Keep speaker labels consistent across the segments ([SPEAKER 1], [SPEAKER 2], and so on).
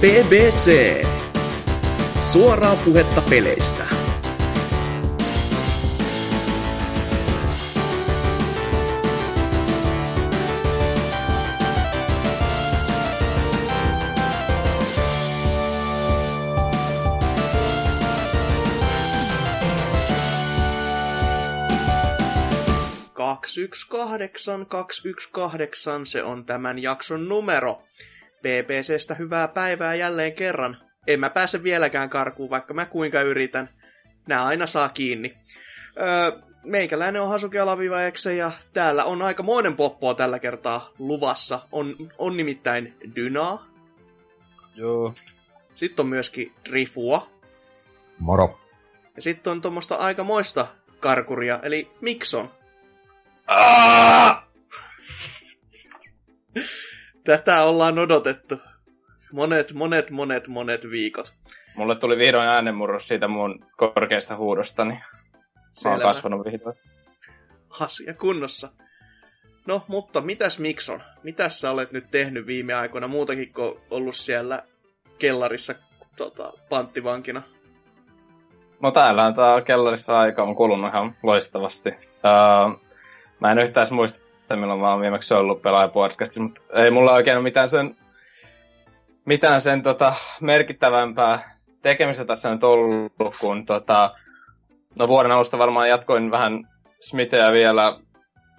[SPEAKER 1] BBC. Suoraa puhetta peleistä. kahdeksan, se on tämän jakson numero. BBCstä hyvää päivää jälleen kerran. En mä pääse vieläkään karkuun, vaikka mä kuinka yritän. Nää aina saa kiinni. Öö, meikäläinen on Hasuki Alaviva ja täällä on aika monen poppoa tällä kertaa luvassa. On, on nimittäin Dynaa.
[SPEAKER 2] Joo.
[SPEAKER 1] Sitten on myöskin Rifua.
[SPEAKER 3] Moro.
[SPEAKER 1] Ja sitten on tuommoista aikamoista karkuria, eli Mikson. Tätä ollaan odotettu. Monet, monet, monet, monet viikot.
[SPEAKER 2] Mulle tuli vihdoin äänenmurros siitä mun korkeasta huudostani. Mä oon kasvanut vihdoin.
[SPEAKER 1] Asia kunnossa. No, mutta mitäs Mikson? Mitäs sä olet nyt tehnyt viime aikoina muutakin kuin ollut siellä kellarissa tota, panttivankina?
[SPEAKER 2] No täällä tää kellarissa aika on kulunut ihan loistavasti. Uh, Mä en yhtään muista, milloin mä oon viimeksi ollut pelaajapodcastissa, mutta ei mulla oikein ole mitään sen, mitään sen tota, merkittävämpää tekemistä tässä nyt ollut, kun tota, no vuoden alusta varmaan jatkoin vähän Smithia vielä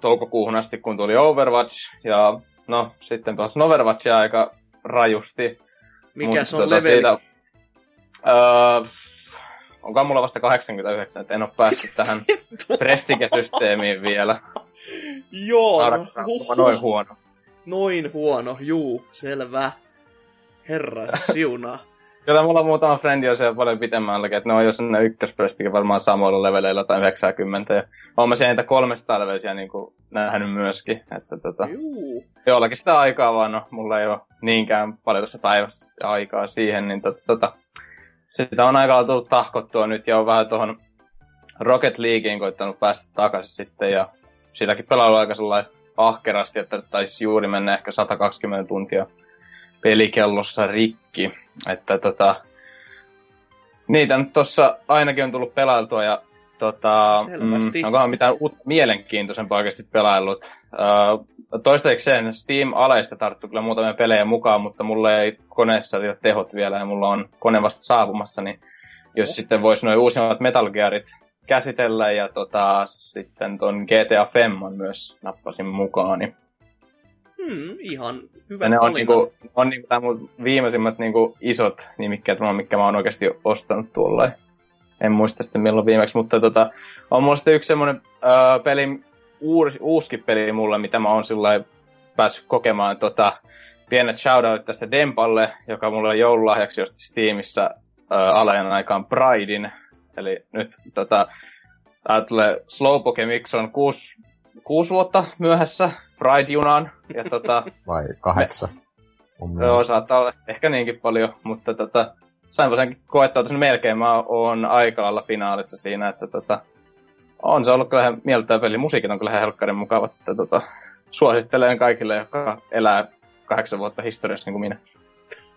[SPEAKER 2] toukokuuhun asti, kun tuli Overwatch, ja no, sitten pelasin Overwatchia aika rajusti.
[SPEAKER 1] Mikä se on tota, leveli? Siitä,
[SPEAKER 2] öö, onko mulla vasta 89, että en ole päässyt tähän Prestige-systeemiin vielä.
[SPEAKER 1] Joo,
[SPEAKER 2] no, noin huono.
[SPEAKER 1] Noin huono, juu, selvä. Herra siunaa.
[SPEAKER 2] Kyllä mulla on muutama frendi on siellä paljon pitemmälläkin, että ne on jo sinne ykkösprestikin varmaan samoilla leveleillä tai 90. Ja olen mä siellä niitä 300 levelisiä niin kuin nähnyt myöskin. Että tota,
[SPEAKER 1] Juu.
[SPEAKER 2] jollakin sitä aikaa vaan, no mulla ei ole niinkään paljon tuossa päivästä aikaa siihen, niin tota, tota, sitä on aika tullut tahkottua nyt ja on vähän tuohon Rocket Leagueen koittanut päästä takaisin sitten ja sitäkin pelailu aika sellainen ahkerasti, että taisi juuri mennä ehkä 120 tuntia pelikellossa rikki. Että tota, niitä nyt tossa ainakin on tullut pelailtua ja tota,
[SPEAKER 1] Selvästi.
[SPEAKER 2] Mm, onkohan mitään uutta mielenkiintoisempaa oikeasti pelaillut. Uh, toistaiseksi Steam-aleista tarttu kyllä muutamia pelejä mukaan, mutta mulla ei koneessa ole tehot vielä ja mulla on kone vasta saapumassa, niin jos oh. sitten voisi noin uusimmat Metal Gearit käsitellä ja tota, sitten ton GTA Femman myös nappasin mukaan. Niin...
[SPEAKER 1] Hmm, ihan hyvä
[SPEAKER 2] ne on, niinku, on niinku tää mun viimeisimmät niinku isot nimikkeet, mitkä mä oon oikeasti ostanut tuolla. En muista sitten milloin viimeksi, mutta tota, on mulla sitten yksi semmonen öö, peli, uus, uuskin peli mulle, mitä mä oon sillä päässyt kokemaan. Tota, pienet shoutout tästä Dempalle, joka mulle joululahjaksi josti Steamissa öö, alajan aikaan Pridein Eli nyt tota, tää tulee Slowpoke Mixon kuusi, kuusi vuotta myöhässä Pride-junaan. Ja tota,
[SPEAKER 3] Vai kahdeksan?
[SPEAKER 2] Me, joo, saattaa olla ehkä niinkin paljon, mutta tota, sainpa sen koettua että melkein mä oon aika lailla finaalissa siinä, että tota, on se ollut kyllä miellyttävä peli. Musiikit on kyllä helkkarin mukavat, että tota, suosittelen kaikille, jotka elää kahdeksan vuotta historiassa niin kuin minä.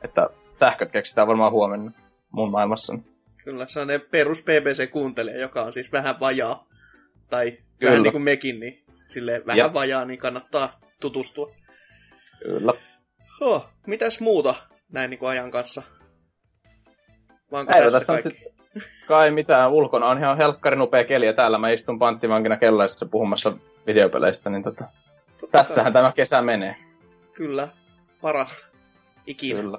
[SPEAKER 2] Että sähköt keksitään varmaan huomenna mun maailmassani.
[SPEAKER 1] Kyllä, se on ne perus BBC-kuuntelija, joka on siis vähän vajaa. Tai Kyllä. vähän niin kuin mekin, niin silleen vähän ja. vajaa, niin kannattaa tutustua.
[SPEAKER 2] Kyllä.
[SPEAKER 1] Oh, mitäs muuta näin niin kuin ajan kanssa? Vaanko Ei, tässä kaikki? Sit,
[SPEAKER 2] kai mitään. Ulkona on ihan helkkarin upea keli ja täällä mä istun panttivankina kellarissa puhumassa videopeleistä, niin tota, tässähän kai. tämä kesä menee.
[SPEAKER 1] Kyllä, parasta. Ikinä.
[SPEAKER 2] Kyllä.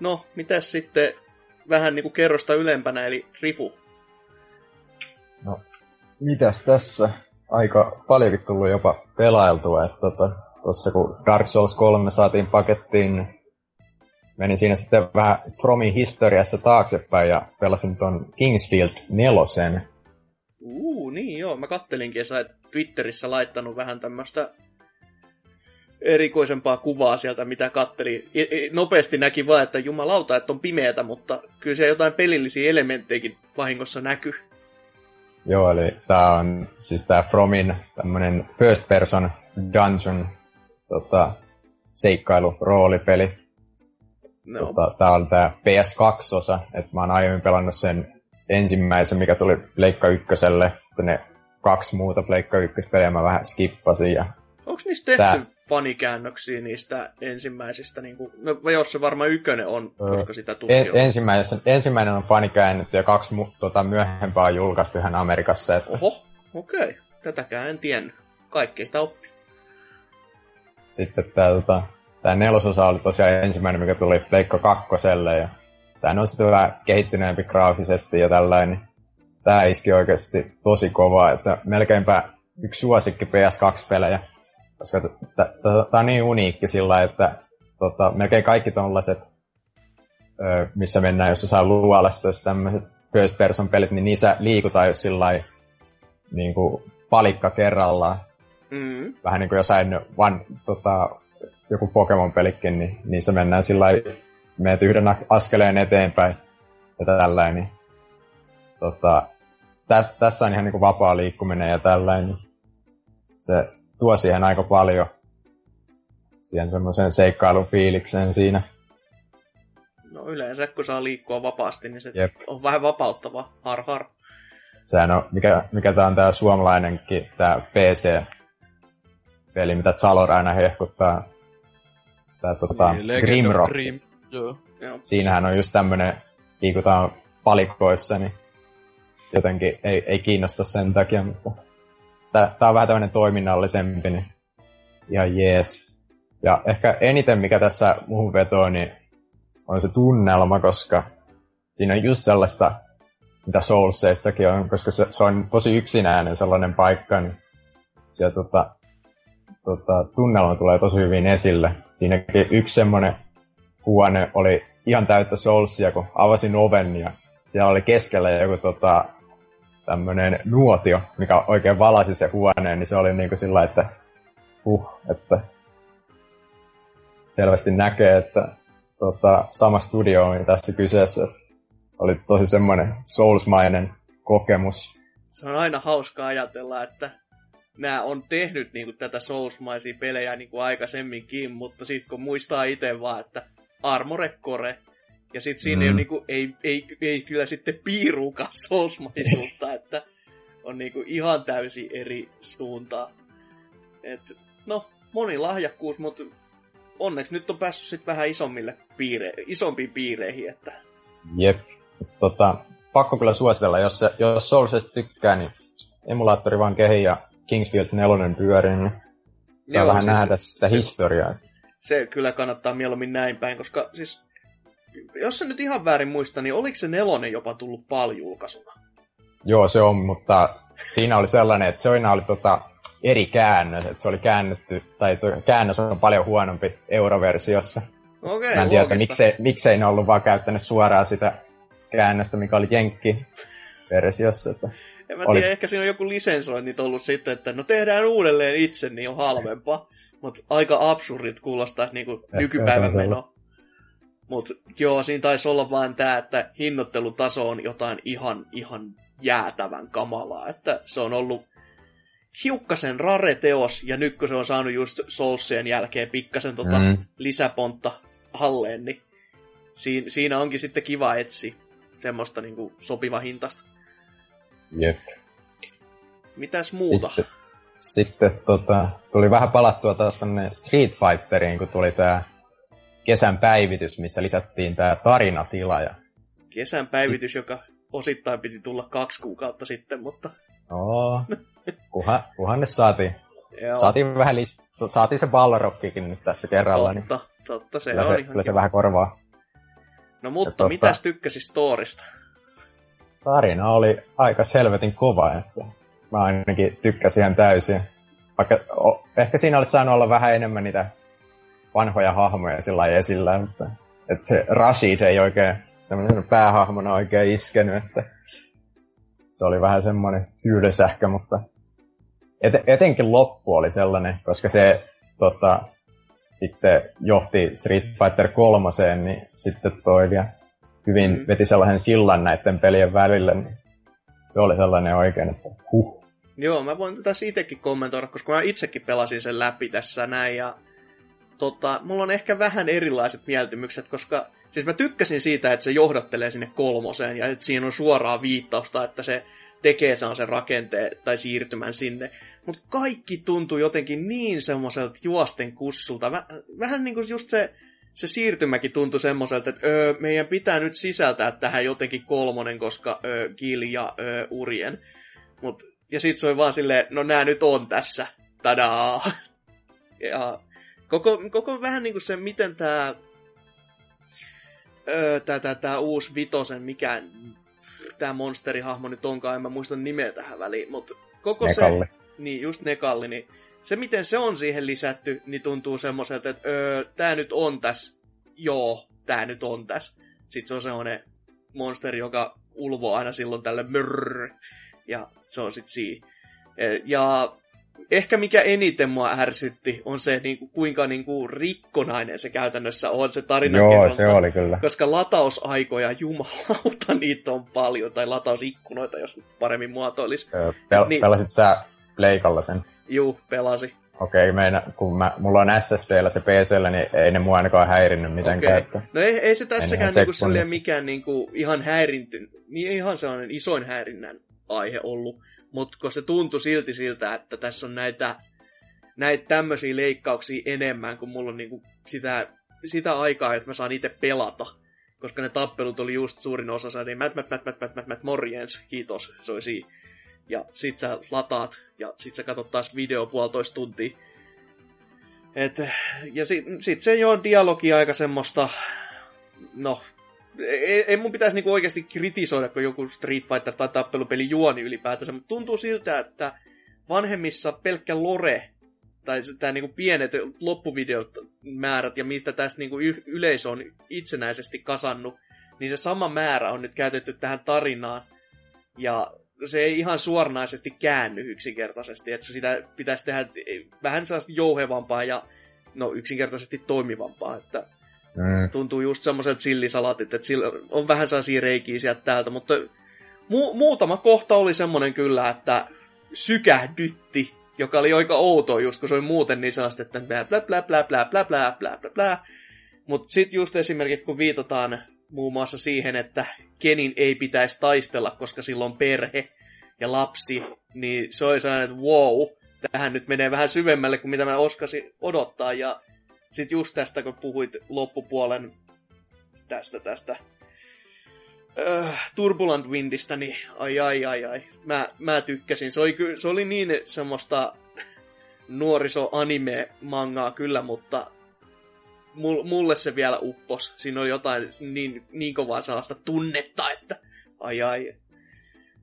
[SPEAKER 1] No, mitäs sitten vähän niinku kerrosta ylempänä, eli Rifu.
[SPEAKER 3] No, mitäs tässä? Aika paljonkin tullut jopa pelailtua, että tota, tossa kun Dark Souls 3 saatiin pakettiin, niin menin siinä sitten vähän Fromin historiassa taaksepäin ja pelasin ton Kingsfield nelosen.
[SPEAKER 1] Uu, niin joo. Mä kattelinkin, sä Twitterissä laittanut vähän tämmöstä erikoisempaa kuvaa sieltä, mitä katteli. E, e, nopeasti näki vaan, että jumalauta, että on pimeätä, mutta kyllä siellä jotain pelillisiä elementtejäkin vahingossa näkyy.
[SPEAKER 3] Joo, eli tää on siis tää Fromin tämmönen first person dungeon tota, seikkailu, roolipeli. No. Tota, tää on tää PS2-osa, että mä oon aiemmin pelannut sen ensimmäisen, mikä tuli Pleikka ykköselle, ne kaksi muuta Pleikka ykköspeliä mä vähän skippasin. Ja
[SPEAKER 1] Onko niistä tehty tää... fanikäännöksiä niistä ensimmäisistä? Niin kuin, no jos se varmaan ykkönen on, koska sitä tuskin en,
[SPEAKER 3] ensimmäinen on fanikäännetty ja kaksi mu- tota, myöhempää on julkaistu ihan Amerikassa. Että...
[SPEAKER 1] Oho, okei. Okay. Tätäkään en tiennyt. Kaikki sitä oppi.
[SPEAKER 3] Sitten tää, tota, tää nelososa oli tosiaan ensimmäinen, mikä tuli Pleikka kakkoselle ja tää on sitten vähän kehittyneempi graafisesti ja tällainen. Tää iski oikeasti tosi kovaa, että melkeinpä yksi suosikki PS2-pelejä koska tämä on niin uniikki sillä että tota, melkein kaikki tollaset, missä mennään, jos saa luolassa, jos tämmöiset first person pelit, niin niissä liikutaan jos sillä niin kuin palikka kerrallaan. Mm. Vähän niin kuin jossain van, tota, joku Pokemon-pelikin, niin niissä mennään sillä meet yhden askeleen eteenpäin ja tällainen. Niin, tota, tä, tässä on ihan niin kuin vapaa liikkuminen ja tällainen. Niin se tuo siihen aika paljon siihen semmoisen seikkailun fiilikseen siinä.
[SPEAKER 1] No yleensä kun saa liikkua vapaasti, niin se Jep. on vähän vapauttava. Har har.
[SPEAKER 3] Sehän on, mikä, mikä tää on tää suomalainenkin, tää PC-peli, mitä Zalor aina hehkuttaa. Tää tota, niin, Grimrock. Grim, joo. Siinähän on just tämmönen, liikutaan palikoissa, niin jotenkin ei, ei kiinnosta sen takia, mutta tää, tää on vähän tämmönen toiminnallisempi, niin ihan jees. Ja ehkä eniten mikä tässä muuhun vetoo, niin on se tunnelma, koska siinä on just sellaista, mitä Soulseissakin on, koska se, se on tosi yksinäinen sellainen paikka, niin siellä tota, tota, tunnelma tulee tosi hyvin esille. Siinäkin yksi semmoinen huone oli ihan täyttä Soulsia, kun avasin oven ja siellä oli keskellä joku tota, tämmönen nuotio, mikä oikein valasi se huoneen, niin se oli niinku sillä että huh, että selvästi näkee, että tota, sama studio on tässä kyseessä. Oli tosi semmoinen soulsmainen kokemus.
[SPEAKER 1] Se on aina hauskaa ajatella, että nämä on tehnyt niinku tätä soulsmaisia pelejä niinku aikaisemminkin, mutta sitten kun muistaa itse vaan, että Armored Core ja sit siinä mm. ei, niinku, ei, ei, ei, kyllä sitten piiruukaan soulsmaisuutta, että on niinku ihan täysin eri suuntaa. Et, no, moni lahjakkuus, mutta onneksi nyt on päässyt sitten vähän isommille piire, isompiin piireihin. Että...
[SPEAKER 3] Jep. Tota, pakko kyllä suositella, jos, se, jos Soulsesta tykkää, niin emulaattori vaan kehi ja Kingsfield 4 pyörii, niin saa vähän siis nähdä sitä se, historiaa.
[SPEAKER 1] Se kyllä kannattaa mieluummin näin päin, koska siis jos se nyt ihan väärin muista, niin oliko se nelonen jopa tullut paljulkaisuna?
[SPEAKER 3] Joo, se on, mutta siinä oli sellainen, että se aina oli tota eri käännös, että se oli käännetty, tai käännös on paljon huonompi euroversiossa.
[SPEAKER 1] Okei, okay,
[SPEAKER 3] Mä en tiedä, miksei, miksei ne ollut vaan käyttänyt suoraan sitä käännöstä, mikä oli Jenkki-versiossa. Että
[SPEAKER 1] en mä oli... tiedä, ehkä siinä on joku lisensoinnit ollut sitten, että no tehdään uudelleen itse, niin on halvempaa. Mutta aika absurdit kuulostaa niin kuin nykypäivän meno. Mutta joo, siinä taisi olla vain tämä, että hinnoittelutaso on jotain ihan, ihan jäätävän kamalaa. Että se on ollut hiukkasen rare teos, ja nyt kun se on saanut just Soulsien jälkeen pikkasen tota mm. lisäpontta halleen, niin siinä, siinä onkin sitten kiva etsi semmoista niinku sopiva hintasta.
[SPEAKER 3] Jep.
[SPEAKER 1] Mitäs muuta?
[SPEAKER 3] Sitten, sitten tota, tuli vähän palattua taas tänne Street Fighteriin, kun tuli tää kesän päivitys, missä lisättiin tämä tarinatila. Ja...
[SPEAKER 1] Kesän päivitys, joka osittain piti tulla kaksi kuukautta sitten, mutta...
[SPEAKER 3] Oo, kuhan, kuhan ne saatiin. Joo. Saatiin vähän list... saatiin se Balrogkikin nyt tässä kerralla.
[SPEAKER 1] Totta, niin totta, se
[SPEAKER 3] kyllä
[SPEAKER 1] on
[SPEAKER 3] se,
[SPEAKER 1] ihan
[SPEAKER 3] kyllä se vähän korvaa.
[SPEAKER 1] No mutta, totta, mitäs tykkäsit storista?
[SPEAKER 3] Tarina oli aika selvetin kova, että mä ainakin tykkäsin ihan täysin. Vaikka o, ehkä siinä olisi saanut olla vähän enemmän niitä vanhoja hahmoja sillä esillä, mutta että se Rashid ei oikein semmoinen päähahmona oikein iskenyt, että se oli vähän semmoinen tyylisähkö, mutta et, etenkin loppu oli sellainen, koska se tota, sitten johti Street Fighter 3, niin sitten toi vielä hyvin mm. veti sellaisen sillan näiden pelien välille, niin se oli sellainen oikein, että huh.
[SPEAKER 1] Joo, mä voin tätä itsekin kommentoida, koska mä itsekin pelasin sen läpi tässä näin, ja tota, mulla on ehkä vähän erilaiset mieltymykset, koska siis mä tykkäsin siitä, että se johdattelee sinne kolmoseen ja että siinä on suoraa viittausta, että se tekee sen rakenteen tai siirtymän sinne. Mutta kaikki tuntuu jotenkin niin semmoiselta juosten kussulta. Väh, vähän niin kuin just se, se siirtymäkin tuntui semmoiselta, että öö, meidän pitää nyt sisältää tähän jotenkin kolmonen, koska öö, Gil ja öö, Urien. Mut, ja sit se oli vaan silleen, no nää nyt on tässä. Tadaa! Ja koko, koko vähän niin kuin se, miten tää, öö, tää, tää, tää uusi vitosen, mikä tämä monsterihahmo nyt onkaan, en mä muista nimeä tähän väliin, mutta koko
[SPEAKER 3] Nekalli.
[SPEAKER 1] se... Niin, just Nekalli, niin se miten se on siihen lisätty, niin tuntuu semmoiselta, että öö, tää nyt on tässä, joo, tää nyt on tässä. Sitten se on semmoinen monsteri, joka ulvoo aina silloin tälle mörr, ja se on sit siinä. E, ja ehkä mikä eniten mua ärsytti on se, niin kuin, kuinka niin kuin, rikkonainen se käytännössä on, se tarina
[SPEAKER 3] Joo, se oli kyllä.
[SPEAKER 1] Koska latausaikoja, jumalauta, niitä on paljon, tai latausikkunoita, jos paremmin muotoilisi.
[SPEAKER 3] Pel- niin, pelasit sä Pleikalla sen?
[SPEAKER 1] Juu, pelasi.
[SPEAKER 3] Okei, okay, kun mä, mulla on SSDllä se PCllä, niin ei ne mua ainakaan häirinnyt mitenkään. Okay.
[SPEAKER 1] Että... No ei, ei se tässäkään niinku silleen mikään niinku ihan häirinty, niin ihan sellainen isoin häirinnän aihe ollut. Mutta kun se tuntui silti siltä, että tässä on näitä, näitä tämmöisiä leikkauksia enemmän, kun mulla on niinku sitä, sitä aikaa, että mä saan itse pelata. Koska ne tappelut oli just suurin osa, niin mät, mät, mät, mät, mät, mät, mät, morjens, kiitos, se oli siinä ja sit sä lataat, ja sit sä katsot taas video puolitoista tuntia. Et, ja sit, sit se jo dialogi aika semmoista, no, ei, mun pitäisi niinku oikeasti kritisoida, kun joku Street Fighter tai tappelupeli juoni ylipäätänsä, mutta tuntuu siltä, että vanhemmissa pelkkä lore, tai tämä niinku pienet loppuvideot määrät, ja mistä tästä niinku yleisö on itsenäisesti kasannut, niin se sama määrä on nyt käytetty tähän tarinaan. Ja se ei ihan suoranaisesti käänny yksinkertaisesti, että sitä pitäisi tehdä vähän sellaista jouhevampaa ja no yksinkertaisesti toimivampaa, että mm. tuntuu just semmoiset sillisalatit, että sillä on vähän sellaisia reikiä sieltä täältä, mutta mu- muutama kohta oli semmoinen kyllä, että sykähdytti, joka oli aika outoa just, kun se oli muuten niin sellaista, että bla bla bla bla bla bla bla bla bla bla. Mutta sitten just esimerkiksi kun viitataan muun muassa siihen, että Kenin ei pitäisi taistella, koska sillä on perhe ja lapsi, niin se oli sellainen, että wow, tähän nyt menee vähän syvemmälle kuin mitä mä oskasin odottaa. Ja sitten just tästä, kun puhuit loppupuolen tästä, tästä äh, Turbulent Windistä, niin ai ai ai ai, mä, mä tykkäsin. Se oli, se oli niin semmoista nuoriso-anime-mangaa kyllä, mutta mulle se vielä uppos. Siinä oli jotain niin, niin kovaa sellaista tunnetta, että ai ai.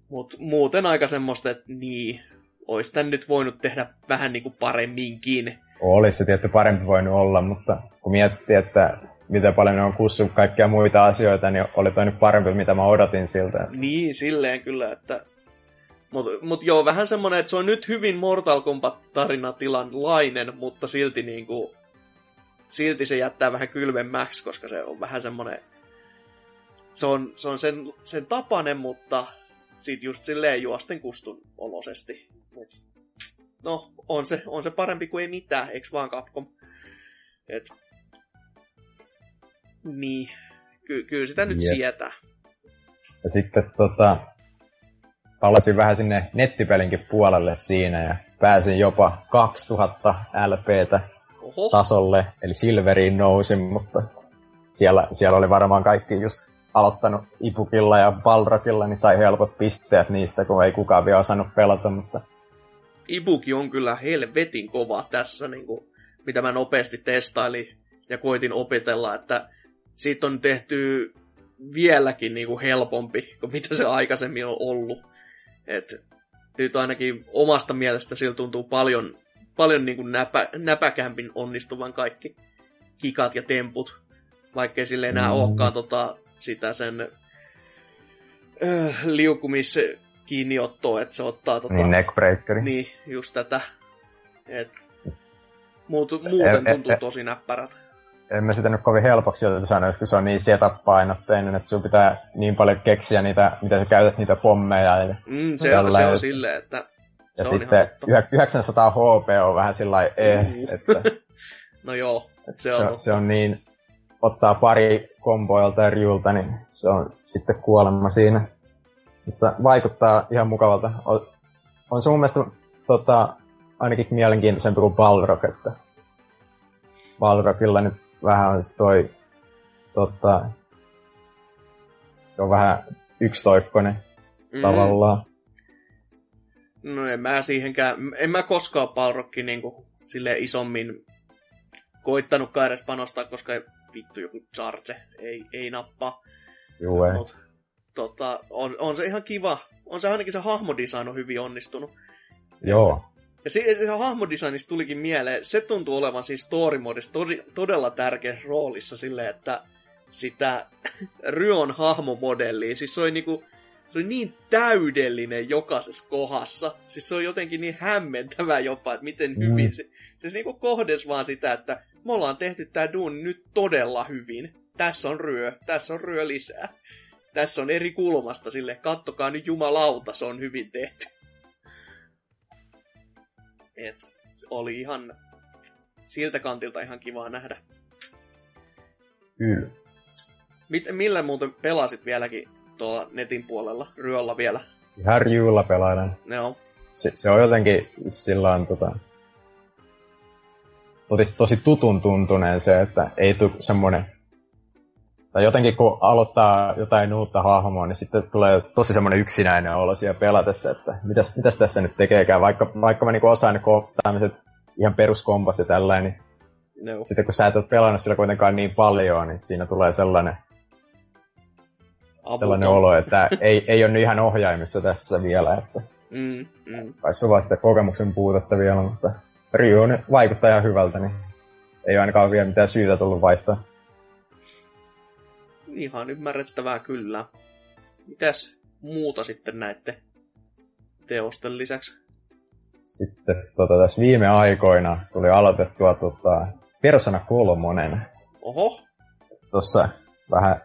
[SPEAKER 1] Mut muuten aika semmoista, että niin, olisi tän nyt voinut tehdä vähän niinku paremminkin.
[SPEAKER 3] Olisi se tietty parempi voinut olla, mutta kun miettii, että miten paljon ne on kussut kaikkia muita asioita, niin oli toi nyt parempi, mitä mä odotin siltä.
[SPEAKER 1] Niin, silleen kyllä, että... Mutta mut joo, vähän semmonen, että se on nyt hyvin Mortal Kombat tarinatilanlainen, mutta silti niinku silti se jättää vähän kylmemmäksi, koska se on vähän semmonen... Se on, se on sen, sen tapanen, mutta sit just silleen juosten kustun olosesti. Mut, no, on se, on se parempi kuin ei mitään, eiks vaan Capcom? Et, niin, ky- kyllä sitä nyt yep. sietää.
[SPEAKER 3] Ja sitten tota, palasin vähän sinne nettipelinkin puolelle siinä ja pääsin jopa 2000 LPtä Oho. tasolle, eli Silveriin nousin, mutta siellä, siellä oli varmaan kaikki just aloittanut Ipukilla ja Balrakilla, niin sai helpot pisteet niistä, kun ei kukaan vielä osannut pelata, mutta...
[SPEAKER 1] Ibuki on kyllä helvetin kova tässä, niin kuin, mitä mä nopeasti testailin ja koitin opetella, että siitä on tehty vieläkin niin kuin helpompi kuin mitä se aikaisemmin on ollut. Et nyt ainakin omasta mielestä sillä tuntuu paljon paljon niin kuin näpä, näpäkämpin onnistuvan kaikki kikat ja temput, vaikkei sille enää mm. olekaan tota, sitä sen äh, liukumis kiinniottoa, että se ottaa tota...
[SPEAKER 3] Niin, neckbreakeri.
[SPEAKER 1] Niin, just tätä. Et, muut, muuten tuntuu tosi näppärät.
[SPEAKER 3] En mä sitä nyt kovin helpoksi jota sanoisi, kun se on niin setup-painotteinen, että sun pitää niin paljon keksiä niitä, mitä sä käytät niitä pommeja. Ja
[SPEAKER 1] mm, se, on, se on silleen, että
[SPEAKER 3] ja se sitten 900 HP on vähän sillä eh, mm. että...
[SPEAKER 1] no joo. Se on,
[SPEAKER 3] se, se on niin, ottaa pari komboa joltain Ryulta, niin se on sitten kuolema siinä. Mutta vaikuttaa ihan mukavalta. On, on se mun mielestä tota, ainakin mielenkiintoisempi kuin Balrog, että Balrogilla nyt vähän on toi tota, on vähän yksitoikkoinen mm. tavallaan.
[SPEAKER 1] No en mä siihenkään, en mä koskaan Balrogkin niinku sille isommin koittanutkaan edes panostaa, koska vittu joku charge ei, ei nappaa.
[SPEAKER 3] Juu ei. Mut,
[SPEAKER 1] tota, on, on, se ihan kiva. On se ainakin se hahmodesign on hyvin onnistunut.
[SPEAKER 3] Joo.
[SPEAKER 1] Ja se, se hahmodesignista tulikin mieleen, se tuntuu olevan siis story modissa todella tärkeässä roolissa sille, että sitä Ryon hahmomodellia, siis se oli niinku, se oli niin täydellinen jokaisessa kohdassa. Siis se on jotenkin niin hämmentävää jopa, että miten mm. hyvin se, se niinku kohdes vaan sitä, että me ollaan tehty tää duuni nyt todella hyvin. Tässä on ryö, tässä on ryö lisää. Tässä on eri kulmasta sille, kattokaa nyt jumalauta, se on hyvin tehty. Et oli ihan siltä kantilta ihan kivaa nähdä.
[SPEAKER 3] Kyllä.
[SPEAKER 1] Mit, millä muuten pelasit vieläkin tuolla netin puolella, ryöllä vielä?
[SPEAKER 3] Ihan ryöllä pelailen.
[SPEAKER 1] Joo.
[SPEAKER 3] Se, se on jotenkin sillä on tota, tosi, tosi tutun tuntuneen se, että ei tule semmoinen tai jotenkin kun aloittaa jotain uutta hahmoa, niin sitten tulee tosi semmoinen yksinäinen olo siellä pelatessa, että mitäs, mitäs tässä nyt tekeekään, vaikka, vaikka mä niinku osaan ne tämmöiset ihan peruskombat ja tällainen, niin no. sitten kun sä et ole pelannut sillä kuitenkaan niin paljon, niin siinä tulee sellainen sellainen olo, että ei, ei ole ihan ohjaimissa tässä vielä, että
[SPEAKER 1] mm, mm.
[SPEAKER 3] kai se vaan sitä kokemuksen puutetta vielä, mutta Ryu vaikuttaa ihan hyvältä, niin ei ainakaan vielä mitään syytä tullut vaihtaa.
[SPEAKER 1] Ihan ymmärrettävää kyllä. Mitäs muuta sitten näette teosten lisäksi?
[SPEAKER 3] Sitten tota, tässä viime aikoina tuli aloitettua tota, Persona 3.
[SPEAKER 1] Oho.
[SPEAKER 3] Tuossa vähän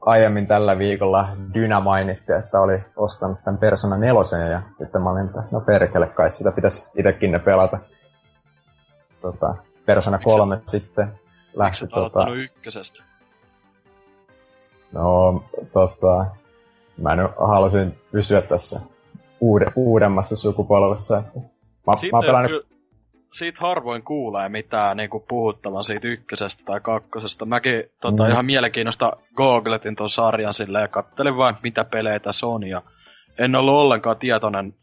[SPEAKER 3] aiemmin tällä viikolla Dyna mainitti, että oli ostanut tämän Persona 4 ja sitten mä olin, että no perkele kai sitä pitäisi itsekin ne pelata. Tota, Persona 3 Miks sitten
[SPEAKER 4] lähti tota... ykkösestä?
[SPEAKER 3] No, tota, mä nyt halusin pysyä tässä uude, uudemmassa sukupolvessa. Että mä,
[SPEAKER 4] mä pelaan... Kyllä, siitä harvoin kuulee mitään niin kuin puhuttavan siitä ykkösestä tai kakkosesta. Mäkin tota, mm. ihan mielenkiinnosta googletin ton sarjan silleen ja kattelin vain, mitä pelejä tässä on. Ja en ollut ollenkaan tietoinen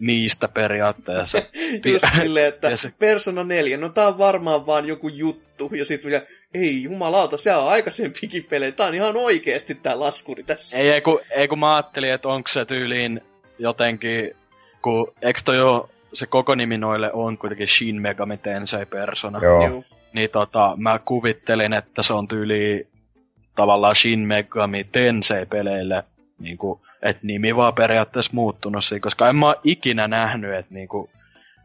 [SPEAKER 4] niistä periaatteessa.
[SPEAKER 1] Just silleen, että se... Persona 4, no tää on varmaan vaan joku juttu. Ja sit vielä, ei jumalauta, se on aikaisempikin pelejä. Tää on ihan oikeesti tää laskuri tässä.
[SPEAKER 4] Ei, ei kun, ei kun mä ajattelin, että onko se tyyliin jotenkin, kun eikö toi jo se koko nimi noille on kuitenkin Shin Megami Tensei Persona.
[SPEAKER 3] Joo.
[SPEAKER 4] Niin tota, mä kuvittelin, että se on tyyli tavallaan Shin Megami Tensei-peleille, niin kuin, että nimi vaan periaatteessa muuttunut siinä, koska en mä oo ikinä nähnyt, että niin kuin,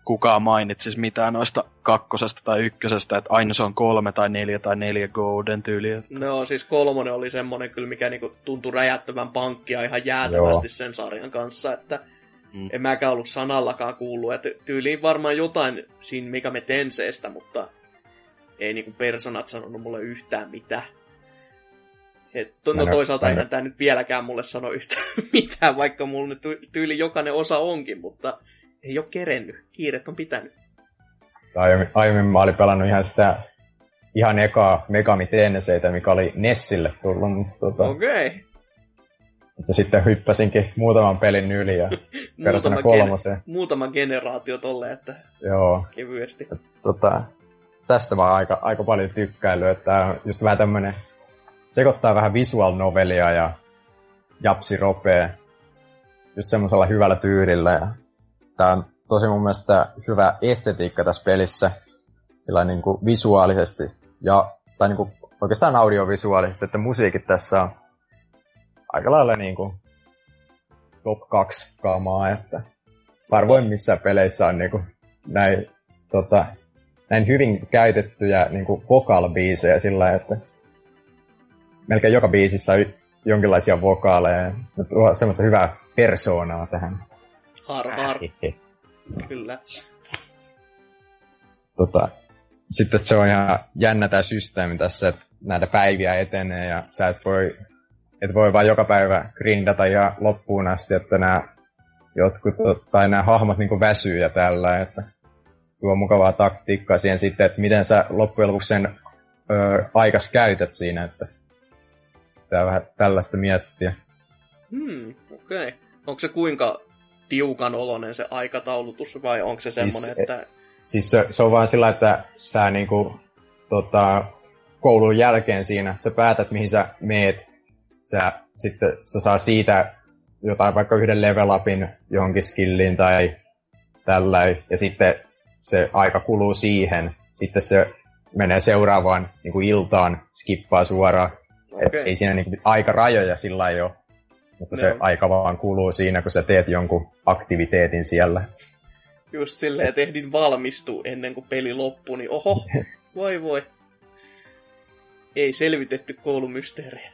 [SPEAKER 4] kukaan mainitsisi mitään noista kakkosesta tai ykkösestä, että aina se on kolme tai neljä tai neljä golden tyyliä.
[SPEAKER 1] No siis kolmonen oli semmonen kyllä, mikä niinku tuntui räjättävän pankkia ihan jäätävästi Joo. sen sarjan kanssa, että mm. en mäkään ollut sanallakaan kuullut, että tyyliin varmaan jotain siinä mikä me tenseestä, mutta ei niinku personat sanonut mulle yhtään mitään. Et, no toisaalta eihän tämä nyt vieläkään mulle sano yhtään mitään, vaikka mulla nyt tyyli jokainen osa onkin, mutta ei ole kerennyt. Kiiret on pitänyt.
[SPEAKER 3] Aiemmin, aiemmin mä olin pelannut ihan sitä ihan ekaa Megami Tenseitä, mikä oli Nessille tullut. Tota,
[SPEAKER 1] Okei. Okay.
[SPEAKER 3] Että sitten hyppäsinkin muutaman pelin yli ja muutama, kolmoseen. Gen-
[SPEAKER 1] muutama generaatio tolle, että
[SPEAKER 3] Joo.
[SPEAKER 1] kevyesti.
[SPEAKER 3] Et, tota, tästä mä aika, aika paljon tykkäily, että just vähän tämmönen sekoittaa vähän visual novelia ja japsi ropee just semmoisella hyvällä tyylillä. Ja tää on tosi mun mielestä hyvä estetiikka tässä pelissä, sillä niin kuin visuaalisesti ja tai niin kuin oikeastaan audiovisuaalisesti, että musiikit tässä on aika lailla niin kuin top 2 kamaa, että harvoin missä peleissä on niin kuin näin, tota, näin hyvin käytettyjä niin kuin vocal-biisejä sillä että melkein joka biisissä on jonkinlaisia vokaaleja. Ne tuo semmoista hyvää persoonaa tähän.
[SPEAKER 1] Har, har. Kyllä.
[SPEAKER 3] Tota, sitten se on ihan jännä tämä systeemi tässä, että näitä päiviä etenee ja sä et voi, et voi vaan joka päivä grindata ja loppuun asti, että nämä jotkut, tai nämä hahmot niin väsyy ja tällä, että tuo mukavaa taktiikkaa siihen sitten, että miten sä loppujen lopuksi sen ö, aikas käytät siinä, että pitää vähän tällaista miettiä.
[SPEAKER 1] Hmm, okei. Okay. Onko se kuinka tiukan oloinen se aikataulutus vai onko se semmoinen, siis, että...
[SPEAKER 3] Siis se, se on vaan sillä, että sä niinku, tota, koulun jälkeen siinä, sä päätät mihin sä meet, sä sitten sä saa siitä jotain vaikka yhden level upin johonkin skilliin tai tällä, ja sitten se aika kuluu siihen, sitten se menee seuraavaan niin kuin iltaan, skippaa suoraan. Okay. Et ei siinä niin kuin, rajoja sillä ei ole, mutta no. se aika vaan kuluu siinä, kun sä teet jonkun aktiviteetin siellä.
[SPEAKER 1] Just silleen, että ehdin valmistua ennen kuin peli loppui, niin oho, voi voi. Ei selvitetty koulumysteeriä.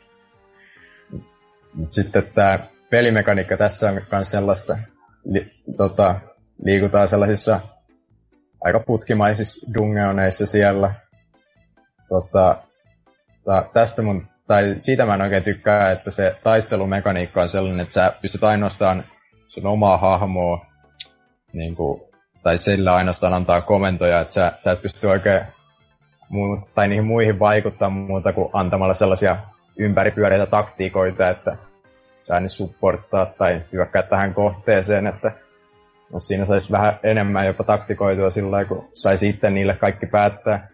[SPEAKER 3] Sitten tämä pelimekaniikka tässä on myös sellaista, li, tota, liikutaan sellaisissa aika putkimaisissa dungeoneissa siellä. Tota, ta, tästä mun, tai siitä mä en oikein tykkää, että se taistelumekaniikka on sellainen, että sä pystyt ainoastaan sun omaa hahmoa, niin kuin, tai sillä ainoastaan antaa komentoja, että sä, sä et pysty oikein muu, tai niihin muihin vaikuttaa muuta kuin antamalla sellaisia ympäripyöreitä taktiikoita, että sä ne supporttaa tai hyökkää tähän kohteeseen, että no siinä saisi vähän enemmän jopa taktikoitua sillä lailla, kun saisi itse niille kaikki päättää.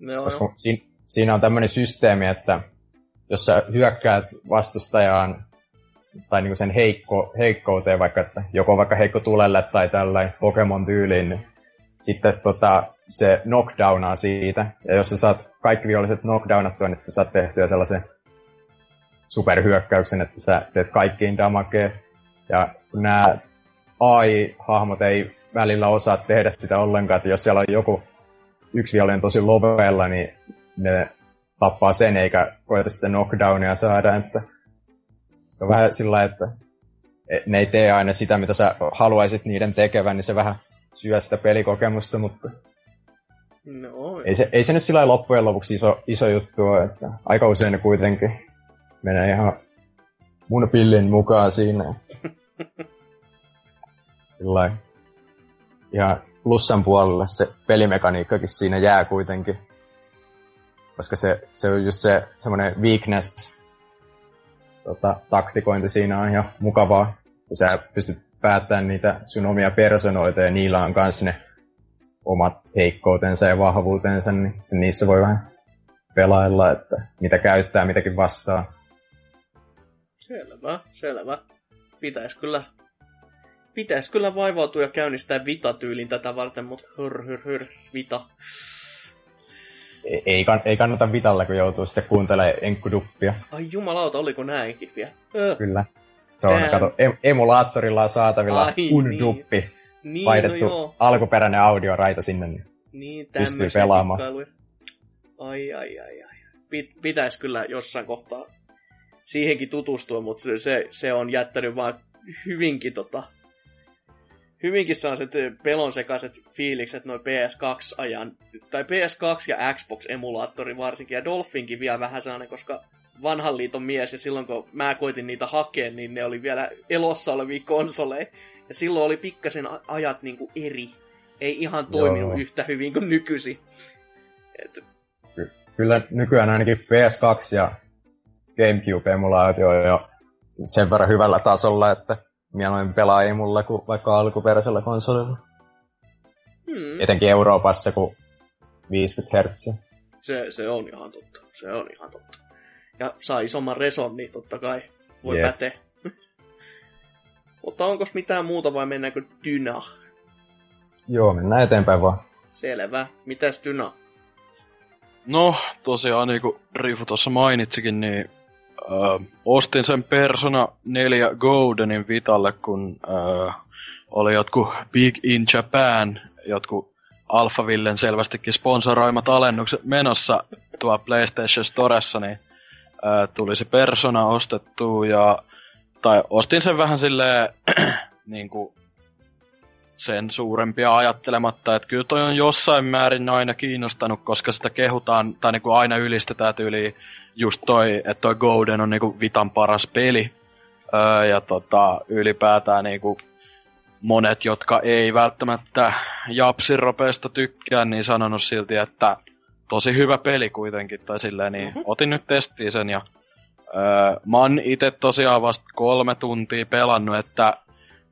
[SPEAKER 1] No,
[SPEAKER 3] Koska si- siinä on tämmöinen systeemi, että jos sä hyökkäät vastustajaan tai niinku sen heikko, heikkouteen vaikka, että joko vaikka heikko tulelle tai tällä Pokemon tyyliin, niin sitten tota, se knockdownaa siitä. Ja jos sä saat kaikki viholliset knockdownattua, niin sitten saat tehtyä sellaisen superhyökkäyksen, että sä teet kaikkiin damagea. Ja nämä AI-hahmot ei välillä osaa tehdä sitä ollenkaan, että jos siellä on joku yksi vihollinen tosi lovella, niin ne tappaa sen eikä koeta sitä knockdownia saada, että se on vähän sillä että ne ei tee aina sitä, mitä sä haluaisit niiden tekevän, niin se vähän syö sitä pelikokemusta, mutta
[SPEAKER 1] no,
[SPEAKER 3] ei, se, ei se nyt sillä loppujen lopuksi iso, iso juttu ole, että aika usein ne kuitenkin menee ihan mun pillin mukaan siinä. Sillä ihan plussan puolelle se pelimekaniikkakin siinä jää kuitenkin. Koska se, se on just se semmoinen weakness tota, taktikointi siinä on ihan mukavaa, kun sä pystyt päättämään niitä sun omia personoita ja niillä on kans ne omat heikkoutensa ja vahvuutensa, niin niissä voi vähän pelailla, että mitä käyttää, mitäkin vastaa.
[SPEAKER 1] Selvä, selvä. Pitäis kyllä, pitäis kyllä vaivautua ja käynnistää vita-tyylin tätä varten, mutta hör, hör, hör, vita.
[SPEAKER 3] Ei, kann, ei kannata vitalle, kun joutuu sitten kuuntelemaan enkkuduppia.
[SPEAKER 1] Ai jumalauta, oliko näinkin vielä? Öh.
[SPEAKER 3] Kyllä. Se on, Damn. kato, em- emulaattorilla on saatavilla
[SPEAKER 1] Ai,
[SPEAKER 3] unduppi.
[SPEAKER 1] Niin, niin
[SPEAKER 3] Vaihdettu
[SPEAKER 1] no joo.
[SPEAKER 3] alkuperäinen audioraita sinne, niin
[SPEAKER 1] Niin,
[SPEAKER 3] pystyy pelaamaan.
[SPEAKER 1] kikkailuja. Ai, ai, ai, ai. Pit, pitäis kyllä jossain kohtaa siihenkin tutustua, mutta se, se on jättänyt vaan hyvinkin tota, hyvinkin sellaiset pelon sekaiset fiilikset noin PS2-ajan, tai PS2 ja Xbox-emulaattori varsinkin, ja Dolphinkin vielä vähän sellainen, koska vanhan liiton mies, ja silloin kun mä koitin niitä hakea, niin ne oli vielä elossa olevia konsoleja, ja silloin oli pikkasen ajat niinku eri. Ei ihan toiminut
[SPEAKER 3] Joo.
[SPEAKER 1] yhtä hyvin kuin nykyisin. Et,
[SPEAKER 3] kyllä nykyään ainakin PS2 ja Gamecube-emulaatio on jo sen verran hyvällä tasolla, että mieluummin pelaa emulla kuin vaikka alkuperäisellä konsolilla.
[SPEAKER 1] hmm,
[SPEAKER 3] Etenkin Euroopassa, kun 50 Hz.
[SPEAKER 1] se, se on ihan totta. Se on ihan totta. Ja saa isomman reson, niin totta kai voi
[SPEAKER 3] Jep.
[SPEAKER 1] päteä. Mutta onko mitään muuta vai mennäänkö Dyna?
[SPEAKER 3] Joo, mennään eteenpäin vaan.
[SPEAKER 1] Selvä. Mitäs Dyna?
[SPEAKER 4] No, tosiaan niin kuin Rifu tuossa mainitsikin, niin ö, ostin sen Persona 4 Goldenin Vitalle, kun ö, oli jotkut Big in Japan, jotkut Alphavillen selvästikin sponsoroimat alennukset menossa tuo PlayStation Storessa, niin ö, tuli se Persona ostettua ja tai ostin sen vähän silleen niin kuin sen suurempia ajattelematta, että kyllä toi on jossain määrin aina kiinnostanut, koska sitä kehutaan, tai niinku aina ylistetään tyyli just toi, että toi Golden on niinku Vitan paras peli. Öö, ja tota, ylipäätään niinku monet, jotka ei välttämättä Japsin ropeesta tykkää, niin sanonut silti, että tosi hyvä peli kuitenkin, tai silleen, niin mm-hmm. otin nyt testiin sen ja öö, mä oon itse tosiaan vasta kolme tuntia pelannut, että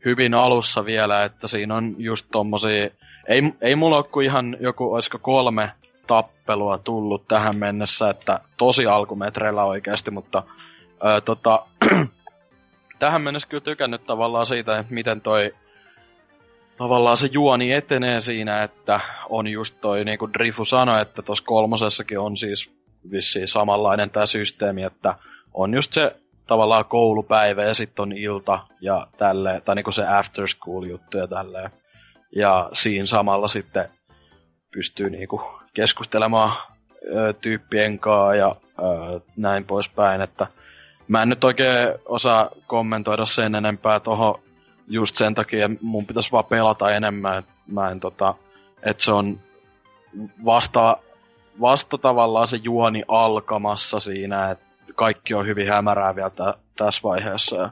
[SPEAKER 4] hyvin alussa vielä, että siinä on just tommosia, ei, ei mulla ole kuin ihan joku, olisiko kolme tappelua tullut tähän mennessä, että tosi alkumetreillä oikeasti, mutta öö, tota, tähän mennessä kyllä tykännyt tavallaan siitä, että miten toi tavallaan se juoni etenee siinä, että on just toi, niin kuin Drifu sanoi, että tuossa kolmosessakin on siis vissiin samanlainen tämä systeemi, että on just se tavallaan koulupäivä ja sitten on ilta ja tälle tai niinku se after school juttu ja tälleen. Ja siinä samalla sitten pystyy niinku keskustelemaan ö, tyyppien kanssa ja ö, näin poispäin, että mä en nyt oikein osaa kommentoida sen enempää tuohon just sen takia mun pitäisi vaan pelata enemmän, mä en tota, että se on vasta, vasta tavallaan se juoni alkamassa siinä, että kaikki on hyvin hämärää vielä tä, tässä vaiheessa ja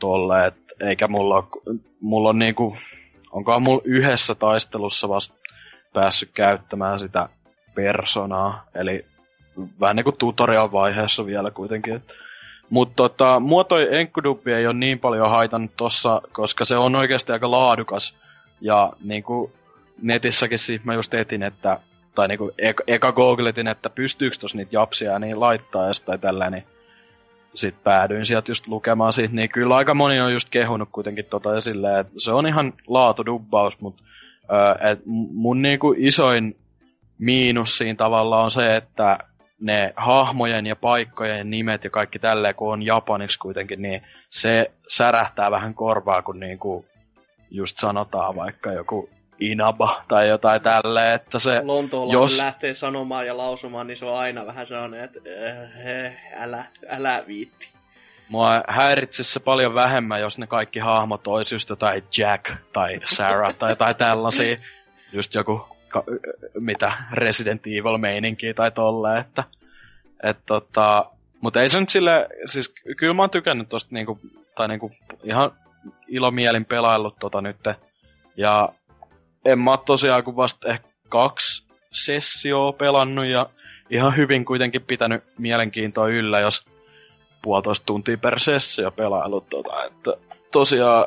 [SPEAKER 4] tolle, et eikä mulla mulla on niinku, onkohan mulla yhdessä taistelussa vasta päässyt käyttämään sitä personaa, eli vähän niinku tutorial vaiheessa vielä kuitenkin, et mutta tota, mua toi Enkkudubbi ei ole niin paljon haitannut tossa, koska se on oikeasti aika laadukas. Ja niinku netissäkin siitä mä just etin, että tai niinku eka, eka googletin, että pystyykö tuossa niitä japsia niin laittaa ja tai tällä, niin sit päädyin sieltä just lukemaan siitä, niin kyllä aika moni on just kehunut kuitenkin tota ja silleen, että se on ihan laatudubbaus, mutta et mun niinku isoin miinus siinä tavalla on se, että ne hahmojen ja paikkojen nimet ja kaikki tälleen, kun on japaniksi kuitenkin, niin se särähtää vähän korvaa, kun niinku just sanotaan vaikka joku Inaba tai jotain tälleen, että se...
[SPEAKER 1] Lontoolainen jos... lähtee sanomaan ja lausumaan, niin se on aina vähän sellainen, että äh, älä, älä viitti.
[SPEAKER 4] Mua häiritsisi se paljon vähemmän, jos ne kaikki hahmot olisi just jotain Jack tai Sarah tai jotain tällaisia. Just joku ka, mitä Resident Evil meininkiä tai tolleen, että et tota, mutta ei se nyt sille, siis kyllä mä oon tykännyt tosta niinku, tai niinku ihan ilomielin pelaillut tota nyt. Ja en mä tosiaan kuin vasta ehkä kaksi sessioa pelannut ja ihan hyvin kuitenkin pitänyt mielenkiintoa yllä, jos puolitoista tuntia per sessio pelailut tota, että tosiaan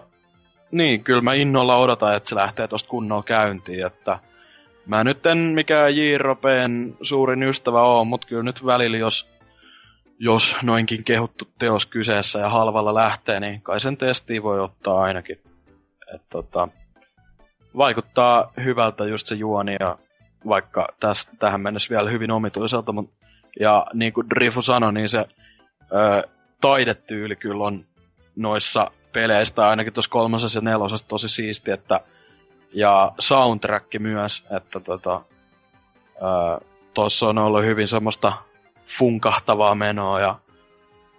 [SPEAKER 4] niin, kyllä mä innolla odotan, että se lähtee tosta kunnolla käyntiin, että Mä nyt en mikään JRPn suurin ystävä oo, mutta kyllä nyt välillä, jos, jos noinkin kehuttu teos kyseessä ja halvalla lähtee, niin kai sen testiin voi ottaa ainakin. Et tota, vaikuttaa hyvältä just se juoni ja vaikka täs, tähän mennessä vielä hyvin omituiselta, mutta ja niin kuin Drifu sanoi, niin se ö, taidetyyli kyllä on noissa peleistä, ainakin tuossa kolmosessa ja nelosessa tosi siisti, että ja soundtrack myös, että tota, tuossa on ollut hyvin semmoista funkahtavaa menoa ja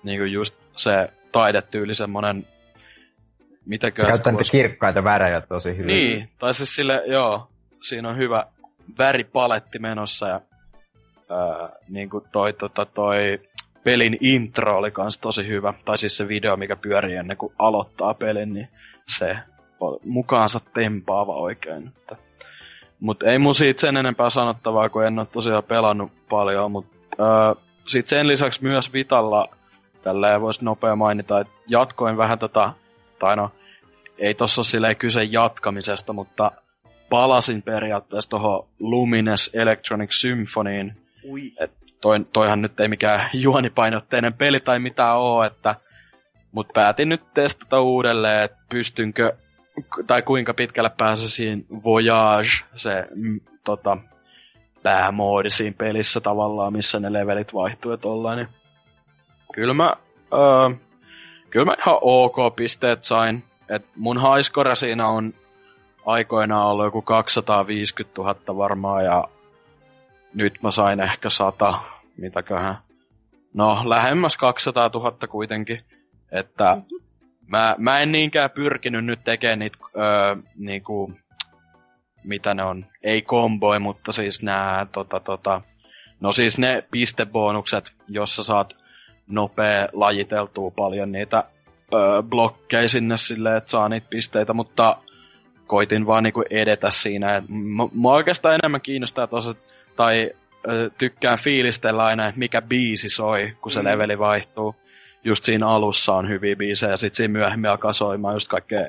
[SPEAKER 4] niinku just se taidetyyli semmonen
[SPEAKER 3] Mitäkö... Se käyttää niitä kirkkaita värejä tosi hyvin.
[SPEAKER 4] Niin, tai siis sille, joo, siinä on hyvä väripaletti menossa ja ää, niin kuin toi, tota, toi pelin intro oli kans tosi hyvä. Tai siis se video, mikä pyörii ennen kuin aloittaa pelin, niin se mukaansa tempaava oikein. Että. Mut ei mun siitä sen enempää sanottavaa, kun en ole tosiaan pelannut paljon, mut öö, sit sen lisäksi myös Vitalla, tällä voisi nopea mainita, että jatkoin vähän tota, tai no, ei tossa ole silleen kyse jatkamisesta, mutta palasin periaatteessa tuohon Lumines Electronic Symphonyin.
[SPEAKER 1] Ui.
[SPEAKER 4] Et toi, toihan nyt ei mikään juonipainotteinen peli tai mitä oo, että mut päätin nyt testata uudelleen, että pystynkö tai kuinka pitkälle pääsisin Voyage, se mm, tota, päämoodi siinä pelissä tavallaan, missä ne levelit vaihtuu ja tollain. Niin kyllä mä, öö, kyllä mä ihan ok pisteet sain. Et mun haiskora siinä on aikoinaan ollut joku 250 000 varmaan ja nyt mä sain ehkä 100, mitäköhän. No, lähemmäs 200 000 kuitenkin. Että mä, mä en niinkään pyrkinyt nyt tekemään niitä, öö, niinku, mitä ne on, ei komboi, mutta siis nää, tota, tota, no siis ne pistebonukset, jossa saat nopea lajiteltua paljon niitä öö, blokkeja sinne silleen, että saa niitä pisteitä, mutta koitin vaan niinku edetä siinä. Mua oikeastaan enemmän kiinnostaa tossa, tai ö, tykkään fiilistellä aina, että mikä biisi soi, kun se mm. leveli vaihtuu. Just siinä alussa on hyviä biisejä, ja sit siinä myöhemmin alkaa soimaan just kaikkea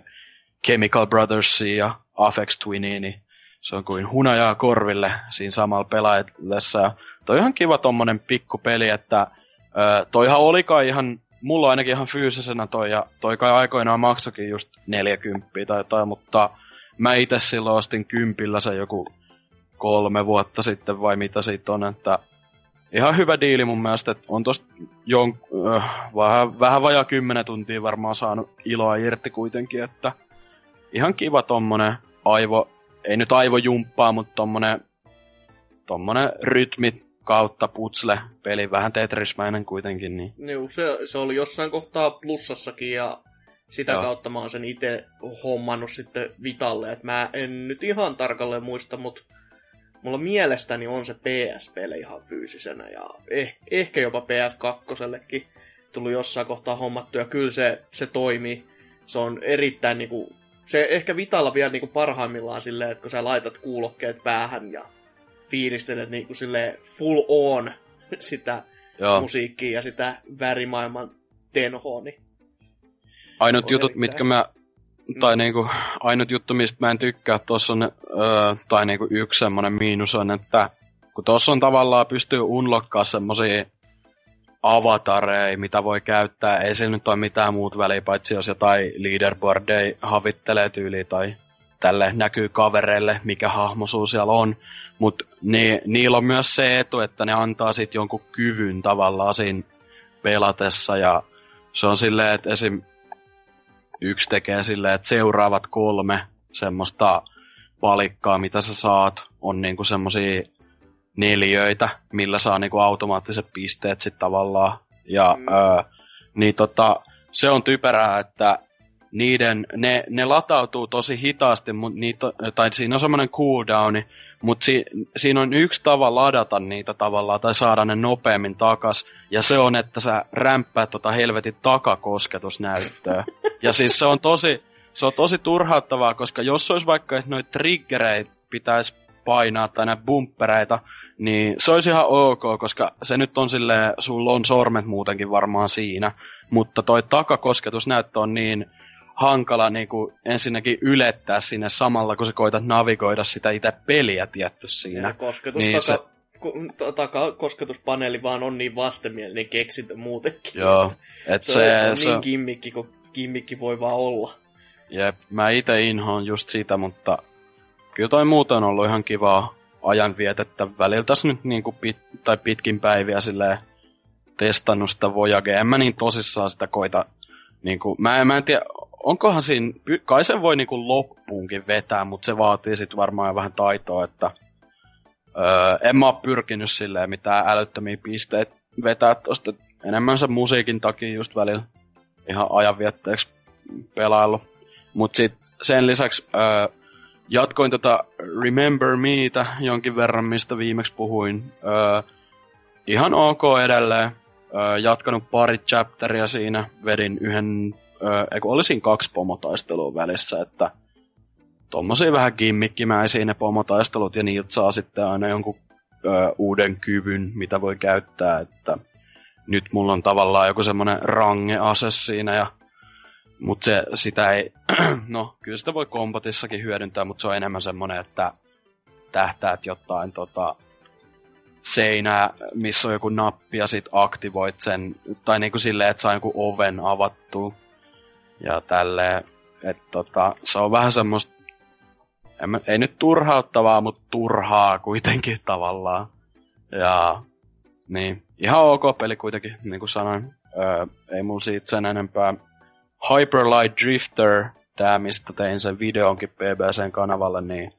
[SPEAKER 4] Chemical Brothersia ja Afex Twinia, niin se on kuin hunajaa korville siinä samalla pelaajassa. Ja toi on ihan kiva tommonen pikku peli, että ö, toihan oli kai ihan, mulla ainakin ihan fyysisenä toi, ja toi kai aikoinaan maksokin just 40 tai jotain, mutta mä itse silloin ostin kympillä se joku kolme vuotta sitten vai mitä siitä on, että ihan hyvä diili mun mielestä, että on tosta jon, äh, vähän, vähän vajaa kymmenen tuntia varmaan saanut iloa irti kuitenkin, että ihan kiva tommonen aivo, ei nyt aivojumppaa, mutta tommonen, tommonen rytmit kautta putsle peli, vähän Tetrismäinen kuitenkin. Niin.
[SPEAKER 1] Joo, se, se oli jossain kohtaa plussassakin ja sitä Joo. kautta mä oon sen itse hommannut sitten Vitalle. Et mä en nyt ihan tarkalleen muista, mutta mulla mielestäni on se PS-peli ihan fyysisenä ja eh, ehkä jopa PS2 tullut jossain kohtaa hommattu ja kyllä se, se toimii. Se on erittäin niinku, se ehkä Vitalla vielä niinku parhaimmillaan silleen, että kun sä laitat kuulokkeet päähän ja fiilistelet niinku sille full on sitä Joo. musiikkia ja sitä värimaailman tenhoa, niin
[SPEAKER 4] Ainut jutut, erittäin. mitkä mä tai mm. niinku, ainut juttu, mistä mä en tykkää, tuossa on, öö, tai niinku yksi semmonen miinus on, että kun tuossa on tavallaan pystyy unlokkaa semmosia avatareja, mitä voi käyttää, ei sillä nyt ole mitään muut väliä, paitsi jos jotain leaderboardeja havittelee tyyli tai tälle näkyy kavereille, mikä hahmosuus siellä on. Mutta ni, niillä on myös se etu, että ne antaa sit jonkun kyvyn tavallaan siinä pelatessa ja se on silleen, että esim yksi tekee silleen, että seuraavat kolme semmoista palikkaa, mitä sä saat, on niinku semmosia neljöitä, millä saa niinku automaattiset pisteet sit tavallaan. Ja mm. öö, niin tota, se on typerää, että niiden, ne, ne latautuu tosi hitaasti, mut niitä, tai siinä on semmoinen cooldowni, mutta si, siinä on yksi tapa ladata niitä tavallaan tai saada ne nopeammin takas. Ja se on, että sä rämppäät tota helvetin takakosketusnäyttöä. ja siis se on tosi, se on tosi turhauttavaa, koska jos olisi vaikka, että noita triggereitä pitäisi painaa tai näitä bumpereita, niin se olisi ihan ok, koska se nyt on silleen, sulla on sormet muutenkin varmaan siinä, mutta toi takakosketusnäyttö on niin hankala niin kuin ensinnäkin ylettää sinne samalla, kun sä koitat navigoida sitä itse peliä tietty siinä. Ja
[SPEAKER 1] kosketus niin taka, se... ko, taka, kosketuspaneeli vaan on niin vastenmielinen keksintö muutenkin.
[SPEAKER 4] Joo.
[SPEAKER 1] Et se, se, on se, niin kimmikki kuin kimmikki voi vaan olla.
[SPEAKER 4] Jep, mä itse inhoon just sitä, mutta kyllä toi muuten on ollut ihan kivaa ajanvietettä. Väliltä nyt niinku pit, tai pitkin päiviä silleen testannut sitä Voyage. En mä niin tosissaan sitä koita niinku, mä, mä en tiedä, onkohan siinä, kai sen voi niinku loppuunkin vetää, mutta se vaatii sitten varmaan vähän taitoa, että öö, en mä oo pyrkinyt silleen mitään älyttömiä pisteitä vetää tosta enemmän sen musiikin takia just välillä ihan ajanvietteeksi pelailu. Mut sit sen lisäksi öö, jatkoin tota Remember Meitä jonkin verran, mistä viimeksi puhuin. Öö, ihan ok edelleen. Öö, jatkanut pari chapteria siinä, vedin yhden eikö olisin kaksi pomotaistelua välissä, että tommosia vähän gimmikkimäisiä ne pomotaistelut, ja niiltä saa sitten aina jonkun ö, uuden kyvyn, mitä voi käyttää, että nyt mulla on tavallaan joku semmonen range-ase siinä, ja mut se, sitä ei, no kyllä sitä voi kombatissakin hyödyntää, mutta se on enemmän semmonen, että tähtäät jotain tota, seinää, missä on joku nappi ja sit aktivoit sen, tai niinku silleen, että saa joku oven avattua ja tälleen. Että tota, se on vähän semmoista, ei nyt turhauttavaa, mutta turhaa kuitenkin tavallaan. Ja niin, ihan ok peli kuitenkin, niin kuin sanoin. Öö, ei mun siitä sen enempää. Hyperlight Drifter, tää mistä tein sen videonkin BBCn kanavalle, niin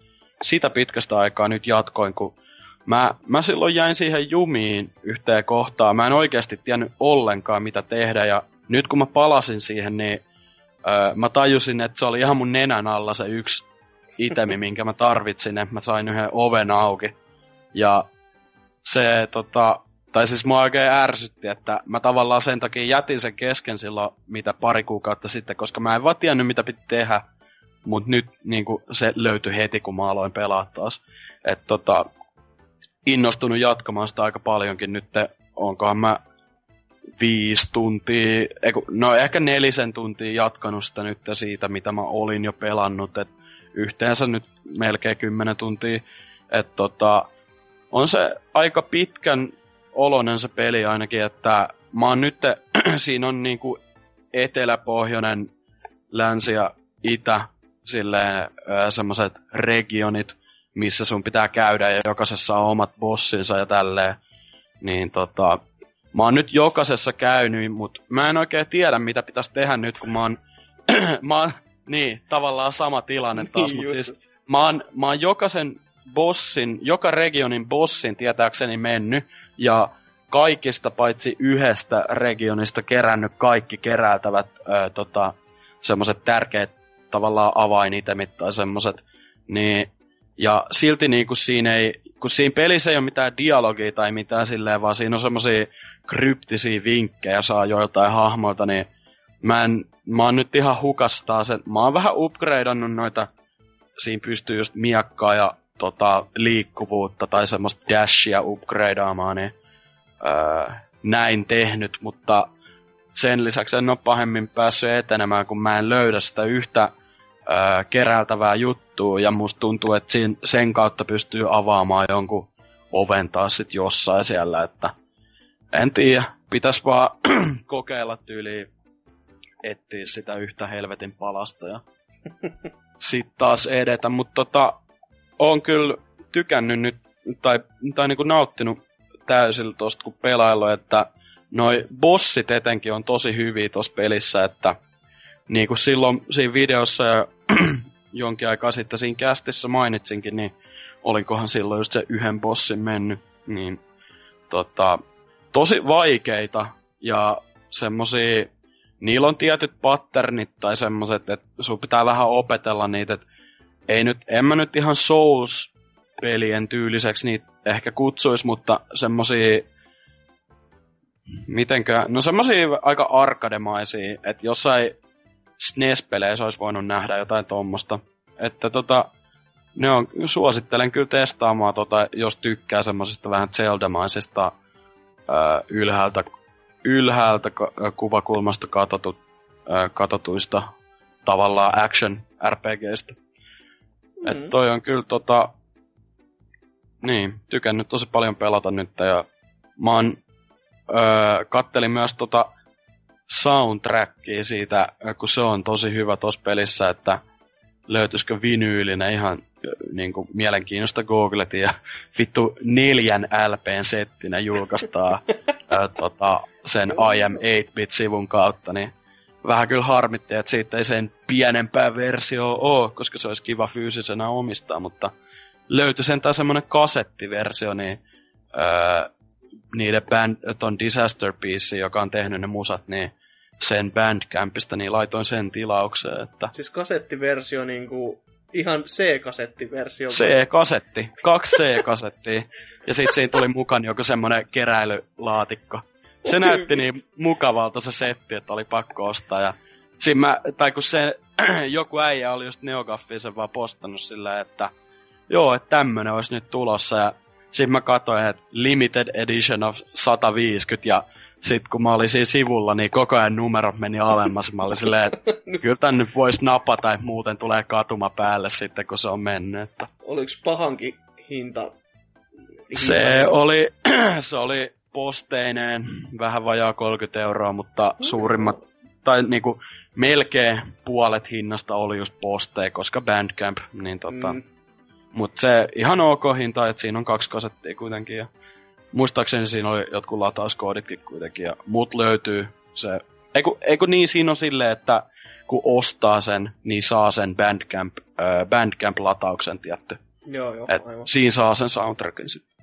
[SPEAKER 4] sitä pitkästä aikaa nyt jatkoin, kun mä, mä silloin jäin siihen jumiin yhteen kohtaan. Mä en oikeasti tiennyt ollenkaan mitä tehdä ja nyt kun mä palasin siihen, niin öö, mä tajusin, että se oli ihan mun nenän alla se yksi itemi, minkä mä tarvitsin, että mä sain yhden oven auki. Ja se tota, tai siis mua oikein ärsytti, että mä tavallaan sen takia jätin sen kesken silloin, mitä pari kuukautta sitten, koska mä en vaan tiennyt, mitä piti tehdä. Mut nyt niin se löytyi heti, kun mä aloin pelaa taas. Et tota, innostunut jatkamaan sitä aika paljonkin nyt. Onkohan mä viisi tuntia, eiku, no ehkä nelisen tuntia jatkanut sitä nyt siitä, mitä mä olin jo pelannut. Et yhteensä nyt melkein kymmenen tuntia. Et tota, on se aika pitkän olonen se peli ainakin, että mä oon nyt, siinä on niinku eteläpohjoinen, länsi ja itä, silleen semmoset regionit, missä sun pitää käydä ja jokaisessa on omat bossinsa ja tälleen. Niin tota, mä oon nyt jokaisessa käynyt, mutta mä en oikein tiedä, mitä pitäisi tehdä nyt, kun mä oon, mä oon niin, tavallaan sama tilanne taas, niin, mutta siis mä oon, mä oon jokaisen bossin, joka regionin bossin tietääkseni mennyt, ja kaikista paitsi yhdestä regionista kerännyt kaikki keräiltävät öö, tota, semmoset tärkeät tavallaan avainitemit tai semmoset, niin ja silti niin kuin siinä ei, kun siinä pelissä ei ole mitään dialogia tai mitään silleen, vaan siinä on semmosia kryptisiä vinkkejä saa joiltain hahmoilta, niin mä, en, mä oon nyt ihan hukastaa sen. Mä oon vähän upgradeannut noita, siinä pystyy just miakkaa ja tota, liikkuvuutta tai semmoista dashia upgradeaamaan, niin öö, näin tehnyt, mutta sen lisäksi en ole pahemmin päässyt etenemään, kun mä en löydä sitä yhtä öö, keräiltävää juttua, ja musta tuntuu, että siinä, sen kautta pystyy avaamaan jonkun oven taas sit jossain siellä, että en tiedä, pitäis vaan kokeilla tyyliin etsiä sitä yhtä helvetin palasta ja sit taas edetä, mutta tota, on kyllä tykännyt nyt, tai, tai niinku nauttinut täysillä tosta kun pelailu, että noi bossit etenkin on tosi hyviä tossa pelissä, että niin kuin silloin siinä videossa ja jonkin aikaa sitten siinä kästissä mainitsinkin, niin olinkohan silloin just se yhden bossin mennyt, niin tota, tosi vaikeita ja semmosia, niillä on tietyt patternit tai semmoset, että sun pitää vähän opetella niitä, että ei nyt, en mä nyt ihan Souls-pelien tyyliseksi niitä ehkä kutsuis, mutta semmosia, mitenkö, no semmosia aika arkademaisia, että jossain SNES-peleissä olisi voinut nähdä jotain tommosta. Että tota, ne on, suosittelen kyllä testaamaan, tota, jos tykkää semmosista vähän Zelda-maisista ää, ylhäältä, ylhäältä kuvakulmasta katotut, ää, katotuista tavallaan action RPGistä. Mm. Et toi on kyllä tota, niin, tykännyt tosi paljon pelata nyt ja mä oon, öö, kattelin myös tota soundtrackia siitä, kun se on tosi hyvä tossa pelissä, että löytyisikö vinyylinen ihan niin kuin, mielenkiinnosta googletin ja vittu neljän LPn settinä julkaistaan ää, tota, sen I am 8-bit-sivun kautta, niin vähän kyllä harmitti, että siitä ei sen pienempää versio ole, koska se olisi kiva fyysisenä omistaa, mutta löytyi sentään semmonen kasettiversio, niin öö, niiden band, ton Disaster Piece, joka on tehnyt ne musat, niin sen Bandcampista, niin laitoin sen tilaukseen, että...
[SPEAKER 1] Siis kasettiversio niinku ihan C-kasettiversio.
[SPEAKER 4] C-kasetti. Kaksi C-kasettia. ja sitten siinä tuli mukaan joku semmonen keräilylaatikko. Se näytti niin mukavalta se setti, että oli pakko ostaa. Ja siinä mä, tai kun se joku äijä oli just Neogaffisen vaan postannut silleen, että joo, että tämmönen olisi nyt tulossa. Ja sitten mä katsoin, että limited edition of 150 ja sitten kun mä olin siinä sivulla, niin koko ajan numerot meni alemmas. Mä olin silleen, että kyllä tän nyt voisi napata, että muuten tulee katuma päälle sitten, kun se on mennyt. Että...
[SPEAKER 1] Oliko pahankin hinta? hinta?
[SPEAKER 4] Se oli, se oli posteineen vähän vajaa 30 euroa, mutta suurimmat, tai niinku melkein puolet hinnasta oli just posteja, koska Bandcamp, niin tota, mm. Mutta se ihan ok hinta, että siinä on kaksi kasettia kuitenkin. Ja muistaakseni siinä oli jotkut latauskooditkin kuitenkin. Ja mut löytyy se... Eiku, eiku niin, siinä on silleen, että kun ostaa sen, niin saa sen Bandcamp, äh, Bandcamp-latauksen, tietty.
[SPEAKER 1] Joo, joo,
[SPEAKER 4] Et aivan. Siinä saa sen soundtrackin sitten.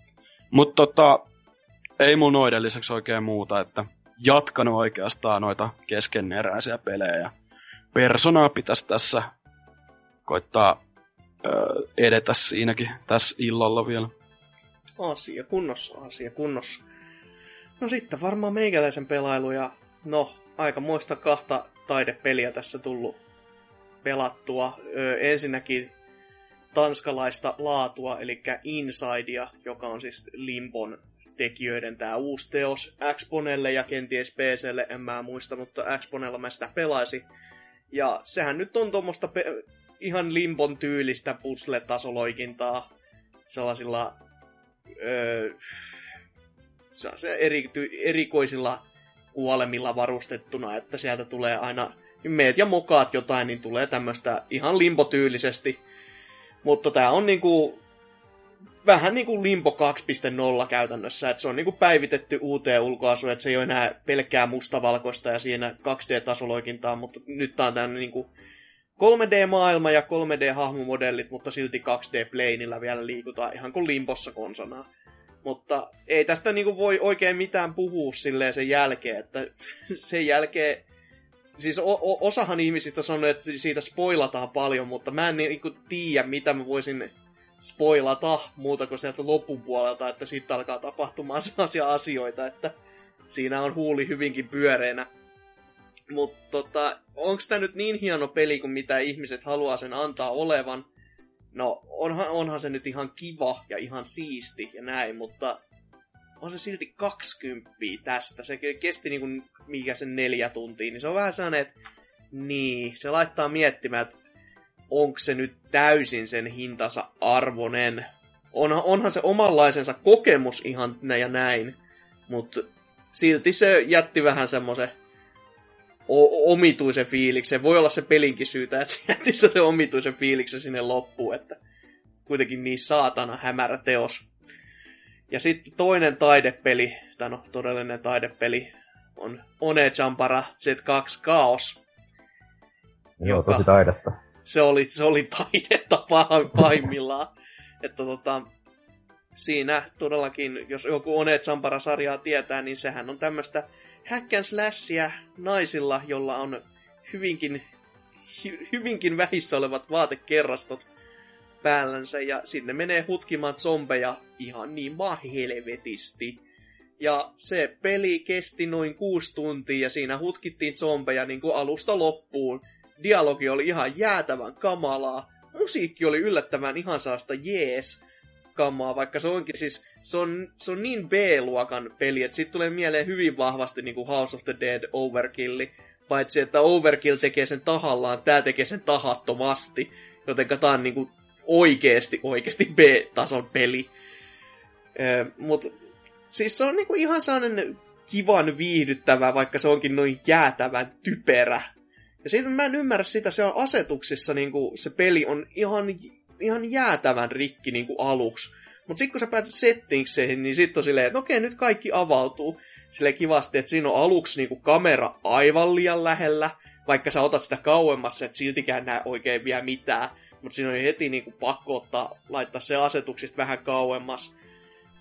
[SPEAKER 4] Mutta tota, ei mun noiden lisäksi oikein muuta, että jatkanut oikeastaan noita keskeneräisiä pelejä. personaa pitäisi tässä koittaa ö, edetä siinäkin tässä illalla vielä.
[SPEAKER 1] Asia kunnossa, asia kunnossa. No sitten varmaan meikäläisen pelailu ja no, aika muista kahta taidepeliä tässä tullut pelattua. Ö, ensinnäkin tanskalaista laatua, eli Insidea, joka on siis Limbon tekijöiden tämä uusi teos Xponelle ja kenties PClle, en mä muista, mutta Xponella mä sitä pelaisin. Ja sehän nyt on tuommoista pe- ihan Limbon tyylistä puzzle-tasoloikintaa sellaisilla öö, se eri, erikoisilla kuolemilla varustettuna, että sieltä tulee aina, meet ja mokaat jotain, niin tulee tämmöistä ihan limpotyylisesti. Mutta tää on niinku vähän niinku Limbo 2.0 käytännössä, että se on niinku päivitetty uuteen ulkoasuun, että se ei ole enää pelkkää mustavalkoista ja siinä 2D-tasoloikintaa, mutta nyt tää on tämmöinen niinku 3D-maailma ja 3D-hahmomodellit, mutta silti 2D-planilla vielä liikutaan ihan kuin Limbossa konsonaa. Mutta ei tästä niinku voi oikein mitään puhua silleen sen jälkeen, että sen jälkeen... Siis o- osahan ihmisistä sanoo, että siitä spoilataan paljon, mutta mä en niinku tiedä, mitä mä voisin spoilata muuta kuin sieltä lopun puolelta, että siitä alkaa tapahtumaan sellaisia asioita, että siinä on huuli hyvinkin pyöreänä. Mutta tota, onko tämä nyt niin hieno peli kuin mitä ihmiset haluaa sen antaa olevan? No, onhan, onhan se nyt ihan kiva ja ihan siisti ja näin, mutta on se silti 20 tästä. Se kesti niinku, mikä sen neljä tuntia, niin se on vähän sellainen, että niin, se laittaa miettimään, että onko se nyt täysin sen hintansa arvonen. Onhan, onhan se omanlaisensa kokemus ihan näin ja näin, mutta silti se jätti vähän semmoisen omituisen fiiliksen. Voi olla se pelinkin syytä, että se jätti se omituisen fiiliksen sinne loppuun, että kuitenkin niin saatana hämärä teos. Ja sitten toinen taidepeli, tai no todellinen taidepeli, on One Jumpara Z2 Chaos.
[SPEAKER 3] Joo, tosi taidetta.
[SPEAKER 1] Se oli, se oli taidetta pahimmillaan. että tota, siinä todellakin, jos joku One Jumpara-sarjaa tietää, niin sehän on tämmöistä hack and naisilla, jolla on hyvinkin, hy, hyvinkin vähissä olevat vaatekerrastot päällänsä ja sinne menee hutkimaan zombeja ihan niin vaan helvetisti. Ja se peli kesti noin kuusi tuntia ja siinä hutkittiin zombeja niin kuin alusta loppuun. Dialogi oli ihan jäätävän kamalaa. Musiikki oli yllättävän ihan saasta jees kamaa, vaikka se onkin siis, se on, se on niin B-luokan peli, että siitä tulee mieleen hyvin vahvasti niin kuin House of the Dead Overkill, paitsi että Overkill tekee sen tahallaan, tämä tekee sen tahattomasti, joten tämä on niin kuin oikeesti, oikeesti B-tason peli. Ee, Mutta siis se on niinku ihan sellainen kivan viihdyttävä, vaikka se onkin noin jäätävän typerä. Ja siitä mä en ymmärrä sitä, se on asetuksissa niinku, se peli on ihan, ihan jäätävän rikki niinku aluksi. Mutta sitten kun sä päätät settingseihin, niin sitten on silleen, että okei, nyt kaikki avautuu. Silleen kivasti, että siinä on aluksi niinku kamera aivan liian lähellä, vaikka sä otat sitä kauemmassa, että siltikään näe oikein vielä mitään mutta siinä oli heti niin kuin pakko ottaa, laittaa se asetuksista vähän kauemmas.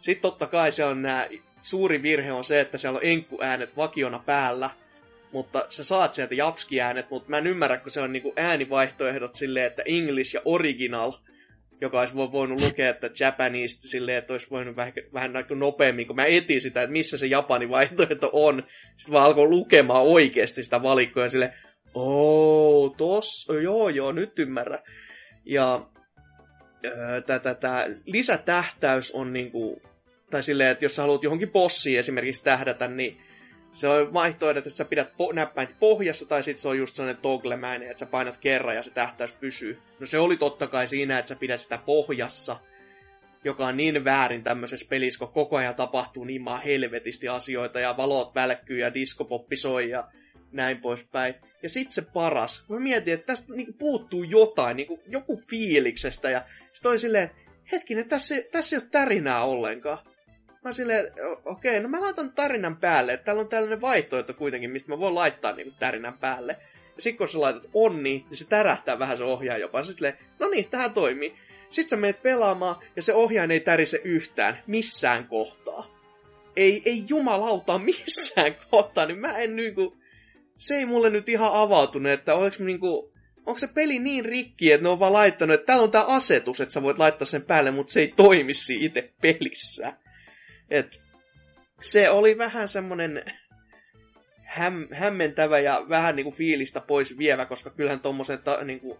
[SPEAKER 1] Sitten totta kai se on nämä, suuri virhe on se, että siellä on enkkuäänet vakiona päällä, mutta sä saat sieltä japski-äänet, mutta mä en ymmärrä, kun se on niin kuin äänivaihtoehdot silleen, että English ja Original, joka olisi voinut lukea, että Japanese silleen, että olisi voinut vähän, vähän nopeammin, kun mä etin sitä, että missä se Japani vaihtoehto on. Sitten vaan alkoi lukemaan oikeasti sitä valikkoa sille, oo, tossa, joo joo, nyt ymmärrän. Ja tämä lisätähtäys on niinku, tai silleen, että jos sä haluat johonkin bossiin esimerkiksi tähdätä, niin se on vaihtoehdot, että sä pidät po- näppäintä pohjassa, tai sitten se on just sellainen toggle-mäinen, että sä painat kerran ja se tähtäys pysyy. No se oli totta kai siinä, että sä pidät sitä pohjassa, joka on niin väärin tämmöisessä pelissä, kun koko ajan tapahtuu niin maa helvetisti asioita, ja valot välkkyy, ja diskopoppi soi, ja näin poispäin. Ja sitten se paras. Mä mietin, että tästä niinku puuttuu jotain, niinku joku fiiliksestä. Ja sitten oli silleen, hetkinen, tässä, tässä ei ole tärinää ollenkaan. Mä silleen, okei, okay, no mä laitan tarinan päälle. Että täällä on tällainen vaihtoehto kuitenkin, mistä mä voin laittaa niinku tarinan päälle. Ja sitten kun sä laitat onni, niin se tärähtää vähän se ohjaa jopa. Sitten no niin, tähän toimii. Sitten sä menet pelaamaan, ja se ohjaaja ei tärise yhtään, missään kohtaa. Ei, ei jumalauta missään kohtaa, niin mä en niinku se ei mulle nyt ihan avautunut, että oleks niinku, onko se peli niin rikki, että ne on vaan laittanut, että täällä on tää asetus, että sä voit laittaa sen päälle, mutta se ei toimi siinä itse pelissä. Et se oli vähän semmonen häm, hämmentävä ja vähän niinku fiilistä pois vievä, koska kyllähän tommoset niinku,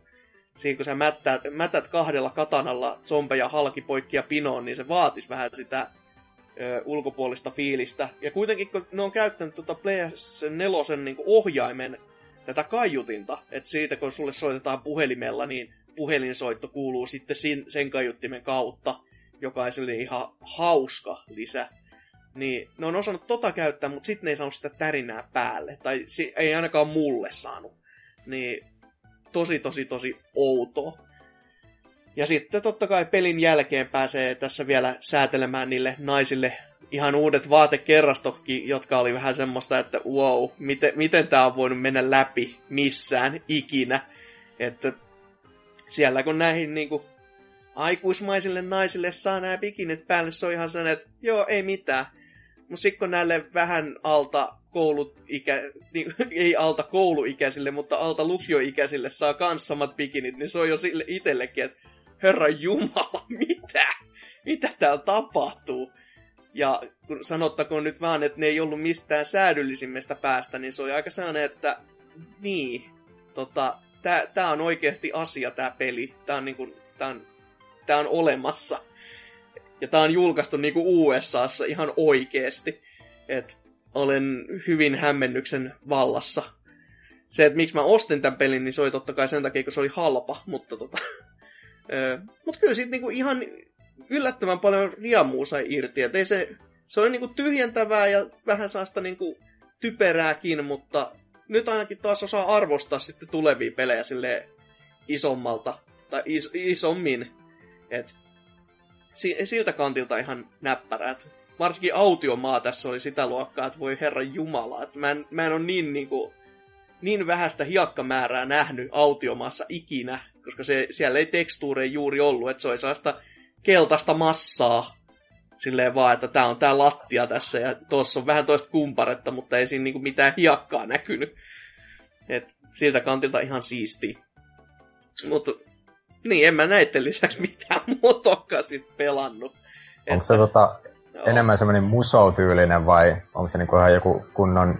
[SPEAKER 1] siinä kun sä mättät, mätät kahdella katanalla zombeja halki poikki ja pinoon, niin se vaatis vähän sitä ö, ulkopuolista fiilistä. Ja kuitenkin kun ne on käyttänyt tuota PS4 niin ohjaimen tätä kaiutinta, että siitä kun sulle soitetaan puhelimella, niin puhelinsoitto kuuluu sitten sen kaiuttimen kautta, joka on ihan hauska lisä. Niin ne on osannut tota käyttää, mutta sitten ne ei saanut sitä tärinää päälle. Tai si- ei ainakaan mulle saanut. Niin tosi, tosi, tosi outo. Ja sitten totta kai pelin jälkeen pääsee tässä vielä säätelemään niille naisille ihan uudet vaatekerrastotkin, jotka oli vähän semmoista, että wow, miten, miten tämä on voinut mennä läpi missään ikinä. Että siellä kun näihin niinku aikuismaisille naisille saa nämä bikinit päälle, se on ihan sellainen, että joo, ei mitään. Mutta sitten kun näille vähän alta kouluikä, niin, ei alta kouluikäisille, mutta alta lukioikäisille saa kans samat bikinit, niin se on jo sille itsellekin, että herra jumala, mitä? Mitä täällä tapahtuu? Ja kun sanottakoon nyt vaan, että ne ei ollut mistään säädyllisimmästä päästä, niin se oli aika sellainen, että niin, tota, tää, tää on oikeasti asia tää peli. Tää on, niinku, tää on, tää on olemassa. Ja tää on julkaistu niinku USAssa ihan oikeesti. Et olen hyvin hämmennyksen vallassa. Se, että miksi mä ostin tämän pelin, niin se oli totta kai sen takia, kun se oli halpa, mutta tota... mutta kyllä siitä niinku ihan yllättävän paljon riemua sai irti. Et ei se, se oli niinku tyhjentävää ja vähän saasta niinku typerääkin, mutta nyt ainakin taas osaa arvostaa sitten tulevia pelejä sille isommalta, tai is, isommin. Et siltä kantilta ihan näppärät. Varsinkin autiomaa tässä oli sitä luokkaa, että voi herra jumala, että mä en, mä en ole niin, niinku, niin vähäistä hiekkamäärää nähnyt autiomaassa ikinä, koska se, siellä ei tekstuureja juuri ollut, että se oli sellaista keltaista massaa. Silleen vaan, että tää on tää lattia tässä ja tuossa on vähän toista kumparetta, mutta ei siinä niinku mitään hiakkaa näkynyt. Et siltä kantilta ihan siisti. Mutta niin, en mä näiden lisäksi mitään muutokaan sit pelannut.
[SPEAKER 3] Onko se tota, joo. enemmän semmoinen musotyylinen vai onko se niinku ihan joku kunnon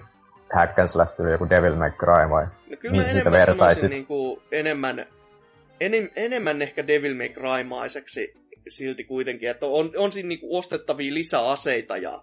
[SPEAKER 3] hack and slash tyyli, joku Devil May Cry vai
[SPEAKER 1] no, kyllä Mihin sitä vertaisit? Niinku enemmän, enem, enemmän ehkä Devil May Cry-maiseksi silti kuitenkin, että on, on siinä niinku ostettavia lisäaseita ja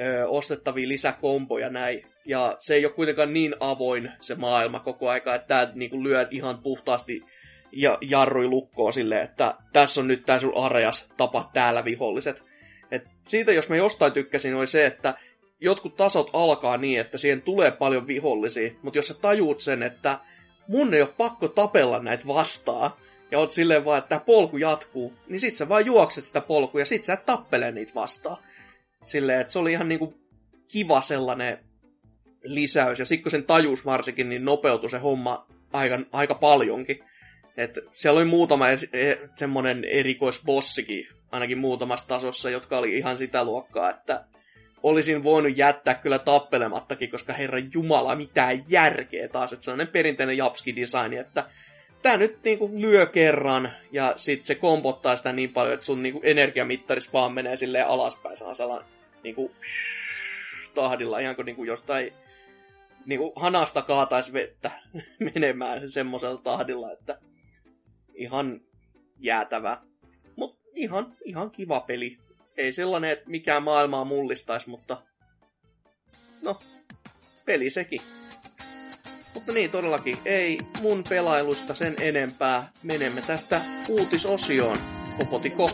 [SPEAKER 1] ö, ostettavia lisäkomboja näin. Ja se ei ole kuitenkaan niin avoin se maailma koko aika, että tää niinku lyöt ihan puhtaasti ja jarrui lukkoon silleen, että tässä on nyt tää sun areas, tapa täällä viholliset. Et siitä, jos mä jostain tykkäsin, oli se, että jotkut tasot alkaa niin, että siihen tulee paljon vihollisia, mutta jos sä tajuut sen, että mun ei ole pakko tapella näitä vastaan, ja oot silleen vaan, että tämä polku jatkuu, niin sit sä vaan juokset sitä polkua ja sit sä et tappele niitä vastaan. Silleen, että se oli ihan niinku kiva sellainen lisäys. Ja sitten kun sen tajus varsinkin, niin nopeutui se homma aika, aika paljonkin. Et siellä oli muutama er, er, semmonen erikoisbossikin, ainakin muutamassa tasossa, jotka oli ihan sitä luokkaa, että olisin voinut jättää kyllä tappelemattakin, koska herra jumala, mitään järkeä taas. Että sellainen perinteinen japski-design, että tää nyt niinku lyö kerran, ja sit se kompottaa sitä niin paljon, että sun niinku energiamittaris vaan menee silleen alaspäin sellaisella niinku tahdilla, ihan kuin niinku jostain niinku hanasta kaatais vettä menemään semmoisella tahdilla, että ihan jäätävä. Mut ihan, ihan kiva peli. Ei sellainen, että mikään maailmaa mullistaisi, mutta no, peli sekin. Mutta niin, todellakin ei mun pelailusta sen enempää. Menemme tästä uutisosioon. Kopotiko?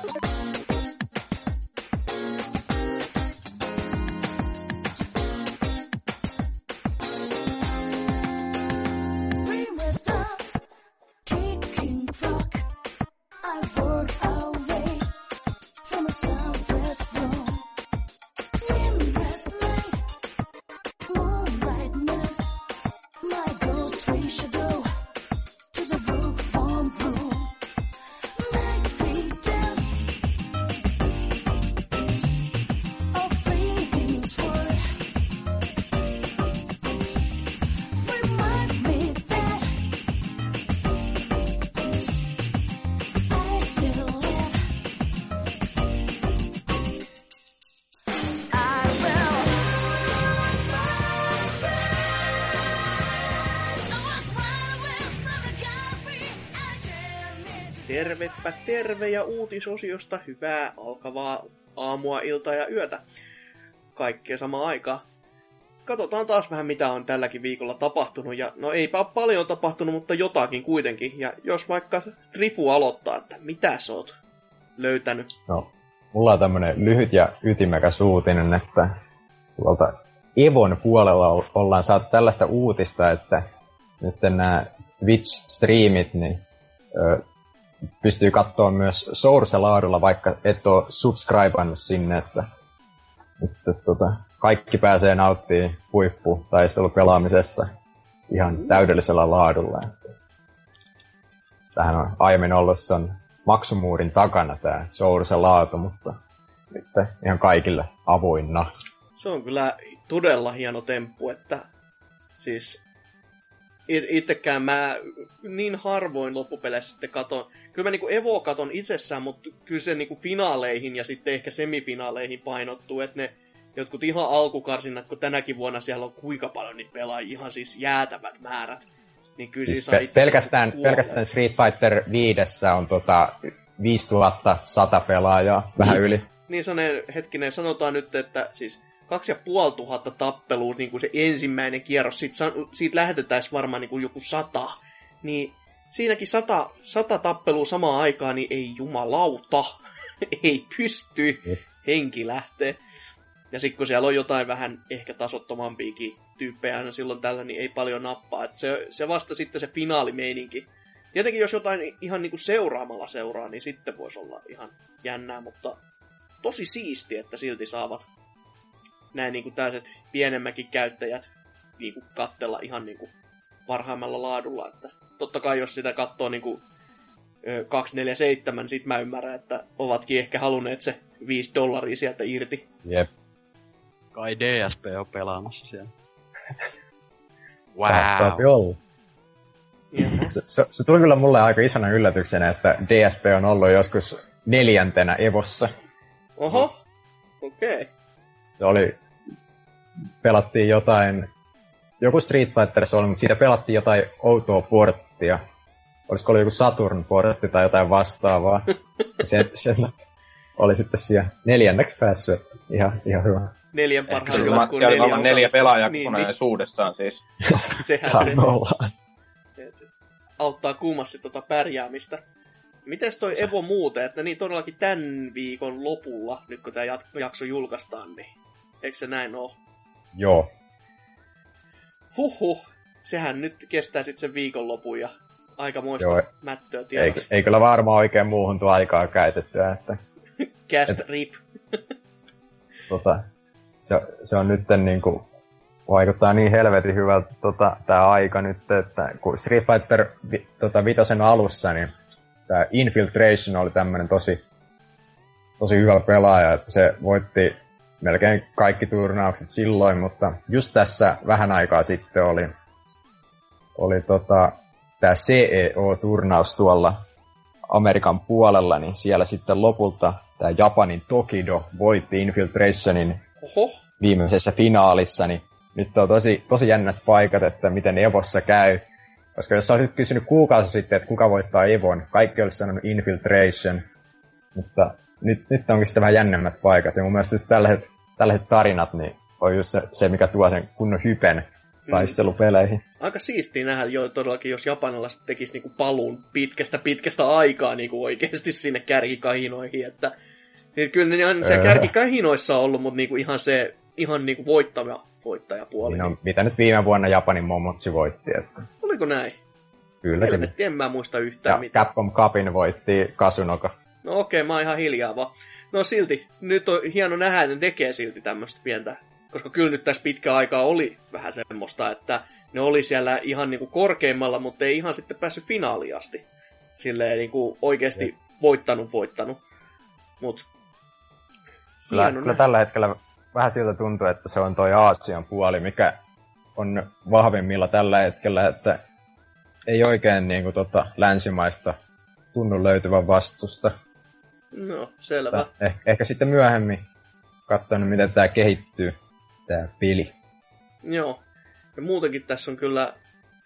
[SPEAKER 1] Uutisosiosta hyvää alkavaa aamua, iltaa ja yötä. Kaikkea samaan aikaan. Katsotaan taas vähän mitä on tälläkin viikolla tapahtunut. Ja no eipä ole paljon tapahtunut, mutta jotakin kuitenkin. Ja jos vaikka Trifu aloittaa, että mitä sä oot löytänyt?
[SPEAKER 3] No, mulla on tämmönen lyhyt ja ytimekäs uutinen, että tuolta Evon puolella ollaan saatu tällaista uutista, että nyt nämä Twitch-striimit, niin pystyy katsoa myös Source-laadulla, vaikka et ole subscribannut sinne, että, että tota, kaikki pääsee nauttimaan huippu pelaamisesta ihan täydellisellä laadulla. Tähän on aiemmin ollut sen maksumuurin takana tämä Source laatu, mutta nyt ihan kaikille avoinna.
[SPEAKER 1] Se on kyllä todella hieno temppu, että siis itsekään mä niin harvoin loppupeleissä sitten katon. Kyllä mä niinku Evo katon itsessään, mutta kyllä se niinku finaaleihin ja sitten ehkä semifinaaleihin painottuu, että ne jotkut ihan alkukarsinnat, kun tänäkin vuonna siellä on kuinka paljon niitä pelaajia, ihan siis jäätävät määrät. Niin kyllä
[SPEAKER 3] siis pe- pelkästään, pelkästään Street Fighter 5 on tota 5100 pelaajaa, vähän yli.
[SPEAKER 1] niin sanen, hetkinen, sanotaan nyt, että siis kaksi ja puoli tuhatta tappelua, niin kuin se ensimmäinen kierros, siitä, siitä lähetetään varmaan niin kuin joku sata, niin siinäkin sata, sata tappelua samaan aikaan, niin ei jumalauta, ei pysty, henki lähtee. Ja sitten kun siellä on jotain vähän ehkä tasottomampiakin tyyppejä aina silloin tällä, niin ei paljon nappaa. Et se, se vasta sitten se finaalimeininki. Tietenkin jos jotain ihan niinku seuraamalla seuraa, niin sitten voisi olla ihan jännää, mutta tosi siisti, että silti saavat näin niinku tällaiset pienemmäkin käyttäjät niinku kattella ihan niinku parhaimmalla laadulla. Että totta kai jos sitä katsoo niinku 247, niin sit mä ymmärrän, että ovatkin ehkä halunneet se 5 dollaria sieltä irti.
[SPEAKER 3] Jep.
[SPEAKER 4] Kai DSP on pelaamassa siellä.
[SPEAKER 3] wow. Olla. Se, se, se, tuli kyllä mulle aika isona yllätyksenä, että DSP on ollut joskus neljäntenä Evossa.
[SPEAKER 1] Oho, okei. Okay.
[SPEAKER 3] Se oli, pelattiin jotain, joku Street Fighter se oli, mutta siitä pelattiin jotain outoa porttia. Olisiko ollut joku Saturn-portti tai jotain vastaavaa. se, se oli sitten siellä neljänneksi päässyt. Ihan, ihan hyvä
[SPEAKER 1] neljän parhaan
[SPEAKER 2] joukkueen neljä, neljä, neljä pelaajaa niin, niin. siis.
[SPEAKER 1] Sehän
[SPEAKER 3] se olla.
[SPEAKER 1] auttaa kuumasti tota pärjäämistä. Mites toi Evo muuten, että niin todellakin tämän viikon lopulla, nyt kun tämä jakso julkaistaan, niin eikö se näin oo?
[SPEAKER 3] Joo.
[SPEAKER 1] Huhhuh, sehän nyt kestää sitten sen viikonlopun ja aikamoista Joo. mättöä tiedossa.
[SPEAKER 3] Ei, ei kyllä varmaan oikein muuhun tuo aikaa käytettyä, että...
[SPEAKER 1] Cast et, rip.
[SPEAKER 3] tota, se, se on nyt niin kuin, vaikuttaa niin helvetin hyvältä tota, tämä aika nyt, että kun Street Fighter vi, tota, vitosen alussa, niin tämä Infiltration oli tämmöinen tosi, tosi hyvä pelaaja, että se voitti melkein kaikki turnaukset silloin, mutta just tässä vähän aikaa sitten oli, oli tota, tämä CEO-turnaus tuolla Amerikan puolella, niin siellä sitten lopulta tämä Japanin Tokido voitti Infiltrationin Oho. viimeisessä finaalissa, niin nyt on tosi, tosi jännät paikat, että miten Evossa käy. Koska jos olisit kysynyt kuukausi sitten, että kuka voittaa Evon, kaikki olisi sanonut Infiltration. Mutta nyt, nyt onkin sitten vähän jännemmät paikat. Ja mun mielestä tällaiset, tällaiset tarinat niin on just se, se, mikä tuo sen kunnon hypen mm. taistelupeleihin.
[SPEAKER 1] Aika siistiä nähdä jo todellakin, jos japanilaiset tekisi niinku paluun pitkästä pitkästä aikaa niinku oikeasti sinne kärkikahinoihin, että niin kyllä ne on se kärkikahinoissa ollut, mutta niinku ihan se ihan niinku voittaja, voittajapuoli.
[SPEAKER 3] No, mitä nyt viime vuonna Japanin Momotsi voitti. Että...
[SPEAKER 1] Oliko näin?
[SPEAKER 3] Kyllä,
[SPEAKER 1] Helvetti, kyllä. en mä muista yhtään ja
[SPEAKER 3] mitään. Capcom Cupin voitti Kasunoka.
[SPEAKER 1] No okei, okay, mä oon ihan hiljaa vaan. No silti, nyt on hieno nähdä, että ne tekee silti tämmöistä pientä. Koska kyllä nyt tässä pitkä aikaa oli vähän semmoista, että ne oli siellä ihan niinku korkeimmalla, mutta ei ihan sitten päässyt finaaliin asti. Silleen niinku oikeasti ja. voittanut, voittanut. Mut
[SPEAKER 3] Kyllä, kyllä tällä hetkellä vähän siltä tuntuu, että se on toi Aasian puoli, mikä on vahvimmilla tällä hetkellä, että ei oikein niin kuin, tota, länsimaista tunnu löytyvän vastusta.
[SPEAKER 1] No, selvä.
[SPEAKER 3] Eh, ehkä sitten myöhemmin katsoin, miten tämä kehittyy, tämä peli.
[SPEAKER 1] Joo. Ja muutenkin tässä on kyllä,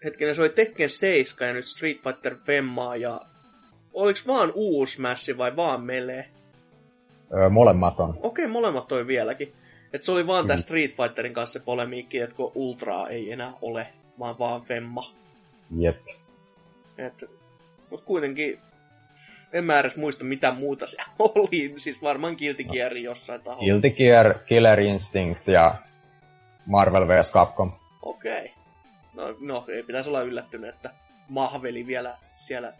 [SPEAKER 1] hetkinen, se oli Tekken 7 ja nyt Street Fighter Femmaa ja oliks vaan uusi mässi vai vaan melee?
[SPEAKER 3] Öö, molemmat on.
[SPEAKER 1] Okei, molemmat toi vieläkin. Et se oli vaan mm. tää
[SPEAKER 3] Mm.
[SPEAKER 1] Street Fighterin kanssa se polemiikki, että kun Ultraa ei enää ole, vaan vaan Femma.
[SPEAKER 3] Jep.
[SPEAKER 1] Et, mut kuitenkin en mä edes muista mitä muuta se oli. Siis varmaan Guilty Gear jossain taholla.
[SPEAKER 3] Guilty Gear, Killer Instinct ja Marvel vs. Capcom.
[SPEAKER 1] Okei. No, no, ei pitäisi olla yllättynyt, että Mahveli vielä siellä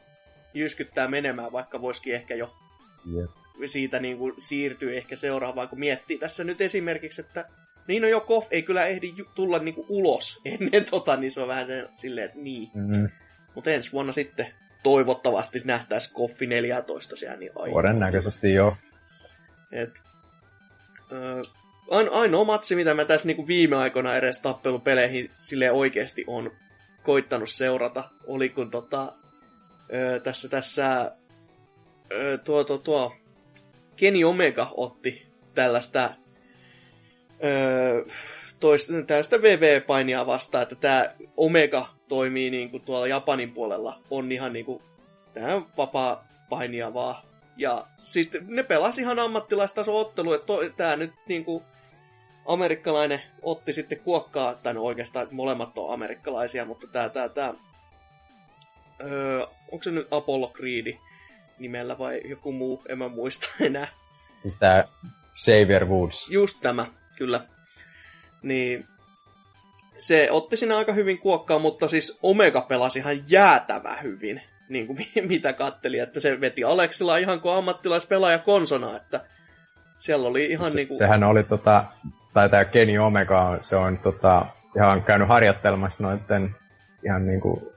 [SPEAKER 1] jyskyttää menemään, vaikka voisikin ehkä jo
[SPEAKER 3] Jep.
[SPEAKER 1] siitä niin kuin siirtyy ehkä seuraavaan, kun miettii tässä nyt esimerkiksi, että niin no jo Koff ei kyllä ehdi tulla niin kuin ulos ennen tota, niin se on vähän silleen, että niin.
[SPEAKER 3] Mm,
[SPEAKER 1] Mutta ensi vuonna sitten toivottavasti nähtäisi Koffi 14 siellä, niin ai.
[SPEAKER 3] todennäköisesti joo.
[SPEAKER 1] Et, ö, ain, ainoa matsi, mitä mä tässä niinku viime aikoina edes tappelupeleihin sille oikeasti on koittanut seurata, oli kun tota, ö, tässä, tässä ö, tuo, tuo, tuo Kenny Omega otti tällaista ö, toista, tällaista VV-painia vastaan, että tämä Omega toimii niinku tuolla Japanin puolella, on ihan niinku tämä vapaa painia vaan. Ja sitten ne pelasi ihan ammattilaistaso ottelu, että tää nyt niinku amerikkalainen otti sitten kuokkaa, tai no oikeastaan molemmat on amerikkalaisia, mutta tää, tää, tää, öö, onko se nyt Apollo Creed nimellä vai joku muu, en mä muista enää.
[SPEAKER 3] Siis tää Xavier Woods.
[SPEAKER 1] Just tämä, kyllä. Niin se otti siinä aika hyvin kuokkaa, mutta siis Omega pelasi ihan jäätävä hyvin, niin kuin mi- mitä katteli, että se veti Aleksilla ihan kuin ammattilaispelaaja konsona, että siellä oli ihan
[SPEAKER 3] Se,
[SPEAKER 1] niin kuin...
[SPEAKER 3] Sehän oli tota, tai tää Kenny Omega, se on tota, ihan käynyt harjoittelemassa noitten ihan niinku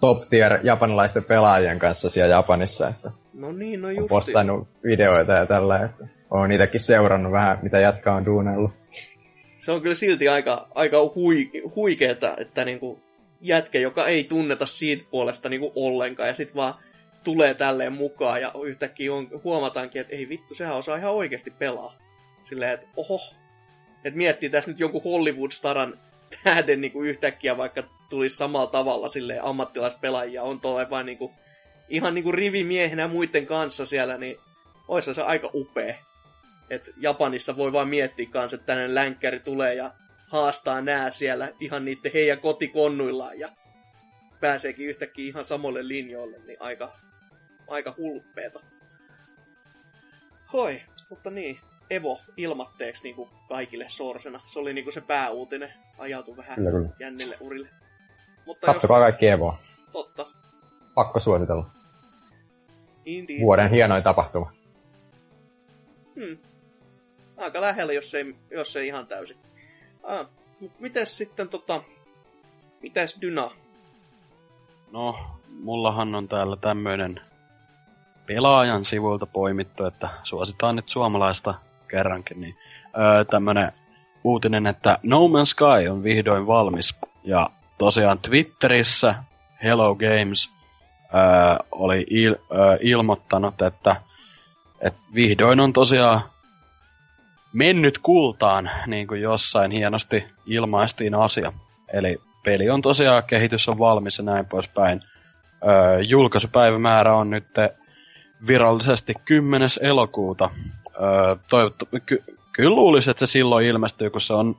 [SPEAKER 3] top tier japanilaisten pelaajien kanssa siellä Japanissa, että
[SPEAKER 1] No niin, no
[SPEAKER 3] on postannut videoita ja tällä, että on itsekin seurannut vähän, mitä jätkä on duunellut.
[SPEAKER 1] Se on kyllä silti aika, aika hui, huikeeta, että niinku jätkä, joka ei tunneta siitä puolesta niinku ollenkaan, ja sitten vaan tulee tälleen mukaan, ja yhtäkkiä on, huomataankin, että ei vittu, sehän osaa ihan oikeasti pelaa. Silleen, että oho, että miettii tässä nyt jonkun Hollywood-staran tähden niinku yhtäkkiä, vaikka tulisi samalla tavalla silleen ammattilaispelaajia, on tuolla vain niinku, ihan niinku rivimiehenä muiden kanssa siellä, niin olisi se aika upea. Et Japanissa voi vaan miettiä kanssa, että tänne länkkäri tulee ja haastaa nää siellä ihan niiden heidän kotikonnuillaan ja pääseekin yhtäkkiä ihan samoille linjoille, niin aika, aika hulppeeta. Hoi, mutta niin, Evo ilmatteeksi niin kuin kaikille sorsena. Se oli niin kuin se pääuutinen. Ajautui vähän
[SPEAKER 3] Kyllä, kyllä.
[SPEAKER 1] jännille urille. Mutta
[SPEAKER 3] Kattokaa kaikki Evoa.
[SPEAKER 1] jos, totta,
[SPEAKER 3] Pakko suositella.
[SPEAKER 1] Indeed.
[SPEAKER 3] Vuoden hienoin tapahtuma.
[SPEAKER 1] Hmm. Aika lähellä, jos ei, jos ei ihan täysin. Ah, mut mites sitten tota... Mitäs Dyna?
[SPEAKER 4] No, mullahan on täällä tämmöinen pelaajan sivuilta poimittu, että suositaan nyt suomalaista kerrankin, niin öö, tämmönen uutinen, että No Man's Sky on vihdoin valmis. Ja tosiaan Twitterissä Hello Games öö, oli il, öö, ilmoittanut, että, että vihdoin on tosiaan mennyt kultaan, niin kuin jossain hienosti ilmaistiin asia. Eli peli on tosiaan, kehitys on valmis ja näin poispäin. Öö, julkaisupäivämäärä on nyt virallisesti 10. elokuuta. Öö, toivottu, ky, kyllä luulisin, että se silloin ilmestyy, kun se on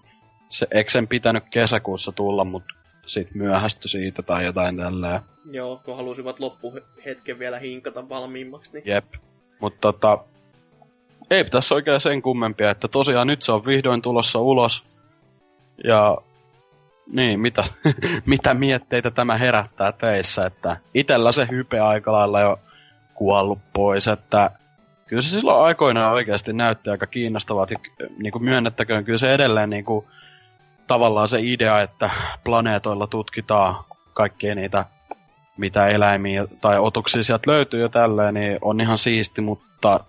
[SPEAKER 4] se eksen pitänyt kesäkuussa tulla, mutta sit myöhästy siitä tai jotain tälleen.
[SPEAKER 1] Joo, kun halusivat loppuhetken vielä hinkata valmiimmaksi, niin...
[SPEAKER 4] Jep. Mutta tota, ei tässä oikein sen kummempia, että tosiaan nyt se on vihdoin tulossa ulos. Ja niin, mitä, mitä mietteitä tämä herättää teissä, että itellä se hype aika lailla jo kuollut pois, että kyllä se silloin aikoinaan oikeasti näytti aika kiinnostavat, ja niin kuin myönnettäköön, kyllä se edelleen niin kuin, tavallaan se idea, että planeetoilla tutkitaan kaikkia niitä mitä eläimiä tai otuksia sieltä löytyy jo tälleen, niin on ihan siisti, mutta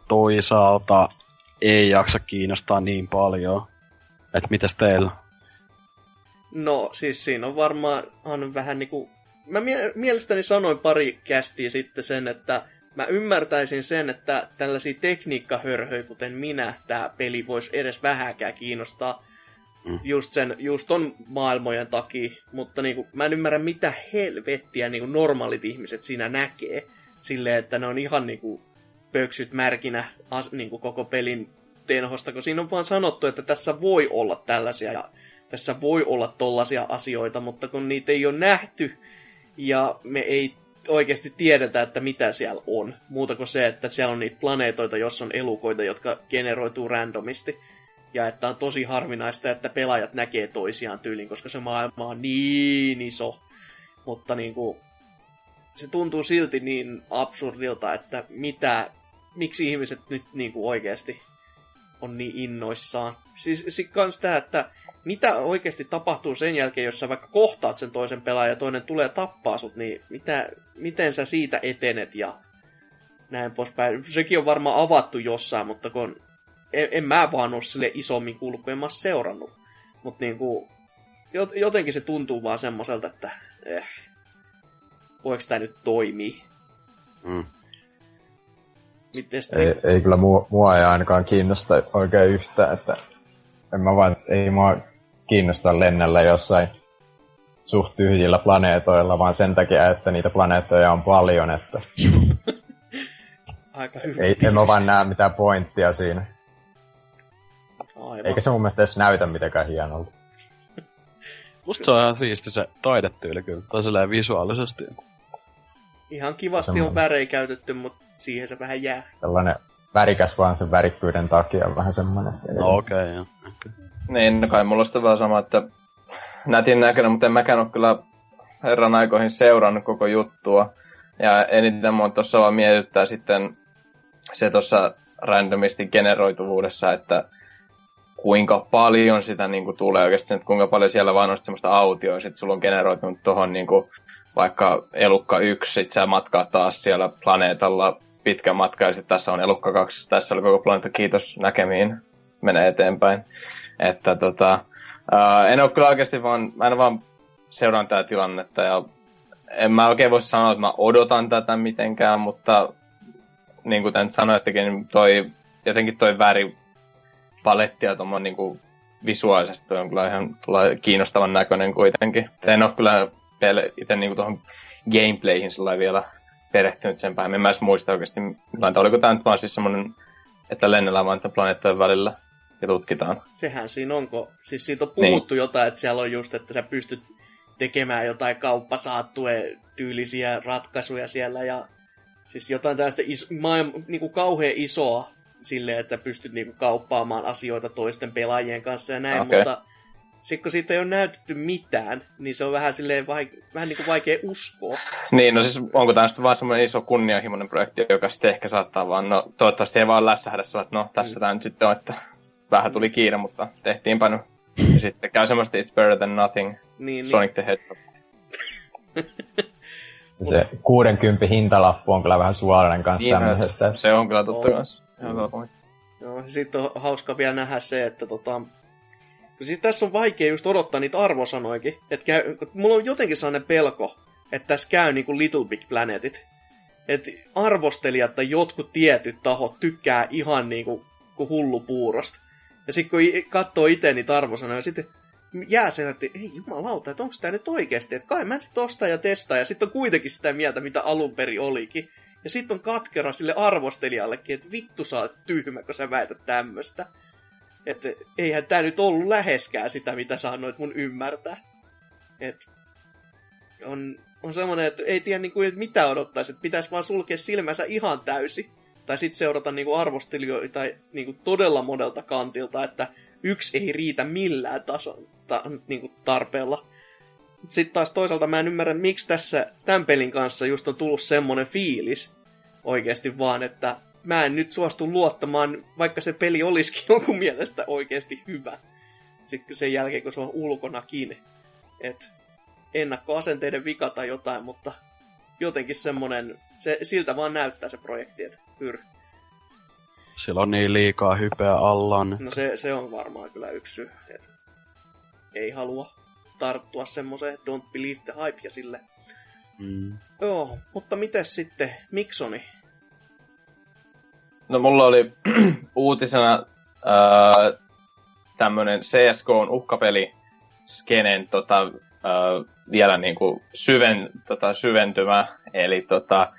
[SPEAKER 4] toisaalta ei jaksa kiinnostaa niin paljon. Että mitäs teillä?
[SPEAKER 1] No, siis siinä on varmaan on vähän niinku... Mä mie- mielestäni sanoin pari kästiä sitten sen, että mä ymmärtäisin sen, että tällaisia tekniikkahörhöjä, kuten minä, tämä peli voisi edes vähäkään kiinnostaa
[SPEAKER 4] Mm.
[SPEAKER 1] just, sen, just ton maailmojen takia, mutta niinku, mä en ymmärrä, mitä helvettiä niinku normaalit ihmiset siinä näkee. silleen, että ne on ihan niinku pöksyt märkinä as, niinku koko pelin tenhosta, kun siinä on vaan sanottu, että tässä voi olla tällaisia ja tässä voi olla tollaisia asioita, mutta kun niitä ei ole nähty ja me ei oikeasti tiedetä, että mitä siellä on. Muuta kuin se, että siellä on niitä planeetoita, jossa on elukoita, jotka generoituu randomisti. Ja että on tosi harvinaista, että pelaajat näkee toisiaan tyylin, koska se maailma on niin iso. Mutta niin kuin, se tuntuu silti niin absurdilta, että mitä, miksi ihmiset nyt niin kuin oikeasti on niin innoissaan. Siis, siis kans tää, että mitä oikeasti tapahtuu sen jälkeen, jos sä vaikka kohtaat sen toisen pelaajan ja toinen tulee tappaa sut, niin mitä, miten sä siitä etenet ja näin poispäin. Sekin on varmaan avattu jossain, mutta kun en, en mä vaan ole sille isommin kuullut, kun en mä seurannut. Mutta niinku, jotenkin se tuntuu vaan semmoiselta, että eh, voiko tämä nyt toimii. Mm.
[SPEAKER 3] Ei, ei kyllä mua, mua ei ainakaan kiinnosta oikein yhtään, että en mä vaan, ei mua kiinnosta lennellä jossain suht tyhjillä planeetoilla, vaan sen takia, että niitä planeettoja on paljon, että
[SPEAKER 1] Aika hyvä
[SPEAKER 3] ei, en mä vaan näe mitään pointtia siinä. Aivan. Eikä se mun mielestä edes näytä mitenkään hienolta.
[SPEAKER 4] Musta se on ihan siisti se taidetyyli kyllä, tai silleen visuaalisesti.
[SPEAKER 1] Ihan kivasti Semmoinen. on värejä käytetty, mutta siihen se vähän jää.
[SPEAKER 3] Sellainen värikäs vaan sen värikkyyden takia vähän semmoinen.
[SPEAKER 4] No okei, okay, joo. Okay.
[SPEAKER 2] Niin, no kai mulla on vähän sama, että nätin näköinen, mutta en mäkään ole kyllä herran aikoihin seurannut koko juttua. Ja eniten mua tuossa vaan mietittää sitten se tuossa randomisti generoituvuudessa, että kuinka paljon sitä niin kuin, tulee oikeasti, että kuinka paljon siellä vaan on semmoista autioa, että sulla on generoitunut tuohon niin kuin, vaikka elukka 1, sit sä matkaa taas siellä planeetalla pitkä matka, ja sitten tässä on elukka 2, tässä oli koko planeetta, kiitos näkemiin, menee eteenpäin. Että tota, ää, en ole kyllä oikeasti vaan, mä en vaan seuraan tätä tilannetta, ja en mä oikein voi sanoa, että mä odotan tätä mitenkään, mutta niin kuin tämän sanoittekin, niin toi, jotenkin toi väri paletti ja tuommoinen niin visuaalisesti on kyllä ihan kiinnostavan näköinen kuitenkin. En ole kyllä itse niin tuohon gameplayhin vielä perehtynyt sen päin. En mä edes muista oikeasti, millainen oliko tämä nyt vaan siis semmoinen, että lennellään vaan planeettojen välillä ja tutkitaan.
[SPEAKER 1] Sehän siinä onko, siis siitä on puhuttu niin. jotain, että siellä on just, että sä pystyt tekemään jotain kauppasaattue tyylisiä ratkaisuja siellä ja siis jotain tällaista is, maailma, niin kuin kauhean isoa silleen, että pystyt niin kuin kauppaamaan asioita toisten pelaajien kanssa ja näin, okay. mutta sitten kun siitä ei ole näytetty mitään, niin se on vähän silleen vaik- vähän niin kuin vaikea uskoa.
[SPEAKER 2] Niin, no siis onko tämä sitten vaan semmoinen iso kunnianhimoinen projekti, joka sitten ehkä saattaa vaan, no toivottavasti ei vaan lässähdä että no tässä mm. tämä nyt sitten on, että vähän tuli kiire, mutta tehtiinpä nyt. Ja sitten käy semmoista It's Better Than Nothing, niin, Sonic niin. the Hedgehog.
[SPEAKER 3] se 60 hintalappu on kyllä vähän suolainen kanssa niin, tämmöisestä.
[SPEAKER 2] Se, on kyllä totta oh. kanssa.
[SPEAKER 1] Mm. Joo, sitten on hauska vielä nähdä se, että tota, Siis tässä on vaikea just odottaa niitä arvosanoikin. Että käy, mulla on jotenkin sellainen pelko, että tässä käy niinku Little Big Planetit. Että arvostelijat tai jotkut tietyt tahot tykkää ihan niinku kuin hullu puurosta. Ja sitten kun katsoo itse niitä arvosanoja, sitten jää se, että ei jumalauta, että onko tämä nyt oikeasti, että kai mä sitten ostaa ja testaa, ja sitten on kuitenkin sitä mieltä, mitä alun perin olikin. Ja sitten on katkera sille arvostelijallekin, että vittu sä oot tyhmä, kun sä väität tämmöstä. Että eihän tää nyt ollut läheskään sitä, mitä sä annoit mun ymmärtää. Et on, on semmoinen, että ei tiedä niinku, että mitä odottaisi, että pitäisi vaan sulkea silmänsä ihan täysi. Tai sitten seurata niinku arvostelijoita niinku todella monelta kantilta, että yksi ei riitä millään tason, ta, niinku tarpeella. Sitten taas toisaalta mä en ymmärrä, miksi tässä tämän pelin kanssa just on tullut semmonen fiilis oikeasti vaan, että mä en nyt suostu luottamaan, vaikka se peli olisikin jonkun mielestä oikeasti hyvä. Sitten sen jälkeen, kun se on ulkonakin. Et ennakkoasenteiden vika tai jotain, mutta jotenkin semmonen, se, siltä vaan näyttää se projekti, että pyr.
[SPEAKER 4] Sillä on niin liikaa hypeä allaan.
[SPEAKER 1] No se, se on varmaan kyllä yksi syy, että ei halua tarttua semmoiseen don't believe the hype ja sille. Mm. Joo, mutta miten sitten Miksoni?
[SPEAKER 2] No mulla oli uutisena äh, tämmönen CSGOn uhkapeli skenen tota, äh, vielä niinku syven, tota, syventymä. Eli tota,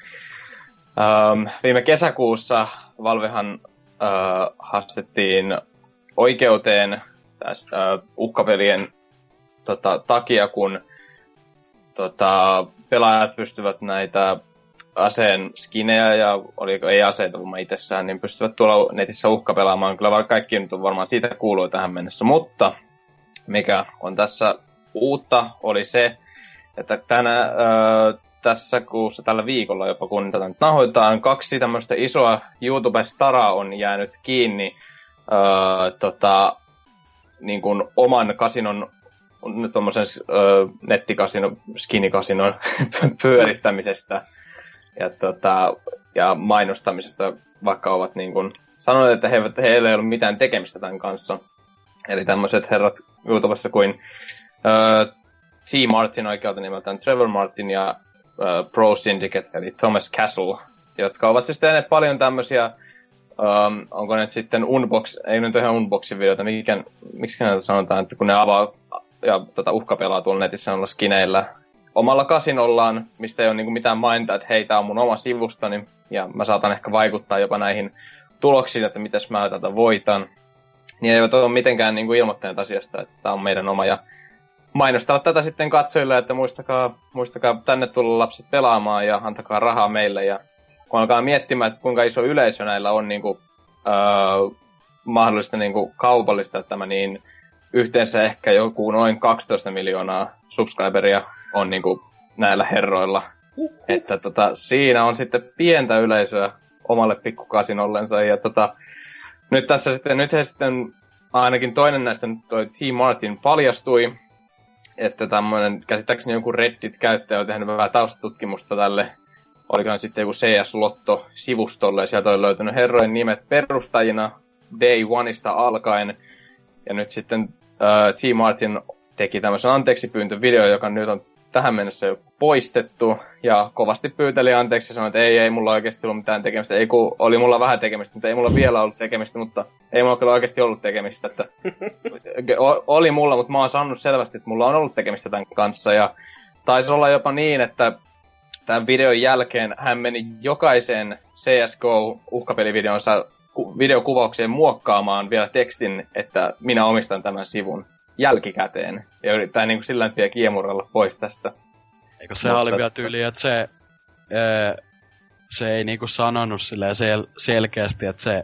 [SPEAKER 2] Ähm, viime kesäkuussa Valvehan äh, haastettiin oikeuteen tästä äh, uhkapelien tota, takia, kun tota, pelaajat pystyvät näitä aseen skinejä ja oliko ei aseita vaan itsessään, niin pystyvät tuolla netissä uhkapelaamaan. Kyllä kaikki nyt on varmaan siitä kuuluu tähän mennessä, mutta mikä on tässä uutta oli se, että tänä, äh, tässä kuussa tällä viikolla jopa kun tätä nyt nahoitaan, kaksi tämmöistä isoa YouTube-staraa on jäänyt kiinni äh, tota, niin kuin oman kasinon tuommoisen uh, nettikasinon, skinikasinon pyörittämisestä ja, tota, ja mainostamisesta, vaikka ovat niin kuin sanoneet, että he, heillä ei ollut mitään tekemistä tämän kanssa. Eli tämmöiset herrat YouTubessa kuin uh, T. Martin oikealta nimeltään Trevor Martin ja uh, Pro Syndicate, eli Thomas Castle, jotka ovat siis tehneet paljon tämmöisiä Um, onko ne sitten unbox, ei nyt ihan unboxin videota, mikä, miksi näitä sanotaan, että kun ne avaa ja tota, uhkapelaa tuolla netissä olla skineillä omalla kasinollaan, mistä ei ole niinku mitään mainita, että hei, tää on mun oma sivustani, ja mä saatan ehkä vaikuttaa jopa näihin tuloksiin, että mitäs mä tätä voitan. Niin eivät ole mitenkään niinku ilmoittaneet asiasta, että tämä on meidän oma, ja mainostaa tätä sitten katsojille, että muistakaa, muistakaa tänne tulla lapset pelaamaan ja antakaa rahaa meille. Ja kun alkaa miettimään, että kuinka iso yleisö näillä on niin kuin, öö, mahdollista niin kuin kaupallista tämä, niin yhteensä ehkä joku noin 12 miljoonaa subscriberia on niin kuin näillä herroilla. Uhuh. Että tota, siinä on sitten pientä yleisöä omalle pikkukasinollensa. Ja tota, nyt tässä sitten, nyt he sitten, ainakin toinen näistä, toi T. Martin paljastui, että tämmöinen, käsittääkseni joku Reddit-käyttäjä on tehnyt vähän taustatutkimusta tälle, olikohan sitten joku CS-lotto-sivustolle, ja sieltä on löytynyt herrojen nimet perustajina Day Oneista alkaen, ja nyt sitten uh, T. Martin teki tämmöisen anteeksipyyntövideo, joka nyt on tähän mennessä jo poistettu, ja kovasti pyyteli anteeksi ja sanoi, että ei, ei mulla oikeasti ollut mitään tekemistä. Ei, kun oli mulla vähän tekemistä, mutta ei mulla vielä ollut tekemistä, mutta ei mulla kyllä oikeasti ollut tekemistä. Että, oli mulla, mutta mä oon saanut selvästi, että mulla on ollut tekemistä tämän kanssa, ja taisi olla jopa niin, että tämän videon jälkeen hän meni jokaisen CSGO-uhkapelivideonsa videokuvaukseen muokkaamaan vielä tekstin, että minä omistan tämän sivun jälkikäteen. Ja yrittää niin kuin sillä tavalla kiemuralla pois tästä.
[SPEAKER 4] Eikö se oli vielä tyyli, että se, se ei niinku sanonut sel- selkeästi, että se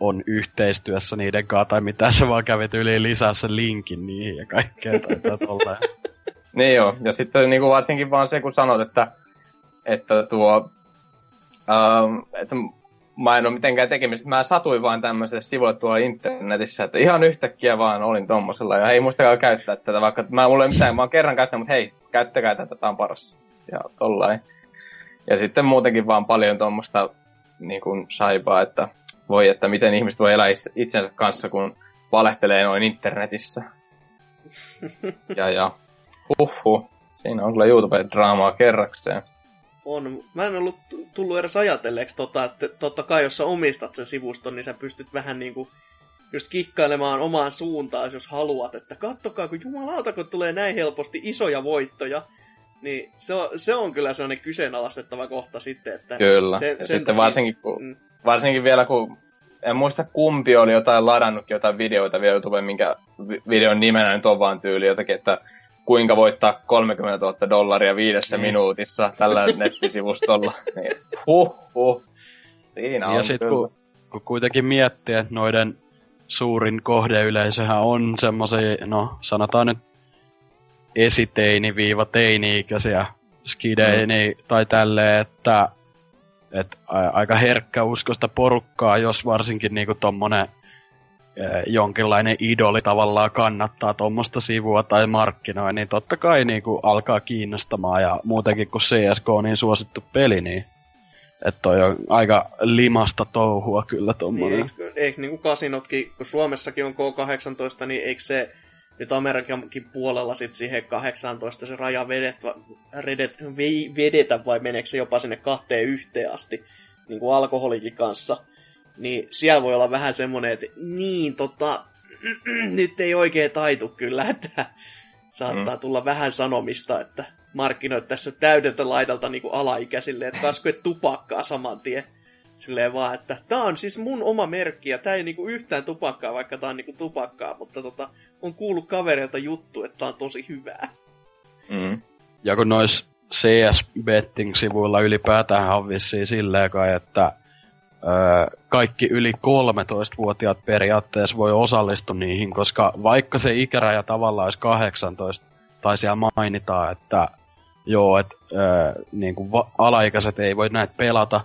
[SPEAKER 4] on yhteistyössä niiden kanssa, tai mitä se vaan kävi tyyliin lisää sen linkin niihin ja kaikkea tai
[SPEAKER 2] niin joo, ja sitten niinku varsinkin vaan se, kun sanot, että, että tuo, ähm, että mä en ole mitenkään tekemistä. Mä satuin vaan tämmöiselle sivulle tuolla internetissä, että ihan yhtäkkiä vaan olin tommosella. Ja hei, muistakaa käyttää tätä, vaikka mä mulla ei mitään, mä oon kerran käyttänyt, mutta hei, käyttäkää tätä, tää on paras. Ja tollain. Ja sitten muutenkin vaan paljon tuommoista niin kuin saipaa, että voi, että miten ihmiset voi elää itsensä kanssa, kun valehtelee noin internetissä. ja ja, huhhuh. Siinä on kyllä YouTube-draamaa kerrakseen
[SPEAKER 1] on. Mä en ollut tullut edes ajatelleeksi, tota, että totta kai jos sä omistat sen sivuston, niin sä pystyt vähän niinku just kikkailemaan omaan suuntaan, jos haluat, että kattokaa, kun jumalauta, kun tulee näin helposti isoja voittoja, niin se on, se on kyllä sellainen kyseenalaistettava kohta sitten, että...
[SPEAKER 2] Kyllä, se, ja sitten takia, varsinkin, kun, mm. varsinkin vielä kun en muista kumpi oli jotain ladannutkin jotain videoita vielä YouTubeen, minkä videon nimenä nyt on vaan tyyli jotakin, että kuinka voittaa 30 000 dollaria viidessä mm. minuutissa tällä nettisivustolla. Niin, huh, huh. Siinä on
[SPEAKER 4] Ja sitten kun, kun kuitenkin miettii, että noiden suurin kohdeyleisöhän on semmoisia, no sanotaan nyt esiteini-teini-ikäisiä skideini mm. tai tälleen, että et aika herkkä uskosta porukkaa, jos varsinkin niinku tommonen jonkinlainen idoli tavallaan kannattaa tuommoista sivua tai markkinoi, niin totta kai niin kuin alkaa kiinnostamaan ja muutenkin kun CSK on niin suosittu peli, niin että toi on aika limasta touhua kyllä tuommoinen.
[SPEAKER 1] Niin, eikö, eikö niin kuin kasinotkin, kun Suomessakin on K18, niin eikö se nyt Amerikankin puolella sit siihen 18 se raja vedet, redet, vedetä vai meneekö se jopa sinne kahteen yhteen asti, niin kuin alkoholikin kanssa niin siellä voi olla vähän semmoinen, että niin tota, nyt ei oikein taitu kyllä, että saattaa mm. tulla vähän sanomista, että markkinoit tässä täydeltä laidalta niin kuin alaikäisille, että kasko tupakkaa saman tien. Silleen vaan, että tää on siis mun oma merkki ja tää ei niinku yhtään tupakkaa, vaikka tää on niinku tupakkaa, mutta tota, on kuullut kavereilta juttu, että tää on tosi hyvää.
[SPEAKER 2] Mm.
[SPEAKER 4] Ja kun nois CS Betting-sivuilla ylipäätään on vissiin silleen kai, että öö, kaikki yli 13-vuotiaat periaatteessa voi osallistua niihin, koska vaikka se ikäraja tavallaan olisi 18, tai siellä mainitaan, että joo, että öö, niin kuin va- alaikäiset ei voi näitä pelata,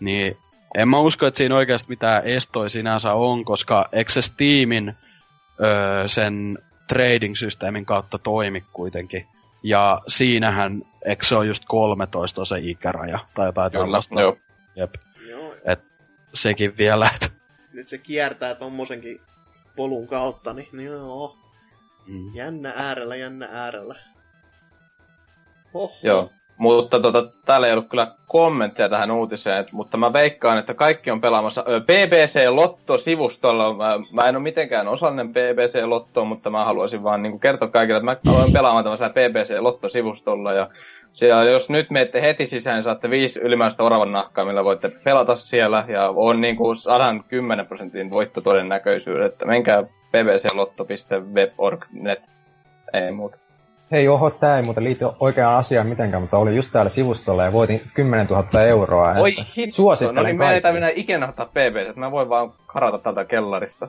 [SPEAKER 4] niin en mä usko, että siinä oikeasti mitään estoja sinänsä on, koska eikö se Steamin öö, sen trading-systeemin kautta toimi kuitenkin. Ja siinähän, eikö se ole just 13 on se ikäraja, tai jotain
[SPEAKER 2] Kyllä,
[SPEAKER 4] tällaista.
[SPEAKER 2] joo.
[SPEAKER 4] Jep. Sekin vielä, että...
[SPEAKER 1] nyt se kiertää tommosenkin polun kautta, niin, niin joo.
[SPEAKER 4] Mm.
[SPEAKER 1] Jännä äärellä, jännä äärellä. Oho.
[SPEAKER 2] Joo. Mutta tota, täällä ei ollut kyllä kommentteja tähän uutiseen, et- mutta mä veikkaan, että kaikki on pelaamassa BBC Lotto-sivustolla. Mä, mä en ole mitenkään osallinen BBC Lottoon, mutta mä haluaisin vaan niin kertoa kaikille, että mä aloin pelaamaan tämmöisellä BBC Lotto-sivustolla. Ja siellä, jos nyt menette heti sisään, saatte viisi ylimääräistä oravan nahkaa, millä voitte pelata siellä. Ja on niin kuin 110 prosentin voittotodennäköisyys, että menkää bbclotto.web.org.net. Ei muuta.
[SPEAKER 3] Hei, oho, tää ei muuten liity oikeaan asiaan mitenkään, mutta olin just täällä sivustolla ja voitin 10 000 euroa.
[SPEAKER 2] Oi hitto, no niin me ei
[SPEAKER 3] kaikille.
[SPEAKER 2] minä ikinä ottaa PBC, mä voin vaan karata tältä kellarista.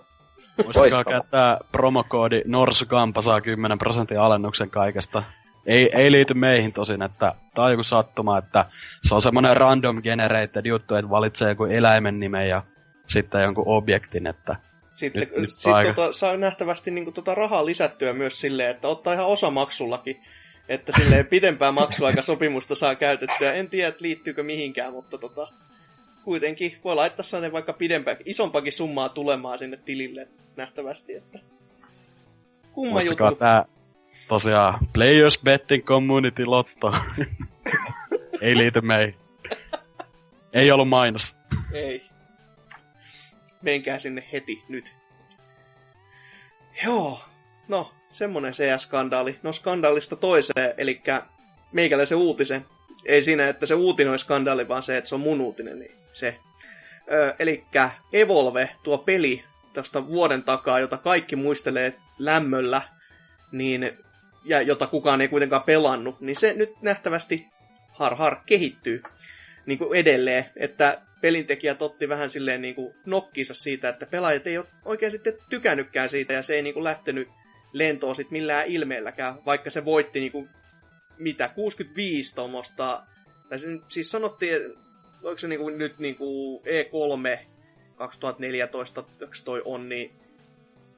[SPEAKER 4] Muistakaa käyttää promokoodi Norsukampa saa 10 prosentin alennuksen kaikesta. Ei, ei liity meihin tosin, että tää on joku sattuma, että se on semmonen random generated juttu, että valitsee joku eläimen nimen ja sitten jonkun objektin, että
[SPEAKER 1] Sitten,
[SPEAKER 4] Nyt- nyt
[SPEAKER 1] sit,
[SPEAKER 4] aika.
[SPEAKER 1] tota, saa nähtävästi niin tota rahaa lisättyä myös silleen, että ottaa ihan osamaksullakin. Että silleen pidempää maksuaikasopimusta saa käytettyä. En tiedä, että liittyykö mihinkään, mutta tota, kuitenkin voi laittaa sellainen vaikka pidempää, isompakin summaa tulemaan sinne tilille nähtävästi. Että kumma
[SPEAKER 4] muistakaa
[SPEAKER 1] juttu.
[SPEAKER 4] tää tosiaan Players Betting Community Lotto. ei liity meihin. Ei ollut mainos.
[SPEAKER 1] Ei. Menkää sinne heti nyt. Joo. No, semmonen CS-skandaali. No skandaalista toiseen, eli meikäläisen uutisen. Ei siinä, että se uutinen olisi skandaali, vaan se, että se on mun uutinen, niin se. Öö, eli Evolve, tuo peli tuosta vuoden takaa, jota kaikki muistelee lämmöllä, niin, ja jota kukaan ei kuitenkaan pelannut, niin se nyt nähtävästi har har kehittyy niin kuin edelleen, että pelintekijät otti vähän silleen niin kuin nokkiinsa siitä, että pelaajat ei ole oikein sitten tykännytkään siitä, ja se ei niin kuin lähtenyt lentoon sit millään ilmeelläkään, vaikka se voitti niin kuin, mitä, 65 tuommoista, tai se, siis sanottiin, oliko se niin kuin, nyt niin kuin E3 2014, jos toi on, niin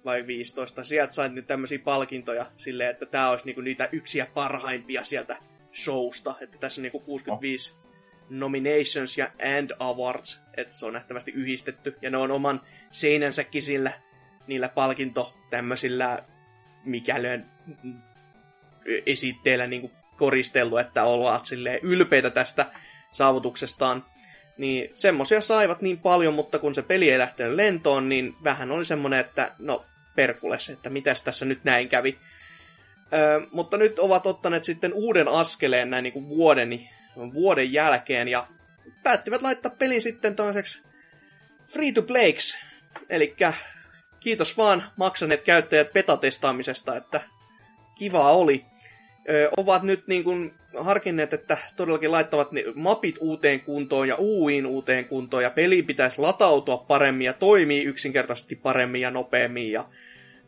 [SPEAKER 1] vai 15, sieltä sait nyt tämmöisiä palkintoja silleen, että tämä olisi niinku niitä yksiä parhaimpia sieltä showsta, että tässä on niinku 65 nominations ja and awards, että se on nähtävästi yhdistetty, ja ne on oman seinänsäkin sillä niillä palkinto tämmöisillä mikälön esitteillä niinku koristellut, että ovat silleen ylpeitä tästä saavutuksestaan. Niin semmosia saivat niin paljon, mutta kun se peli ei lähtenyt lentoon, niin vähän oli semmonen, että no perkules, että mitäs tässä nyt näin kävi. Öö, mutta nyt ovat ottaneet sitten uuden askeleen näin niin kuin vuoden, vuoden jälkeen ja päättivät laittaa pelin sitten toiseksi free to playks. Eli kiitos vaan maksaneet käyttäjät betatestaamisesta, että kiva oli. Öö, ovat nyt niin kuin harkinneet, että todellakin laittavat ne mapit uuteen kuntoon ja uuiin uuteen kuntoon ja peli pitäisi latautua paremmin ja toimii yksinkertaisesti paremmin ja nopeammin ja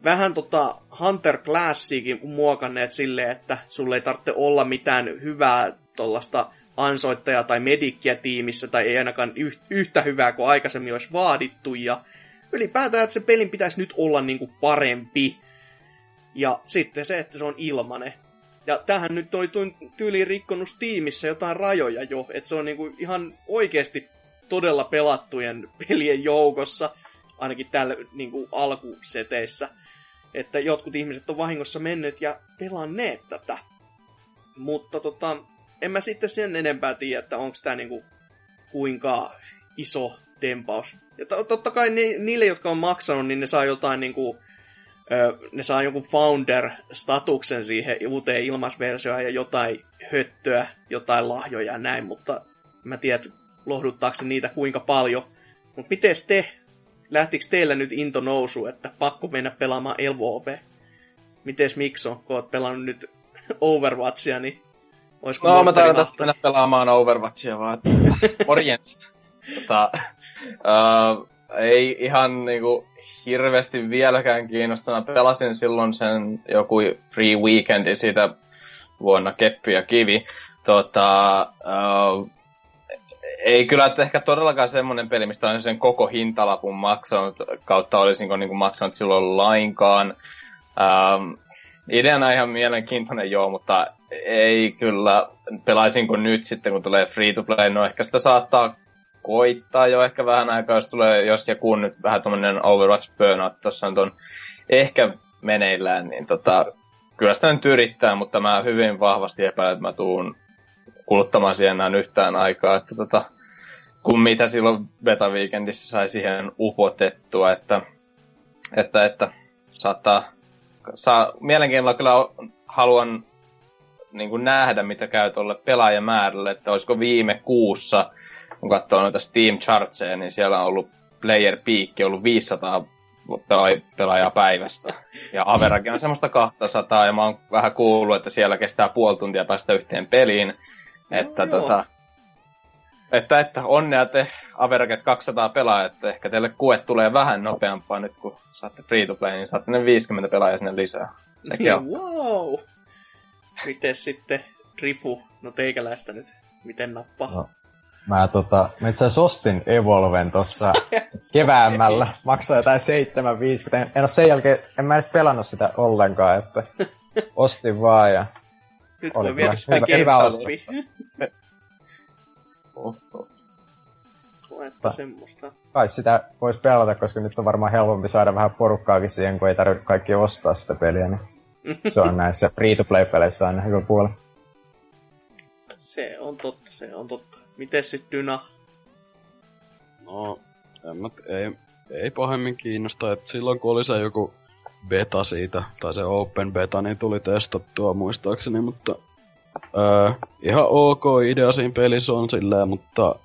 [SPEAKER 1] vähän tota Hunter Classiakin muokanneet silleen, että sulle ei tarvitse olla mitään hyvää tuollaista ansoittajaa tai medikkiä tiimissä, tai ei ainakaan yh- yhtä hyvää kuin aikaisemmin olisi vaadittu, ja ylipäätään, että se pelin pitäisi nyt olla niinku parempi. Ja sitten se, että se on ilmane. Ja tähän nyt toi tyyliin rikkonut Steamissa jotain rajoja jo, että se on niinku ihan oikeasti todella pelattujen pelien joukossa, ainakin tällä niinku alkuseteissä että jotkut ihmiset on vahingossa mennyt ja pelanneet tätä. Mutta tota, en mä sitten sen enempää tiedä, että onko tämä niinku kuinka iso tempaus. Ja to- totta kai ni- niille, jotka on maksanut, niin ne saa jotain niinku, ö, ne saa jonkun founder-statuksen siihen uuteen ilmaisversioon ja jotain höttöä, jotain lahjoja ja näin, mutta mä tiedän, lohduttaako se niitä kuinka paljon. Mutta miten te, lähtikö teillä nyt into nousu, että pakko mennä pelaamaan LVOP? Mites Mikso, kun oot pelannut nyt Overwatchia, niin olisiko
[SPEAKER 2] No mä taidan tästä mennä pelaamaan Overwatchia vaan, morjens. Tota, uh, ei ihan niinku hirveästi vieläkään kiinnostanut. Pelasin silloin sen joku free weekendi siitä vuonna Keppi ja Kivi. Tota, uh, ei kyllä että ehkä todellakaan semmoinen peli, mistä olisin sen koko hintalapun maksanut, kautta olisinko niinku maksanut silloin lainkaan. Um, ideana ihan mielenkiintoinen joo, mutta ei kyllä, pelaisinko nyt sitten, kun tulee free to play, no ehkä sitä saattaa koittaa jo ehkä vähän aikaa, jos tulee, jos ja kun nyt vähän tämmönen Overwatch burnout tuossa on ton ehkä meneillään, niin tota, kyllä sitä nyt yrittää, mutta mä hyvin vahvasti epäilen, että mä tuun kuluttamaan siihen enää yhtään aikaa, että tota, kun mitä silloin beta-weekendissä sai siihen upotettua, että, että, että saattaa, saa, mielenkiinnolla kyllä haluan niin kuin nähdä, mitä käy tuolle pelaajamäärälle, että olisiko viime kuussa, kun katsoo noita Steam Chartseja, niin siellä on ollut player peak ollut 500 pela- pelaajaa päivässä. Ja Averakin on semmoista 200, ja mä oon vähän kuullut, että siellä kestää puoli tuntia päästä yhteen peliin. Että
[SPEAKER 1] joo.
[SPEAKER 2] tota, että, että onnea te Averaget 200 pelaajat, että ehkä teille kuet tulee vähän nopeampaa nyt, kun saatte free to play, niin saatte ne 50 pelaajaa sinne lisää. Sekin on.
[SPEAKER 1] wow! Miten sitten Ripu, no teikäläistä nyt, miten nappaa?
[SPEAKER 3] No. Mä tota, mä itse asiassa ostin Evolven tossa keväämällä. Maksaa jotain 7,50. En, en oo sen jälkeen, en mä edes pelannut sitä ollenkaan, että ostin vaan ja
[SPEAKER 1] Nyt
[SPEAKER 3] oli
[SPEAKER 1] voi viedä
[SPEAKER 3] kyllä
[SPEAKER 1] sitä
[SPEAKER 3] hyvä- hyvä ostos.
[SPEAKER 1] Uppiin.
[SPEAKER 2] Oh, oh.
[SPEAKER 1] Että semmoista.
[SPEAKER 3] kai sitä voisi pelata, koska nyt on varmaan helpompi saada vähän porukkaakin siihen, kun ei tarvitse kaikki ostaa sitä peliä. Niin se on näissä free-to-play-peleissä aina hyvä puoli.
[SPEAKER 1] Se on totta, se on totta. Miten sitten Dyna?
[SPEAKER 4] No, en mä, ei, ei pahemmin kiinnosta, että silloin kun oli se joku beta siitä, tai se open beta, niin tuli testattua muistaakseni, mutta öö, ihan ok idea siinä pelissä on silleen, mutta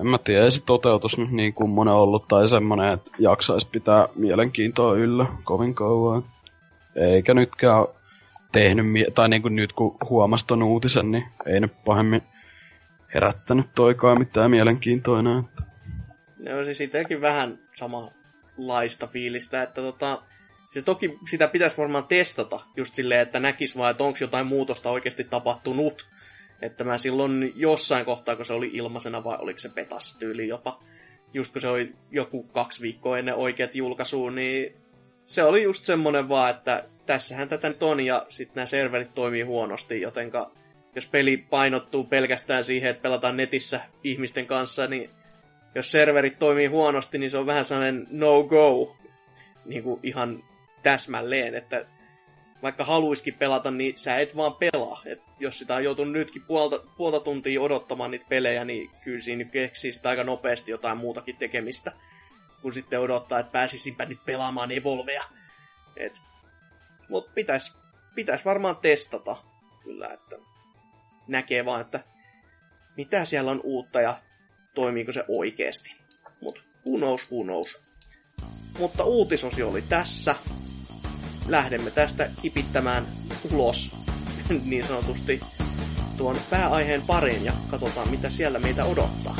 [SPEAKER 4] en mä tiedä, ei se toteutus nyt niin kummonen ollut, tai semmonen, että jaksais pitää mielenkiintoa yllä kovin kauan. Eikä nytkään tehnyt, mie- tai niinku nyt kun huomas ton uutisen, niin ei nyt pahemmin herättänyt toikaan mitään mielenkiintoa enää.
[SPEAKER 1] Ne on siis itsekin vähän samanlaista fiilistä, että tota, siis toki sitä pitäisi varmaan testata just silleen, että näkis vaan, että onko jotain muutosta oikeasti tapahtunut. Että mä silloin jossain kohtaa, kun se oli ilmaisena vai oliko se petas tyyli jopa, just kun se oli joku kaksi viikkoa ennen oikeat julkaisuun, niin se oli just semmonen vaan, että tässähän tätä nyt on ja sitten nämä serverit toimii huonosti, jotenka jos peli painottuu pelkästään siihen, että pelataan netissä ihmisten kanssa, niin jos serverit toimii huonosti, niin se on vähän sellainen no-go niin kuin ihan täsmälleen, että vaikka haluiskin pelata, niin sä et vaan pelaa. Et jos sitä on joutunut nytkin puolta, puolta tuntia odottamaan niitä pelejä, niin kyllä siinä keksii sitä aika nopeasti jotain muutakin tekemistä, kun sitten odottaa, että pääsisinpä nyt pelaamaan Evolvea. Et, mut pitäis, pitäis varmaan testata kyllä, että näkee vaan, että mitä siellä on uutta ja toimiiko se oikeesti. Mut who knows, who knows. Mutta uutisosio oli tässä. Lähdemme tästä kipittämään ulos niin sanotusti tuon pääaiheen pariin ja katsotaan mitä siellä meitä odottaa.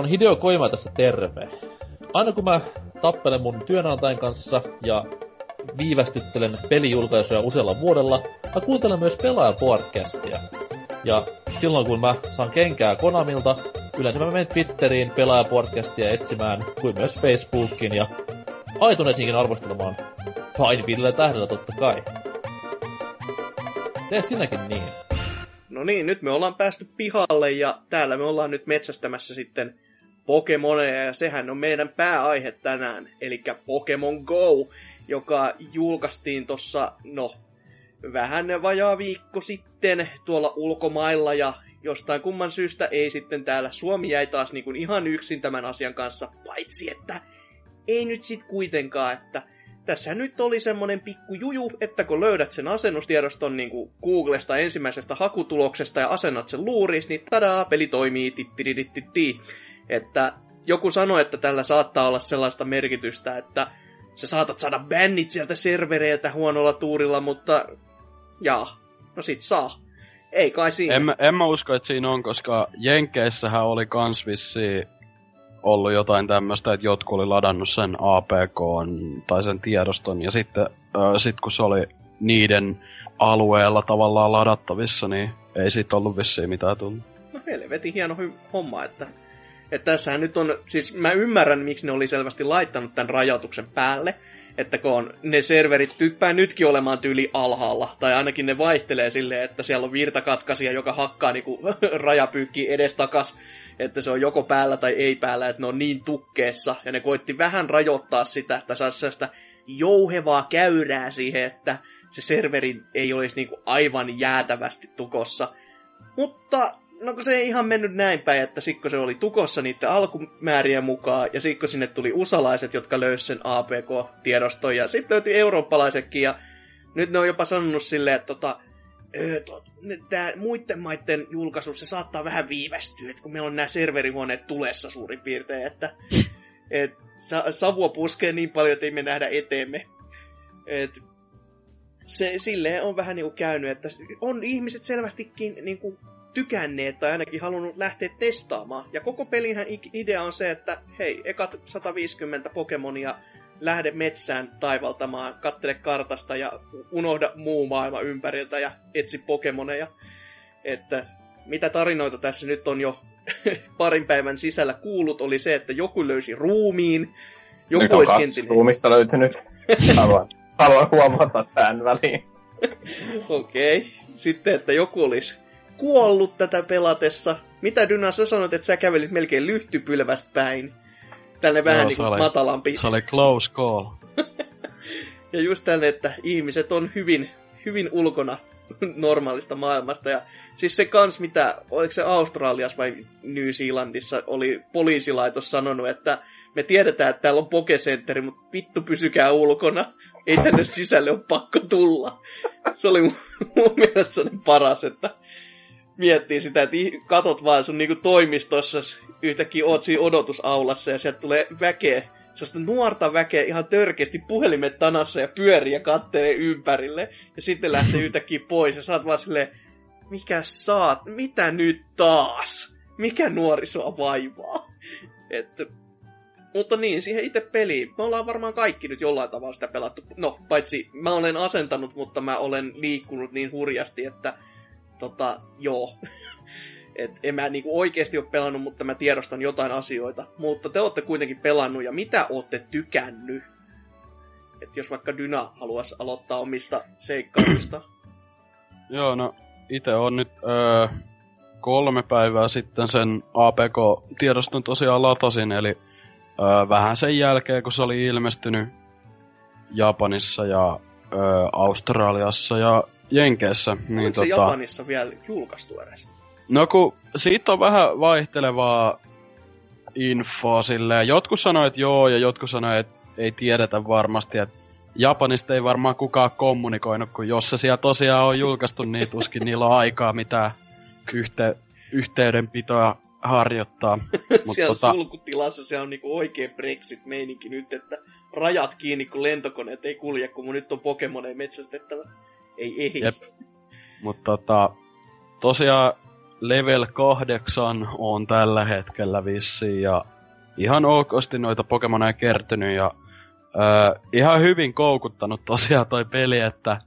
[SPEAKER 5] On Hideo Koima tässä terve. Aina kun mä tappelen mun työnantajan kanssa ja viivästyttelen pelijulkaisuja usealla vuodella, mä kuuntelen myös pelaaja-podcastia. Ja silloin kun mä saan kenkää Konamilta, yleensä mä menen Twitteriin pelaaja-podcastia etsimään, kuin myös Facebookiin ja iTunesiinkin arvostelemaan. Fine Ville tähdellä totta kai. Tee sinäkin niin.
[SPEAKER 1] No niin, nyt me ollaan päästy pihalle ja täällä me ollaan nyt metsästämässä sitten Pokemoneja ja sehän on meidän pääaihe tänään, eli Pokemon Go, joka julkaistiin tuossa, no, vähän vajaa viikko sitten tuolla ulkomailla ja jostain kumman syystä ei sitten täällä. Suomi jäi taas niin kuin ihan yksin tämän asian kanssa, paitsi että ei nyt sit kuitenkaan, että tässä nyt oli semmonen pikku juju, että kun löydät sen asennustiedoston niin kuin Googlesta ensimmäisestä hakutuloksesta ja asennat sen luuriin, niin tadaa, peli toimii, tittiriditti. Että joku sanoi, että tällä saattaa olla sellaista merkitystä, että sä saatat saada bännit sieltä servereiltä huonolla tuurilla, mutta jaa, no sit saa. Ei kai siinä.
[SPEAKER 4] En, en mä usko, että siinä on, koska Jenkeissähän oli kans vissiin ollut jotain tämmöistä, että jotkut oli ladannut sen APK tai sen tiedoston, ja sitten ö, sit kun se oli niiden alueella tavallaan ladattavissa, niin ei siitä ollut vissiin mitään tullut.
[SPEAKER 1] No helvetin hieno hy- homma, että, että tässähän nyt on, siis mä ymmärrän, miksi ne oli selvästi laittanut tämän rajoituksen päälle, että kun on, ne serverit typpää nytkin olemaan tyyli alhaalla, tai ainakin ne vaihtelee silleen, että siellä on virtakatkaisija, joka hakkaa niinku rajapyykkiä edestakas, että se on joko päällä tai ei päällä, että ne on niin tukkeessa, ja ne koitti vähän rajoittaa sitä, että saisi sellaista jouhevaa käyrää siihen, että se serveri ei olisi niinku aivan jäätävästi tukossa. Mutta no kun se ei ihan mennyt näin päin, että sikko se oli tukossa niiden alkumäärien mukaan, ja sikko sinne tuli usalaiset, jotka löysivät sen APK-tiedoston, ja sitten löytyi eurooppalaisetkin, ja nyt ne on jopa sanonut silleen, että tota, öö, tämä muiden maiden julkaisu, se saattaa vähän viivästyä, että kun meillä on nämä serverihuoneet tulessa suurin piirtein, että et, sa, savua puskee niin paljon, että ei me nähdä eteemme. Et, se silleen on vähän niinku käynyt, että on ihmiset selvästikin niinku tykänneet tai ainakin halunnut lähteä testaamaan. Ja koko pelinhän idea on se, että hei, ekat 150 Pokemonia lähde metsään taivaltamaan, kattele kartasta ja unohda muu maailma ympäriltä ja etsi Pokemoneja. Että mitä tarinoita tässä nyt on jo parin päivän sisällä kuullut, oli se, että joku löysi ruumiin, joku
[SPEAKER 2] Nyt on
[SPEAKER 1] olisi
[SPEAKER 2] kaksi
[SPEAKER 1] kentinen.
[SPEAKER 2] ruumista löytynyt. Haluan, haluan huomata tämän väliin.
[SPEAKER 1] Okei. Okay. Sitten, että joku olisi kuollut tätä pelatessa. Mitä Dyna, sä sanoit, että sä kävelit melkein lyhtypylvästä päin. Tälle vähän
[SPEAKER 4] Joo,
[SPEAKER 1] niin kuin
[SPEAKER 4] oli-
[SPEAKER 1] matalampi.
[SPEAKER 4] Se oli close call.
[SPEAKER 1] Ja just tälle, että ihmiset on hyvin, hyvin ulkona normaalista maailmasta. Ja siis se kans, mitä, oliko se Australiassa vai New Zealandissa, oli poliisilaitos sanonut, että me tiedetään, että täällä on Pokecenteri, mutta vittu pysykää ulkona. Ei tänne sisälle ole pakko tulla. Se oli mun, mun mielestä paras, että miettii sitä, että katot vaan sun niinku toimistossa, yhtäkkiä oot siinä odotusaulassa ja sieltä tulee väkeä, sellaista nuorta väkeä ihan törkeästi puhelimet tanassa ja pyörii ja kattelee ympärille. Ja sitten lähtee yhtäkkiä pois ja saat vaan silleen, mikä saat, mitä nyt taas? Mikä nuorisoa vaivaa? Että, mutta niin, siihen itse peliin. Me ollaan varmaan kaikki nyt jollain tavalla sitä pelattu. No, paitsi mä olen asentanut, mutta mä olen liikkunut niin hurjasti, että tota, joo. Et en mä niinku oikeasti ole pelannut, mutta mä tiedostan jotain asioita. Mutta te olette kuitenkin pelannut, ja mitä olette tykännyt? Et jos vaikka Dyna haluaisi aloittaa omista seikkailuista.
[SPEAKER 4] Joo, no itse on nyt öö, kolme päivää sitten sen APK-tiedoston tosiaan latasin, eli öö, vähän sen jälkeen, kun se oli ilmestynyt Japanissa ja öö, Australiassa ja Jenkeissä.
[SPEAKER 1] Niin
[SPEAKER 4] Niin
[SPEAKER 1] se Japanissa vielä julkaistu edes?
[SPEAKER 4] No kun siitä on vähän vaihtelevaa infoa silleen. Jotkut sanoo, että joo, ja jotkut sanoo, että ei tiedetä varmasti, että Japanista ei varmaan kukaan kommunikoinut, kun jos se siellä tosiaan on julkaistu, niin tuskin niillä on aikaa mitään yhte, yhteydenpitoa harjoittaa. Mut
[SPEAKER 1] siellä
[SPEAKER 4] tota-
[SPEAKER 1] sulkutilassa se on niinku oikea Brexit-meininki nyt, että rajat kiinni, kun lentokoneet ei kulje, kun mun nyt on Pokemoneja metsästettävä. Ei, ei.
[SPEAKER 4] Jep. Mutta tota, tosiaan level 8 on tällä hetkellä vissiin ja ihan okosti noita Pokemoneja kertynyt ja öö, ihan hyvin koukuttanut tosiaan toi peli, että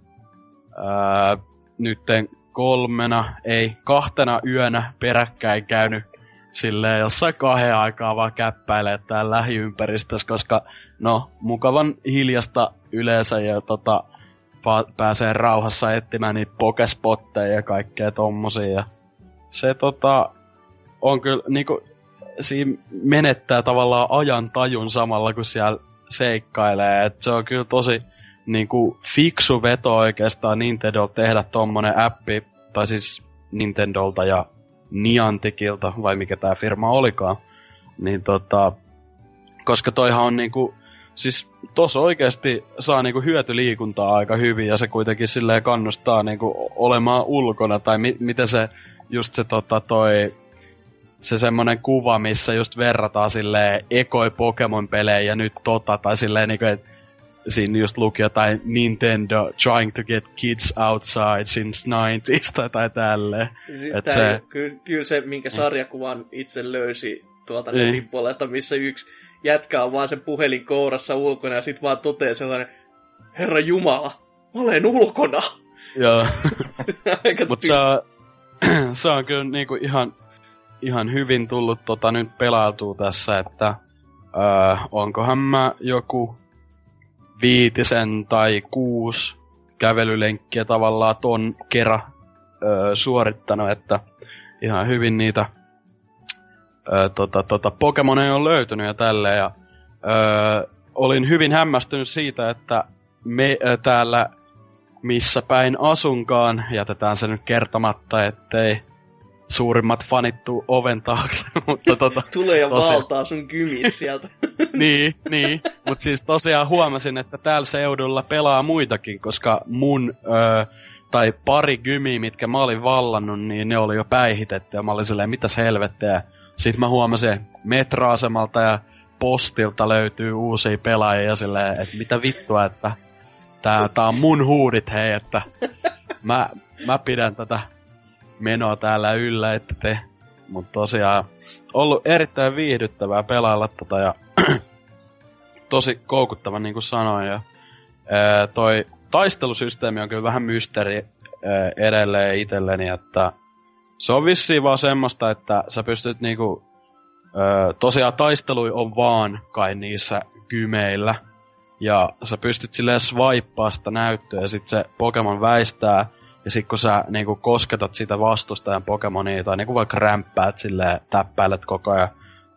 [SPEAKER 4] öö, nytten kolmena, ei kahtena yönä peräkkäin käynyt silleen jossain kahden aikaa vaan käppäilee täällä lähiympäristössä, koska no, mukavan hiljasta yleensä ja tota, pa- pääsee rauhassa etsimään niitä pokespotteja ja kaikkea tommosia. Se tota, on kyllä niinku, siinä menettää tavallaan ajan tajun samalla, kun siellä seikkailee. Et se on kyllä tosi niinku fiksu veto oikeastaan Nintendo tehdä tommonen appi, tai siis Nintendolta ja Nianticilta, vai mikä tää firma olikaan. Niin tota, koska toihan on niinku, siis tos oikeasti saa niinku hyötyliikuntaa aika hyvin ja se kuitenkin silleen kannustaa niinku olemaan ulkona tai mi- miten se just se tota toi se semmonen kuva, missä just verrataan silleen ekoi Pokemon-pelejä ja nyt tota, tai silleen niinku, että siinä just luki jotain Nintendo trying to get kids outside since 90s tai, tai tälleen.
[SPEAKER 1] Et se... Kyllä, kyllä se, minkä sarjakuvan itse löysi tuolta niin. netin puolelta, missä yksi jätkä on vaan sen puhelin kourassa ulkona ja sit vaan toteaa sellainen, Herra Jumala, mä olen ulkona.
[SPEAKER 4] Joo. Mutta se on, se on kyllä niinku ihan, ihan hyvin tullut tota nyt pelailtua tässä, että öö, onkohan mä joku viitisen tai kuusi kävelylenkkiä tavallaan ton kerran öö, suorittanut, että ihan hyvin niitä öö, tota, tota, Pokemoneja on löytynyt ja tälleen. Ja, öö, olin hyvin hämmästynyt siitä, että me öö, täällä missä päin asunkaan, jätetään se nyt kertomatta, ettei suurimmat fanit tuu oven taakse, mutta tota...
[SPEAKER 1] Tulee ja tosiaan... valtaa sun kymit sieltä.
[SPEAKER 4] niin, niin. Mutta siis tosiaan huomasin, että täällä seudulla pelaa muitakin, koska mun... Öö, tai pari gymiä, mitkä mä olin vallannut, niin ne oli jo päihitetty, ja mä olin silleen, mitäs helvettiä. Sitten mä huomasin metroasemalta ja postilta löytyy uusia pelaajia ja silleen, että mitä vittua, että tää, tää on mun huudit hei, että mä, mä pidän tätä menoa täällä yllä, että te. Mutta tosiaan ollut erittäin viihdyttävää pelailla tota ja tosi koukuttava niin kuin sanoin. Ja, ää, toi taistelusysteemi on kyllä vähän mysteeri edelleen itselleni, että se on vissiin vaan semmoista, että sä pystyt niinku, ää, tosiaan taistelui on vaan kai niissä kymeillä. Ja sä pystyt silleen swipea sitä näyttöä ja sit se Pokemon väistää ja sit kun sä niinku kosketat sitä vastustajan Pokemonia tai niinku vaikka rämppäät silleen, täppäilet koko ajan,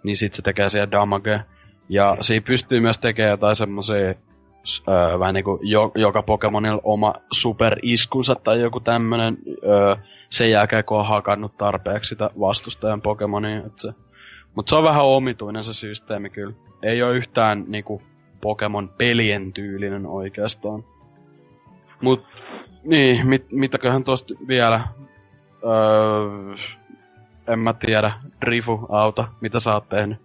[SPEAKER 4] niin sit se tekee siihen damage. Ja siinä pystyy myös tekemään jotain semmosia öö, vähän niinku jo, joka Pokemonilla oma superiskunsa tai joku tämmönen öö, sen jälkeen kun on hakannut tarpeeksi sitä vastustajan Pokemonia. Et se, Mut se on vähän omituinen se systeemi kyllä. Ei ole yhtään niinku Pokemon pelien tyylinen oikeastaan. Mut niin, mit, mitäköhän tosta vielä? Öö, en mä tiedä. Drifu, auta. Mitä sä oot tehnyt?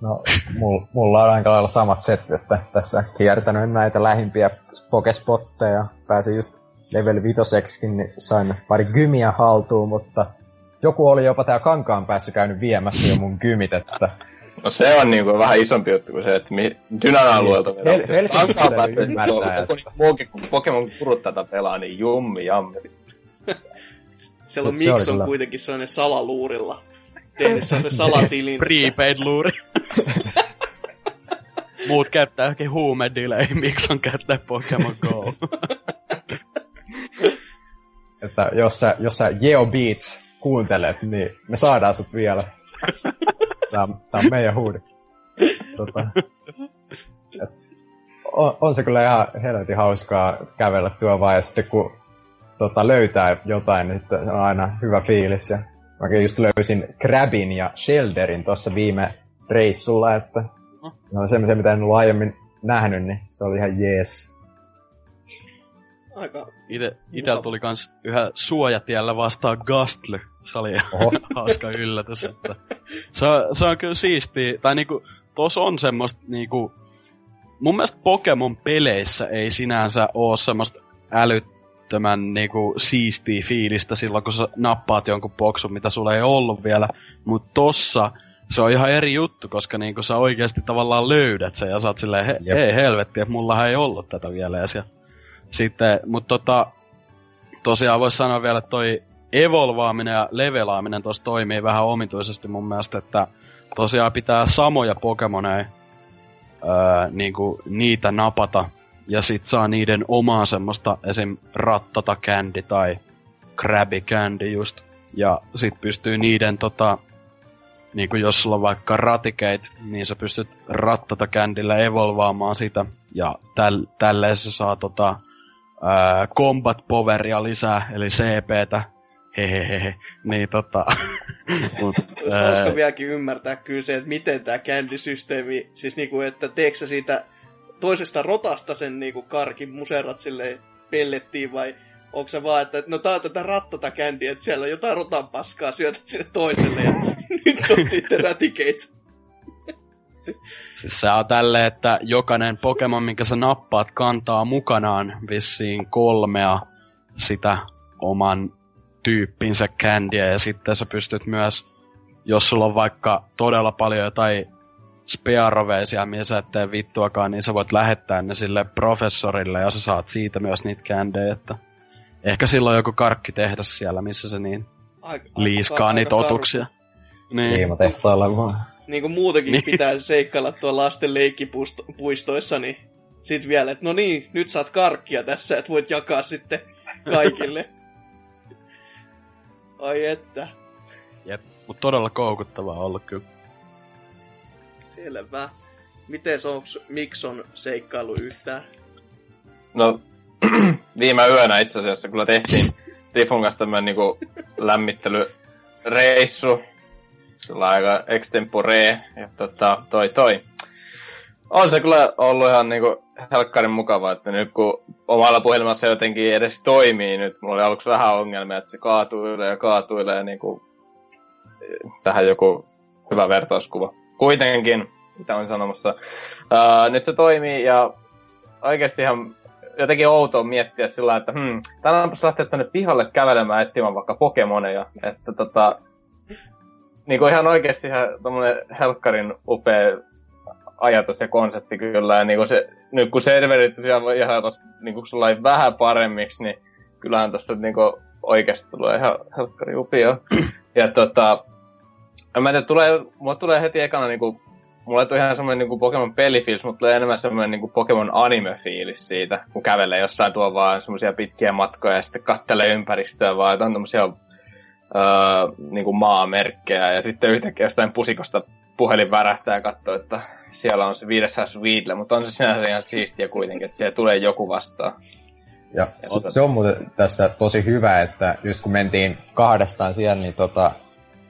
[SPEAKER 3] No, mulla, mulla on aika lailla samat setit, että tässä kiertänyt näitä lähimpiä pokespotteja. Pääsin just level 5 niin sain pari gymiä haltuun, mutta joku oli jopa tää kankaan päässä käynyt viemässä jo mun gymit, että
[SPEAKER 2] No se on niinku vähän isompi juttu kuin se, että mi- Dynan alueelta
[SPEAKER 3] niin. Hel- Helsingissä ymmärtää,
[SPEAKER 2] että... Muukin, kun Pokemon kurut tätä pelaa, niin jummi jammeri.
[SPEAKER 1] Siellä on Mix on kuitenkin sellainen salaluurilla. Tehnyt se salatilin.
[SPEAKER 4] Prepaid-luuri. Muut käyttää johonkin huumedelay, miksi on käyttää Pokemon Go.
[SPEAKER 3] että jos sä, jos sä Geo Beats kuuntelet, niin me saadaan sut vielä. Tää, tää on meidän huudi. Tota, on, on, se kyllä ihan helvetin hauskaa kävellä tuo vaan, ja sitten kun tota, löytää jotain, niin on aina hyvä fiilis. Ja mäkin just löysin Crabin ja Shelderin tuossa viime reissulla, että no semmoisia, mitä en ollut aiemmin nähnyt, niin se oli ihan jees.
[SPEAKER 1] Aika
[SPEAKER 4] Ite, itel tuli kans yhä suojatiellä vastaan Gastly. Se oli hauska yllätys, että se, se on kyllä siisti. Tai niinku, tos on semmoista niinku, mun mielestä Pokemon peleissä ei sinänsä oo semmoista älyt, älyttömän niinku siistiä fiilistä silloin, kun sä nappaat jonkun boksun, mitä sulla ei ollut vielä. Mutta tossa se on ihan eri juttu, koska niinku sä oikeasti tavallaan löydät sen ja sä oot silleen, he, hei helvetti, että mulla ei ollut tätä vielä. Ja sitten, mutta tota, tosiaan voisi sanoa vielä, että toi evolvaaminen ja levelaaminen tuossa toimii vähän omituisesti mun mielestä, että tosiaan pitää samoja Pokemoneja öö, niinku, niitä napata ja sit saa niiden omaa semmoista esim. rattata candy tai crabby candy just. Ja sit pystyy niiden tota, niinku jos sulla on vaikka ratikeit, niin sä pystyt rattata kändillä evolvaamaan sitä. Ja täl, tälleen se saa tota, ää, combat poweria lisää, eli CPtä. Hehehehe. Niin tota...
[SPEAKER 1] mut, Olisi ää... vieläkin ymmärtää kyllä se, että miten tämä candy-systeemi, siis niinku, että teekö siitä toisesta rotasta sen niinku karkin muserat sille pellettiin vai onko se vaan, että no tää on tätä rattata kändiä, että siellä on jotain rotan paskaa, syötät sinne toiselle ja nyt on sitten rätikeitä.
[SPEAKER 4] Siis se on tälleen, että jokainen Pokemon, minkä sä nappaat, kantaa mukanaan vissiin kolmea sitä oman tyyppinsä kändiä ja sitten sä pystyt myös, jos sulla on vaikka todella paljon jotain spearoveisia, missä sä et tee vittuakaan, niin sä voit lähettää ne sille professorille ja sä saat siitä myös niitä kändejä, että ehkä silloin joku karkki tehdä siellä, missä se niin aika, liiskaa aika, niitä aika otuksia.
[SPEAKER 3] Niin. Liimatehtaalla vaan.
[SPEAKER 1] Niin kuin muutenkin niin. pitää seikkailla tuolla lasten leikkipuistoissa, niin sit vielä, että no niin, nyt saat karkkia tässä, että voit jakaa sitten kaikille. Ai että.
[SPEAKER 4] Jep, mutta todella koukuttavaa ollut kyllä.
[SPEAKER 1] Selvä. Miten on Mikson seikkailu yhtään?
[SPEAKER 2] No, viime yönä itse asiassa kyllä tehtiin Tifun kanssa tämmönen niinku lämmittelyreissu. Sillä aika extempore ja tota, toi toi. On se kyllä ollut ihan niinku helkkarin mukavaa, että nyt kun omalla puhelimessa jotenkin edes toimii nyt, mulla oli aluksi vähän ongelmia, että se kaatuilee ja kaatuilee ja niinku tähän joku hyvä vertauskuva. Kuitenkin mitä on sanomassa. Uh, nyt se toimii ja oikeasti ihan jotenkin outoa miettiä sillä että hmm, tänään lähteä tänne pihalle kävelemään etsimään vaikka Pokemoneja. Että tota, niin kuin ihan oikeasti ihan helkkarin upea ajatus ja konsepti kyllä. Ja niin kuin se, nyt kun serverit siellä ihan tos, niin kuin sulla vähän paremmiksi, niin kyllähän tästä niin kuin oikeasti tulee ihan helkkari upia. Ja tota, mä en tiedä, tulee, mulle tulee heti ekana niin kuin mulla tuli ihan semmoinen niinku Pokemon pelifiilis, mutta tulee enemmän semmoinen niinku Pokemon anime-fiilis siitä, kun kävelee jossain tuo vaan semmoisia pitkiä matkoja ja sitten kattelee ympäristöä vaan, että on tämmöisiä öö, niinku maamerkkejä ja sitten yhtäkkiä jostain pusikosta puhelin värähtää ja katsoo, että siellä on se viidessä Sweetle, mutta on se sinänsä ihan siistiä kuitenkin, että siellä tulee joku vastaan.
[SPEAKER 3] Ja, ja se on muuten tässä tosi hyvä, että just kun mentiin kahdestaan siellä, niin tota,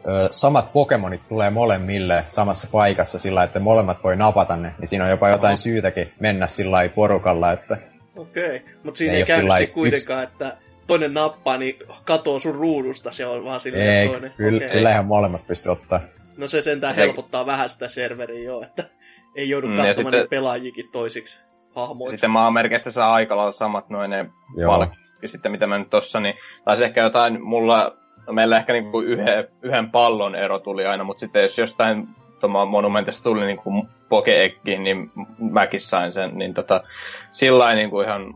[SPEAKER 3] ö, samat Pokemonit tulee molemmille samassa paikassa sillä, että molemmat voi napata ne, niin siinä on jopa jotain Oho. syytäkin mennä sillä porukalla, että...
[SPEAKER 1] Okei, okay. mutta siinä ei, ei käynyt kuitenkaan, yks... että toinen nappaa, niin katoo sun ruudusta, se on vaan silleen
[SPEAKER 3] ei,
[SPEAKER 1] toinen.
[SPEAKER 3] Kyllä, okay. kyllä ihan molemmat pystyy ottaa.
[SPEAKER 1] No se sentään se... helpottaa vähän sitä serveriä jo, että ei joudu mm, katsomaan sitten... pelaajikin toisiksi hahmoiksi.
[SPEAKER 2] Sitten maamerkeistä saa aika lailla samat noin ne palkki sitten mitä mä nyt tossa, niin taisi ehkä jotain, mulla no meillä ehkä niinku yhden, yhden pallon ero tuli aina, mutta sitten jos jostain monumentista tuli niinku pokeekki, niin mäkin sain sen, niin tota, sillä niinku ihan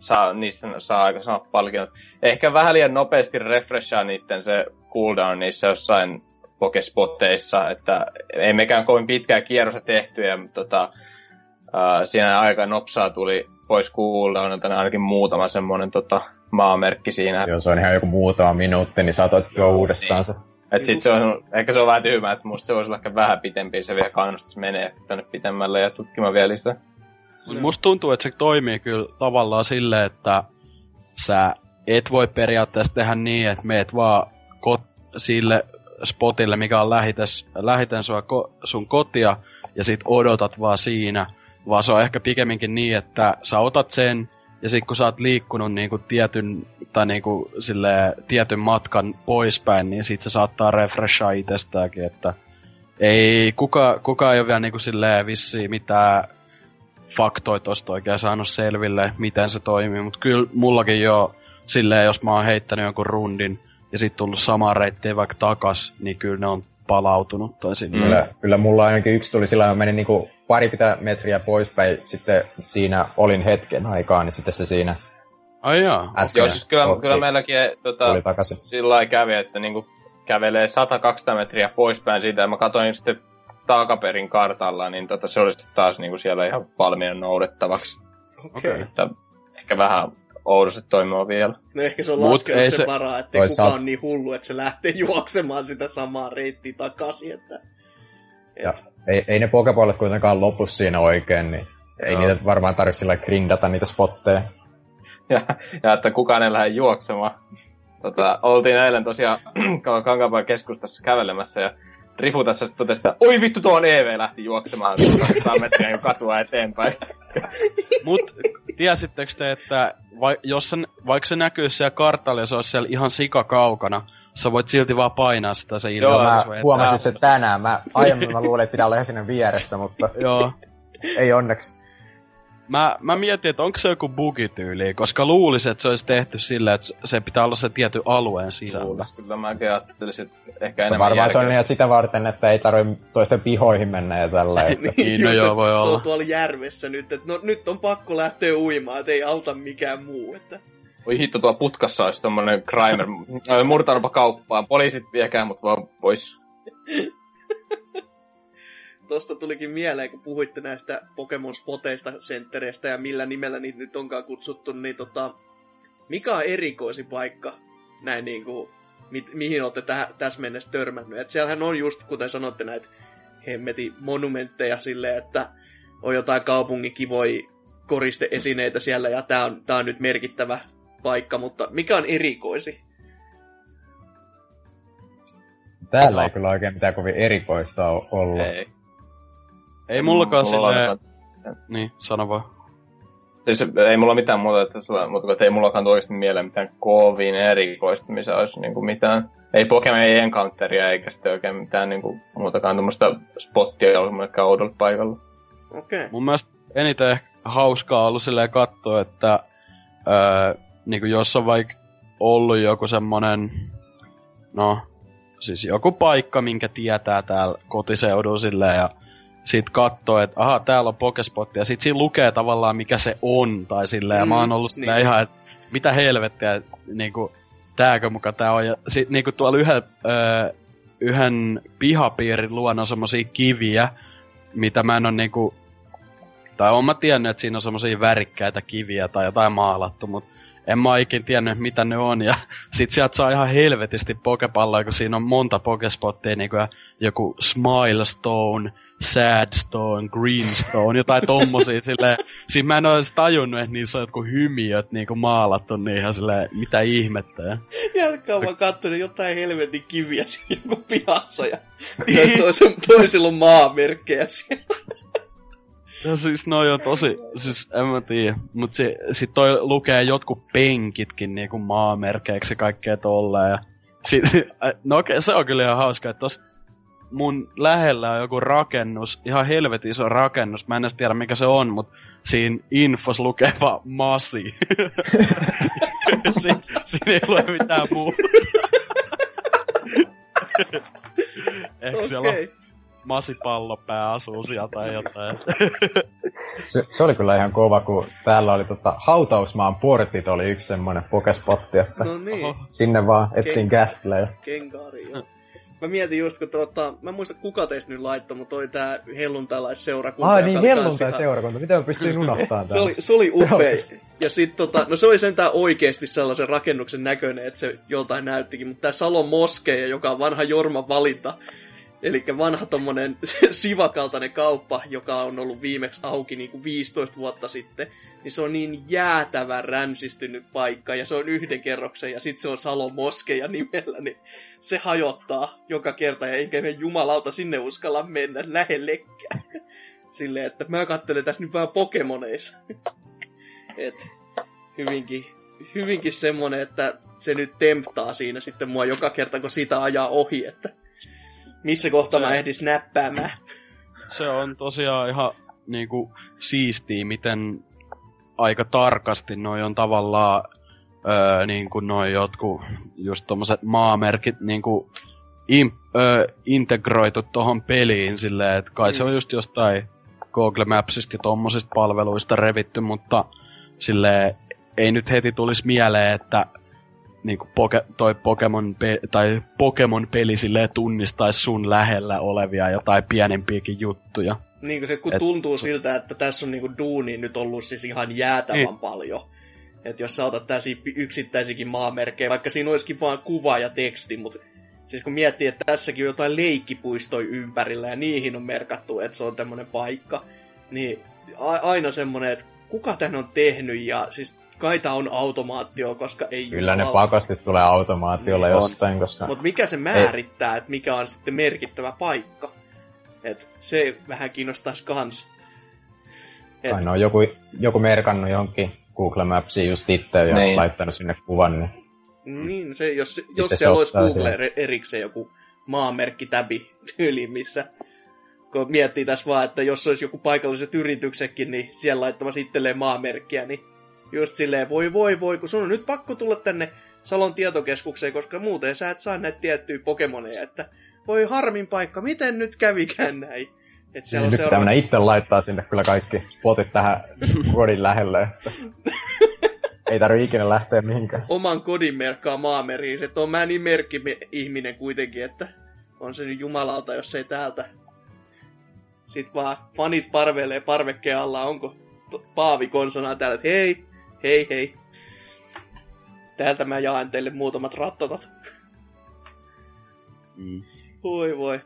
[SPEAKER 2] saa, niistä saa aika samat palkinnot. Ehkä vähän liian nopeasti refreshaa niiden se cooldown niissä jossain pokespotteissa, että ei mekään kovin pitkää kierrosta tehty, ja tota, uh, siinä aika nopsaa tuli pois cooldownilta ainakin muutama semmoinen tota, maamerkki siinä.
[SPEAKER 3] Joo, se on ihan joku muutama minuutti, niin saatat tuo uudestaan se.
[SPEAKER 2] Et sit se on, ehkä se on vähän tyhmää, että musta se voisi olla ehkä vähän pitempi, se vielä kannustus menee tänne pitemmälle ja tutkimaan vielä lisää.
[SPEAKER 4] Mm. Musta tuntuu, että se toimii kyllä tavallaan silleen, että sä et voi periaatteessa tehdä niin, että meet vaan kot- sille spotille, mikä on lähites, lähiten sua ko- sun kotia, ja sit odotat vaan siinä. Vaan se on ehkä pikemminkin niin, että sä otat sen, ja sitten kun sä oot liikkunut niinku tietyn, tai niinku sille, tietyn matkan poispäin, niin sit se saattaa refreshaa itsestäänkin, että ei kuka, kuka ei ole vielä niinku silleen vissiin mitään faktoja tosta oikein saanut selville, miten se toimii, mutta kyllä mullakin jo silleen, jos mä oon heittänyt jonkun rundin ja sitten tullut samaa reittiä vaikka takas, niin kyllä ne on palautunut tai sinne.
[SPEAKER 3] Mm. Kyllä, kyllä mulla ainakin yksi tuli sillä, mä menin niinku pari pitää metriä poispäin, sitten siinä olin hetken aikaa, niin sitten se siinä
[SPEAKER 4] Ai jaa.
[SPEAKER 3] äsken
[SPEAKER 2] Joo, siis kyllä,
[SPEAKER 3] otti,
[SPEAKER 2] kyllä meilläkin tota, sillä lailla kävi, että niinku kävelee 100-200 metriä poispäin siitä, ja mä katsoin sitten takaperin kartalla, niin tota, se oli sitten taas niinku siellä ihan valmiina noudettavaksi.
[SPEAKER 1] Okei. Okay.
[SPEAKER 2] Että ehkä vähän oudosti toimiva vielä.
[SPEAKER 1] No ehkä se on
[SPEAKER 4] Mut
[SPEAKER 1] laskenut
[SPEAKER 4] ei
[SPEAKER 1] sen
[SPEAKER 4] se-
[SPEAKER 1] varaa, ettei
[SPEAKER 3] Toisaalta-
[SPEAKER 1] kukaan on niin hullu, että se lähtee juoksemaan sitä samaa reittiä takaisin. Että...
[SPEAKER 3] Ja ei, ei ne pokeballit kuitenkaan lopu siinä oikein, niin ei
[SPEAKER 2] Joo.
[SPEAKER 3] niitä varmaan tarvitse sillä grindata niitä spotteja.
[SPEAKER 2] Ja, ja että kukaan ei lähde juoksemaan. Tota, oltiin eilen tosiaan Kankaanpään keskustassa kävelemässä ja Rifu tässä totesi, että oi vittu tuo on EV lähti juoksemaan 200 metriä katua eteenpäin.
[SPEAKER 4] Mut tiesittekö te, että vai, jos sen, vaikka se näkyy siellä kartalla ja se olisi siellä ihan sika kaukana, sä voit silti vaan painaa sitä se
[SPEAKER 2] Joo,
[SPEAKER 3] mä huomasin sen tänään. Mä, aiemmin mä luulin, että pitää olla ihan siinä vieressä, mutta
[SPEAKER 4] Joo.
[SPEAKER 3] ei onneksi.
[SPEAKER 4] Mä, mä mietin, että onko se joku bugityyli, koska luulisin, että se olisi tehty sillä, että se pitää olla se tietty alueen sisällä.
[SPEAKER 2] Luulis, kyllä mäkin ajattelisin, että ehkä
[SPEAKER 3] No
[SPEAKER 2] enemmän
[SPEAKER 3] varmaan se on
[SPEAKER 2] järkeä.
[SPEAKER 3] ihan sitä varten, että ei tarvitse toisten pihoihin mennä ja tällä. Että
[SPEAKER 4] Niin, no
[SPEAKER 1] just,
[SPEAKER 4] joo, voi
[SPEAKER 1] se
[SPEAKER 4] olla.
[SPEAKER 1] on tuolla järvessä nyt, että no nyt on pakko lähteä uimaan, että ei auta mikään muu. Että...
[SPEAKER 2] Oi hitto, tuolla putkassa olisi tommonen crimer. Ö, Murtaudunpa kauppaan. Poliisit viekää mut vaan pois.
[SPEAKER 1] Tosta tulikin mieleen, kun puhuitte näistä Pokemon Spoteista, senttereistä ja millä nimellä niitä nyt onkaan kutsuttu, niin tota, mikä on erikoisin paikka näin niin kuin, mi- mihin olette tä- tässä mennessä törmännyt? Et siellähän on just, kuten sanotte, näitä hemmeti monumentteja silleen, että on jotain kaupungin kivoja koristeesineitä siellä ja tää on, tää on nyt merkittävä paikka, mutta mikä on erikoisi?
[SPEAKER 3] täällä ei kyllä oikein mitään kovin erikoista ole ollut.
[SPEAKER 2] Ei.
[SPEAKER 4] Ei mullakaan
[SPEAKER 2] Mulla
[SPEAKER 4] silleen...
[SPEAKER 2] on-
[SPEAKER 4] Niin, sano vaan.
[SPEAKER 2] Siis ei mulla mitään muuta, että sulla, mutta että ei mullakaan oikeasti mieleen mitään kovin erikoista, missä olisi niinku mitään. Ei Pokemon, ei Encounteria, eikä sitten oikein mitään niinku muutakaan tuommoista spottia ollut millekään oudolla paikalla.
[SPEAKER 1] Okei. Okay.
[SPEAKER 4] Mun mielestä eniten ehkä hauskaa ollut silleen katsoa, että öö, niin kuin jos on vaikka ollut joku semmonen, no, siis joku paikka, minkä tietää täällä kotiseudulla silleen, ja sit katsoo, että aha, täällä on Pokespotti, ja sit siinä lukee tavallaan, mikä se on, tai silleen, mm, ja mä oon ollut silleen
[SPEAKER 1] niin.
[SPEAKER 4] ihan, että mitä helvettiä, niinku, tääkö muka tää on, ja sit niinku tuolla yhden, öö, yhden pihapiirin luona on semmosia kiviä, mitä mä en oo niinku tai oon mä tiennyt, että siinä on semmosia värikkäitä kiviä tai jotain maalattu, mutta en mä oo ikin tiennyt, mitä ne on. Ja sit sieltä saa ihan helvetisti pokepalloja, kun siinä on monta pokespottia, niin kuin joku Smile Stone, Sad Stone, Green Stone, jotain tommosia silleen. Siinä mä en oo edes tajunnut, että niissä on jotkut hymiöt niinku maalattu, niin ihan silleen, mitä ihmettä. Ja
[SPEAKER 1] Jälkeen mä katsoin jotain helvetin kiviä siinä joku pihassa ja toisella, toisilla on maamerkkejä siellä.
[SPEAKER 4] No siis noi on tosi, siis en mä tiedä, mut si, sit toi lukee jotkut penkitkin niinku maamerkeiksi kaikkea tolleen ja sit, no okei, se on kyllä ihan hauska, että tos mun lähellä on joku rakennus, ihan helvetin iso rakennus, mä en edes tiedä mikä se on, mut siinä infos lukee vaan masi. si, siinä ei lue mitään muuta. Ehkä siellä on masipallopää asuu siellä tai jotain.
[SPEAKER 3] Se, se, oli kyllä ihan kova, kun täällä oli tota, hautausmaan portit oli yksi semmonen pokespotti, että
[SPEAKER 1] No niin,
[SPEAKER 3] sinne vaan ettiin
[SPEAKER 1] kenkaari joo. Mä mietin just, kun tuota, mä en muista kuka teistä nyt laittoi, mutta toi tää helluntaalaisseurakunta.
[SPEAKER 3] Ah niin,
[SPEAKER 1] oli kans
[SPEAKER 3] helluntai
[SPEAKER 1] ihan-
[SPEAKER 3] seurakunta. Miten mä pystyin unohtamaan
[SPEAKER 1] Se oli, se oli
[SPEAKER 3] Se
[SPEAKER 1] upea.
[SPEAKER 3] oli-
[SPEAKER 1] Ja sit tota, no se oli sentään oikeesti sellaisen rakennuksen näköinen, että se joltain näyttikin. Mutta tää Salon moskeja, joka on vanha Jorma valinta, eli vanha tommonen sivakaltainen kauppa, joka on ollut viimeksi auki niin kuin 15 vuotta sitten, niin se on niin jäätävän ränsistynyt paikka, ja se on yhden kerroksen, ja sitten se on Salon moskeja nimellä, niin se hajottaa joka kerta, ja eikä me jumalauta sinne uskalla mennä lähellekään. Silleen, että mä katselen tässä nyt vähän Pokemoneissa. Et hyvinkin, hyvinkin semmonen, että se nyt temptaa siinä sitten mua joka kerta, kun sitä ajaa ohi, että missä kohtaa
[SPEAKER 4] Se-
[SPEAKER 1] mä ehdin näppäämään.
[SPEAKER 4] se on tosiaan ihan niinku siistiä, miten aika tarkasti noi on tavallaan öö, niinku noi jotkut just tommoset maamerkit niinku in, öö, integroitu tohon peliin silleen, että kai mm. se on just jostain Google Mapsista ja tommosista palveluista revitty, mutta sille ei nyt heti tulisi mieleen, että niinku poke, toi Pokemon, pe- tai Pokemon peli silleen tunnistaisi sun lähellä olevia jotain pienempiäkin juttuja.
[SPEAKER 1] Niin se kun Et, tuntuu se... siltä, että tässä on niinku duuni nyt ollut siis ihan jäätävän niin. paljon. Että jos sä otat tällaisia yksittäisiäkin maamerkkejä, vaikka siinä olisikin vain kuva ja teksti, mutta siis kun miettii, että tässäkin on jotain leikkipuistoja ympärillä ja niihin on merkattu, että se on tämmöinen paikka, niin a- aina semmoinen, että kuka tän on tehnyt ja siis kai tää on automaatio, koska ei
[SPEAKER 3] Kyllä ne pakasti tulee automaatiolla niin jostain, koska...
[SPEAKER 1] Mutta mikä se määrittää, että mikä on sitten merkittävä paikka? Et se vähän kiinnostaisi kans.
[SPEAKER 3] Et... Ainoa joku, joku merkannut johonkin Google Mapsiin just itse ja niin. laittanut sinne kuvan, niin...
[SPEAKER 1] Niin, se, jos, jos siellä olisi Google sille. erikseen joku maamerkki täbi tyyli, missä kun miettii tässä vaan, että jos olisi joku paikalliset yrityksetkin, niin siellä laittamassa itselleen maamerkkiä, niin just silleen, voi voi voi, kun sun on nyt pakko tulla tänne Salon tietokeskukseen, koska muuten sä et saa näitä tiettyjä Pokemoneja, että voi harmin paikka, miten nyt kävikään näin?
[SPEAKER 3] Et siellä niin, nyt seuraava... itse laittaa sinne kyllä kaikki spotit tähän kodin lähelle, että ei tarvitse ikinä lähteä mihinkään.
[SPEAKER 1] Oman kodin merkkaa maameriin, että on mä niin merkki ihminen kuitenkin, että on se nyt jumalalta, jos ei täältä. Sitten vaan fanit parveilee parvekkeen alla, onko Paavi konsonaa täällä, että hei, hei hei. Täältä mä jaan teille muutamat rattatat. Mm. Voi voi.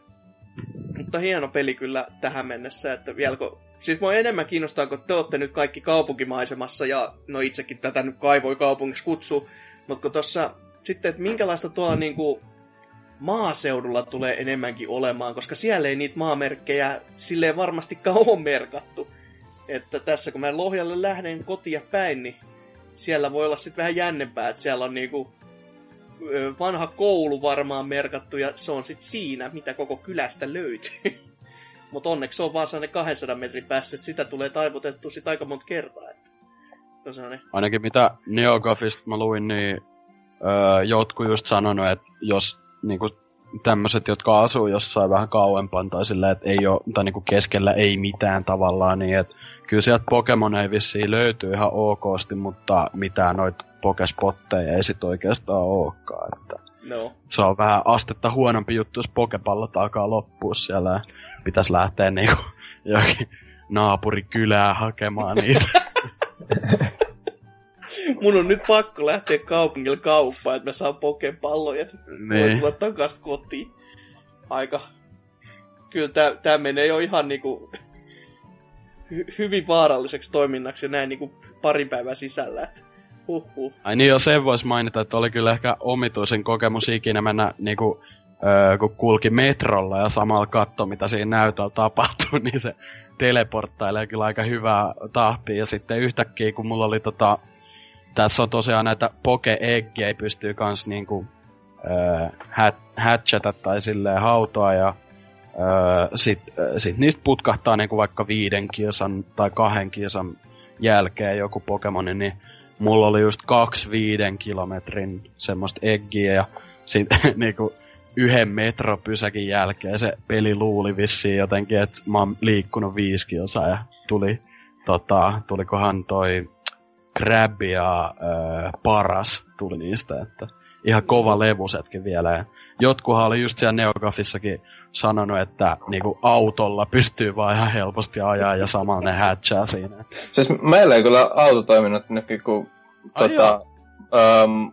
[SPEAKER 1] Mutta hieno peli kyllä tähän mennessä, että vieläkö... Siis mua enemmän kiinnostaa, kun te olette nyt kaikki kaupunkimaisemassa, ja no itsekin tätä nyt kaivoi kaupungiksi kutsu, mutta kun tossa sitten, että minkälaista tuolla niinku maaseudulla tulee enemmänkin olemaan, koska siellä ei niitä maamerkkejä silleen varmastikaan ole merkattu. Että tässä kun mä Lohjalle lähden kotia päin, niin siellä voi olla sitten vähän jännempää, että siellä on niinku vanha koulu varmaan merkattu ja se on sitten siinä, mitä koko kylästä löytyy. Mutta onneksi se on vaan sellainen 200 metrin päässä, että sitä tulee taivutettu sit aika monta kertaa. Että
[SPEAKER 4] Ainakin mitä Neogafista mä luin, niin öö, jotkut just sanonut, että jos niinku, tämmöiset, jotka asuu jossain vähän kauempaan tai sillä, että ei ole, tai niinku keskellä ei mitään tavallaan, niin että kyllä sieltä Pokemoneja vissiin löytyy ihan okosti, mutta mitään noita pokespotteja ei sit oikeastaan olekaan. Että
[SPEAKER 1] no.
[SPEAKER 4] Se on vähän astetta huonompi juttu, jos pokepallot alkaa loppua siellä ja pitäisi lähteä niinku johonkin naapurikylää hakemaan niitä.
[SPEAKER 1] Mun on nyt pakko lähteä kaupungille kauppaan, että mä saan pokepalloja, niin. voi tulla takas kotiin. Aika... Kyllä tää, tää menee jo ihan niinku hy- hyvin vaaralliseksi toiminnaksi näin niinku parin päivän sisällä. Huhhuh.
[SPEAKER 4] Ai niin jo sen voisi mainita, että oli kyllä ehkä omituisen kokemus ikinä mennä niinku, öö, kun kulki metrolla ja samalla katto, mitä siinä näytöllä tapahtuu, niin se teleporttailee kyllä aika hyvää tahtia. Ja sitten yhtäkkiä, kun mulla oli tota, tässä on tosiaan näitä poke ei pystyy kans niinku, öö, hatchata tai silleen hautoa ja öö, sit, sit niistä putkahtaa niinku vaikka viiden kilsan tai kahden kilsan jälkeen joku Pokemoni, niin mulla oli just kaksi viiden kilometrin semmoista eggiä ja sit niinku yhden metropysäkin jälkeen se peli luuli vissiin jotenkin, että mä oon liikkunut viisi kilsaa ja tuli, tota, tulikohan toi Crab ja öö, Paras tuli niistä, että ihan kova levusetkin vielä. Jotkuhan oli just siellä Neogafissakin sanonut, että niinku autolla pystyy vaan ihan helposti ajaa ja samalla ne hatchaa siinä.
[SPEAKER 2] Siis meillä ei kyllä auto toiminut nytkin, kun Ai tota, um,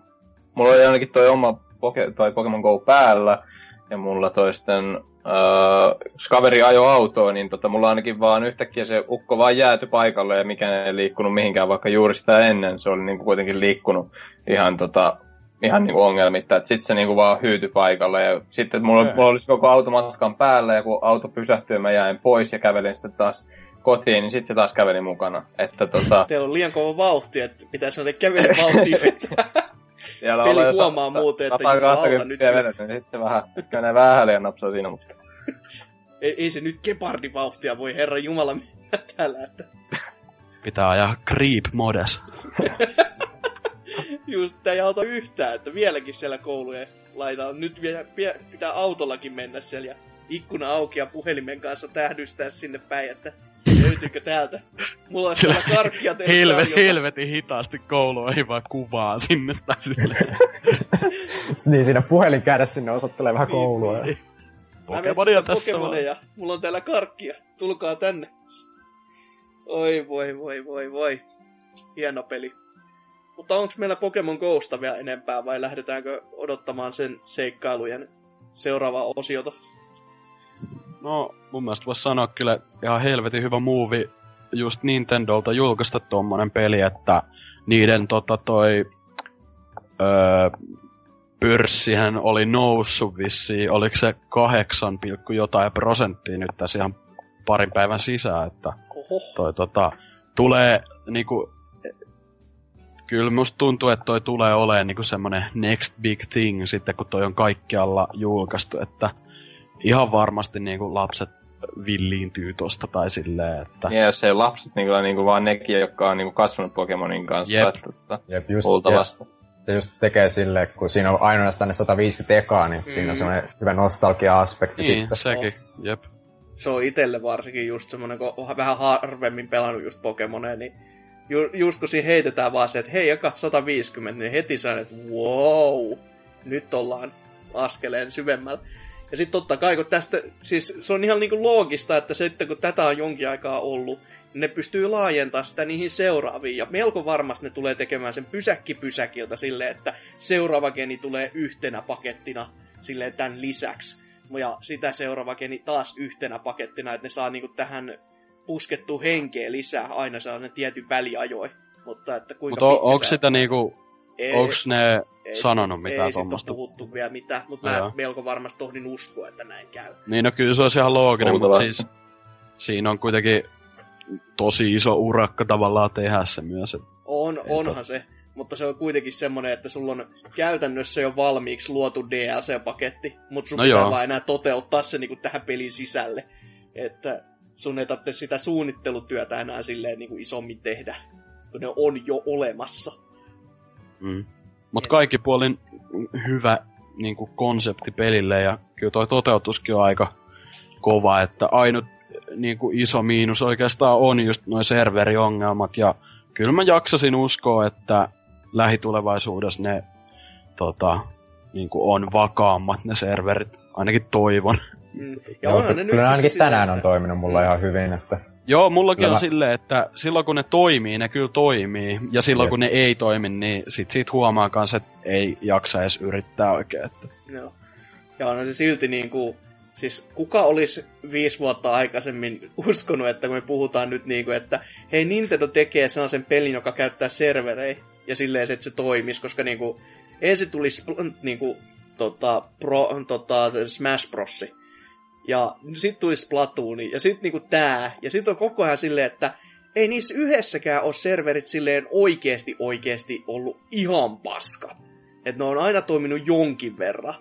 [SPEAKER 2] mulla oli ainakin toi oma Poke, toi Pokemon Go päällä, ja mulla toisten uh, jos kaveri ajo autoa, niin tota, mulla ainakin vaan yhtäkkiä se ukko vaan jääty paikalle ja mikä ei liikkunut mihinkään, vaikka juuri sitä ennen se oli niinku kuitenkin liikkunut ihan tota, ihan niinku ongelmitta, että sit se niinku vaan hyytyi paikalle ja sitten mulla, mulla olisi koko automatkan päällä ja kun auto pysähtyi mä jäin pois ja kävelin sitten taas kotiin, niin sitten se taas käveli mukana. Että tota...
[SPEAKER 1] Teillä on liian kova vauhti, että pitäisi olla kävellä vauhtia Peli huomaa muuten, että
[SPEAKER 2] jumalauta nyt... Vedet, niin sitten se vähän, menee vähän liian napsaa siinä, mutta...
[SPEAKER 1] ei, ei, se nyt gepardin vauhtia voi herra jumala Täällä, että
[SPEAKER 4] Pitää ajaa creep modes.
[SPEAKER 1] just tää ei auta yhtään, että vieläkin siellä koulujen laita on. Nyt pitää autollakin mennä siellä ja ikkuna auki ja puhelimen kanssa tähdystää sinne päin, että löytyykö täältä. Mulla on siellä karkkia teille
[SPEAKER 4] Helvet, helvetin hitaasti kouluihin vaan kuvaa sinne tai
[SPEAKER 3] niin siinä puhelin käydä sinne osoittelee vähän
[SPEAKER 1] Niin,
[SPEAKER 3] koulua.
[SPEAKER 1] niin. Mä
[SPEAKER 4] Pokemonia tässä vaan.
[SPEAKER 1] Pokemoneja. Mulla on täällä karkkia. Tulkaa tänne. Oi voi voi voi voi. Hieno peli. Mutta onko meillä Pokemon Gosta vielä enempää vai lähdetäänkö odottamaan sen seikkailujen seuraavaa osiota?
[SPEAKER 4] No, mun mielestä voisi sanoa kyllä ihan helvetin hyvä muuvi just Nintendolta julkaista tommonen peli, että niiden tota toi öö, pörssihän oli noussut vissiin, oliko se 8, jotain prosenttia nyt tässä ihan parin päivän sisään, että
[SPEAKER 1] Oho.
[SPEAKER 4] toi tota, tulee niinku, kyllä musta tuntuu, että toi tulee olemaan niinku semmonen next big thing sitten, kun toi on kaikkialla julkaistu, että ihan varmasti niinku lapset villiintyy tosta tai silleen, että
[SPEAKER 2] Niin, jos ei lapset niinku, niinku vaan nekin, jotka on niinku kasvanut Pokemonin kanssa.
[SPEAKER 4] Jep.
[SPEAKER 2] Että, tota,
[SPEAKER 3] Jep, just,
[SPEAKER 2] luultavasti.
[SPEAKER 3] se just tekee silleen, kun siinä on ainoastaan ne 150 ekaa, niin mm. siinä on
[SPEAKER 1] Mm.
[SPEAKER 3] semmoinen hyvä nostalgia-aspekti
[SPEAKER 4] niin,
[SPEAKER 3] sitten.
[SPEAKER 4] sekin, jep.
[SPEAKER 1] Se on itelle varsinkin just semmonen, kun on vähän harvemmin pelannut just Pokemoneja, niin ju, just kun siinä heitetään vaan se, että hei, jakat 150, niin heti sä että wow, nyt ollaan askeleen syvemmällä. Ja sitten totta kai, kun tästä, siis se on ihan niinku loogista, että sitten kun tätä on jonkin aikaa ollut, ne pystyy laajentamaan sitä niihin seuraaviin. Ja melko varmasti ne tulee tekemään sen pysäkki pysäkiltä silleen, että seuraava geni tulee yhtenä pakettina silleen tämän lisäksi. Ja sitä seuraava geni taas yhtenä pakettina, että ne saa niinku tähän puskettua henkeä lisää aina sellainen tietyn väliajoin. Mutta että kuinka
[SPEAKER 4] Mutta onko sitä niinku,
[SPEAKER 1] Ei-
[SPEAKER 4] onks ne
[SPEAKER 1] ei
[SPEAKER 4] sanonut mitään
[SPEAKER 1] ei sit
[SPEAKER 4] tommosta?
[SPEAKER 1] ole puhuttu vielä mitään, mutta mä
[SPEAKER 4] Joo.
[SPEAKER 1] melko varmasti tohdin uskoa, että näin käy.
[SPEAKER 4] Niin no kyllä se olisi ihan looginen, mutta siis siinä on kuitenkin tosi iso urakka tavallaan tehdä se myös. et-
[SPEAKER 1] On,
[SPEAKER 4] Ei
[SPEAKER 1] onhan se, mutta se on kuitenkin semmoinen, että sulla on käytännössä jo valmiiksi luotu DLC-paketti, mutta sun
[SPEAKER 4] No
[SPEAKER 1] no pitää
[SPEAKER 4] joo.
[SPEAKER 1] vaan enää toteuttaa se niinku tähän pelin sisälle. Että sun ei tarvitse sitä suunnittelutyötä enää silleen niinku isommin tehdä, kun ne on jo olemassa.
[SPEAKER 4] Mm. Mut kaikki puolin hyvä niinku konsepti pelille ja kyllä toi toteutuskin on aika kova, että ainut niinku iso miinus oikeastaan on just noin serveriongelmat ja kyllä mä jaksasin uskoa, että lähitulevaisuudessa ne tota, niinku on vakaammat ne serverit, ainakin toivon.
[SPEAKER 1] Mm. Ja
[SPEAKER 3] Joo,
[SPEAKER 1] onhan ne
[SPEAKER 3] kyllä
[SPEAKER 1] nyt
[SPEAKER 3] ainakin
[SPEAKER 1] sillä,
[SPEAKER 3] tänään on toiminut mulla ihan hyvin, että
[SPEAKER 4] Joo, mullakin
[SPEAKER 3] Kyllä
[SPEAKER 4] on
[SPEAKER 3] mä-
[SPEAKER 4] silleen, että silloin kun ne toimii, ne kyllä toimii. Ja silloin
[SPEAKER 3] Jep.
[SPEAKER 4] kun ne ei toimi, niin sit siitä huomaa kanssa, että ei jaksa edes yrittää oikein. Että...
[SPEAKER 1] Joo. Ja on se silti niin kuin, siis kuka olisi viisi vuotta aikaisemmin uskonut, että kun me puhutaan nyt niin kuin, että hei Nintendo tekee sellaisen pelin, joka käyttää serverejä ja silleen, se, että se toimisi, koska niin kuin, ensin tuli Spl- niin kuin, tota, pro, tota, Smash Bros. Ja sitten tuli Splatoon, ja sitten niinku tää, ja sitten on koko ajan silleen, että ei niissä yhdessäkään ole serverit silleen oikeesti oikeesti ollut ihan paskat. Että ne on aina toiminut jonkin verran.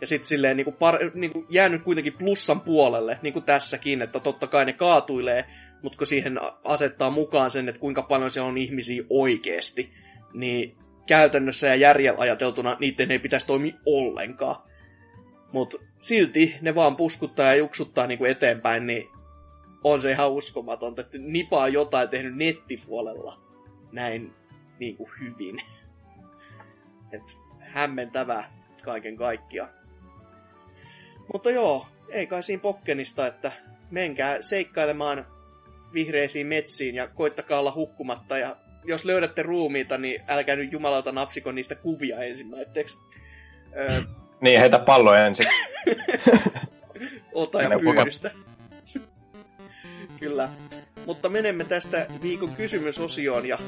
[SPEAKER 1] Ja sitten silleen niinku par, niinku jäänyt kuitenkin plussan puolelle, niin kuin tässäkin, että totta kai ne kaatuilee, mutta kun siihen asettaa mukaan sen, että kuinka paljon siellä on ihmisiä oikeesti, niin käytännössä ja järjellä ajateltuna niiden ei pitäisi toimia ollenkaan. Mutta silti ne vaan puskuttaa ja juksuttaa niinku eteenpäin, niin on se ihan uskomatonta, että Nipa on jotain tehnyt nettipuolella näin niinku hyvin. Et hämmentävää kaiken kaikkiaan. Mutta joo, ei kai siinä pokkenista, että menkää seikkailemaan vihreisiin metsiin ja koittakaa olla hukkumatta ja jos löydätte ruumiita, niin älkää nyt jumalauta napsiko niistä kuvia ensimmäiseksi. Öö,
[SPEAKER 2] Niin, heitä pallo ensin.
[SPEAKER 1] ota ja pyydystä. Kyllä. Mutta menemme tästä viikon kysymysosioon ja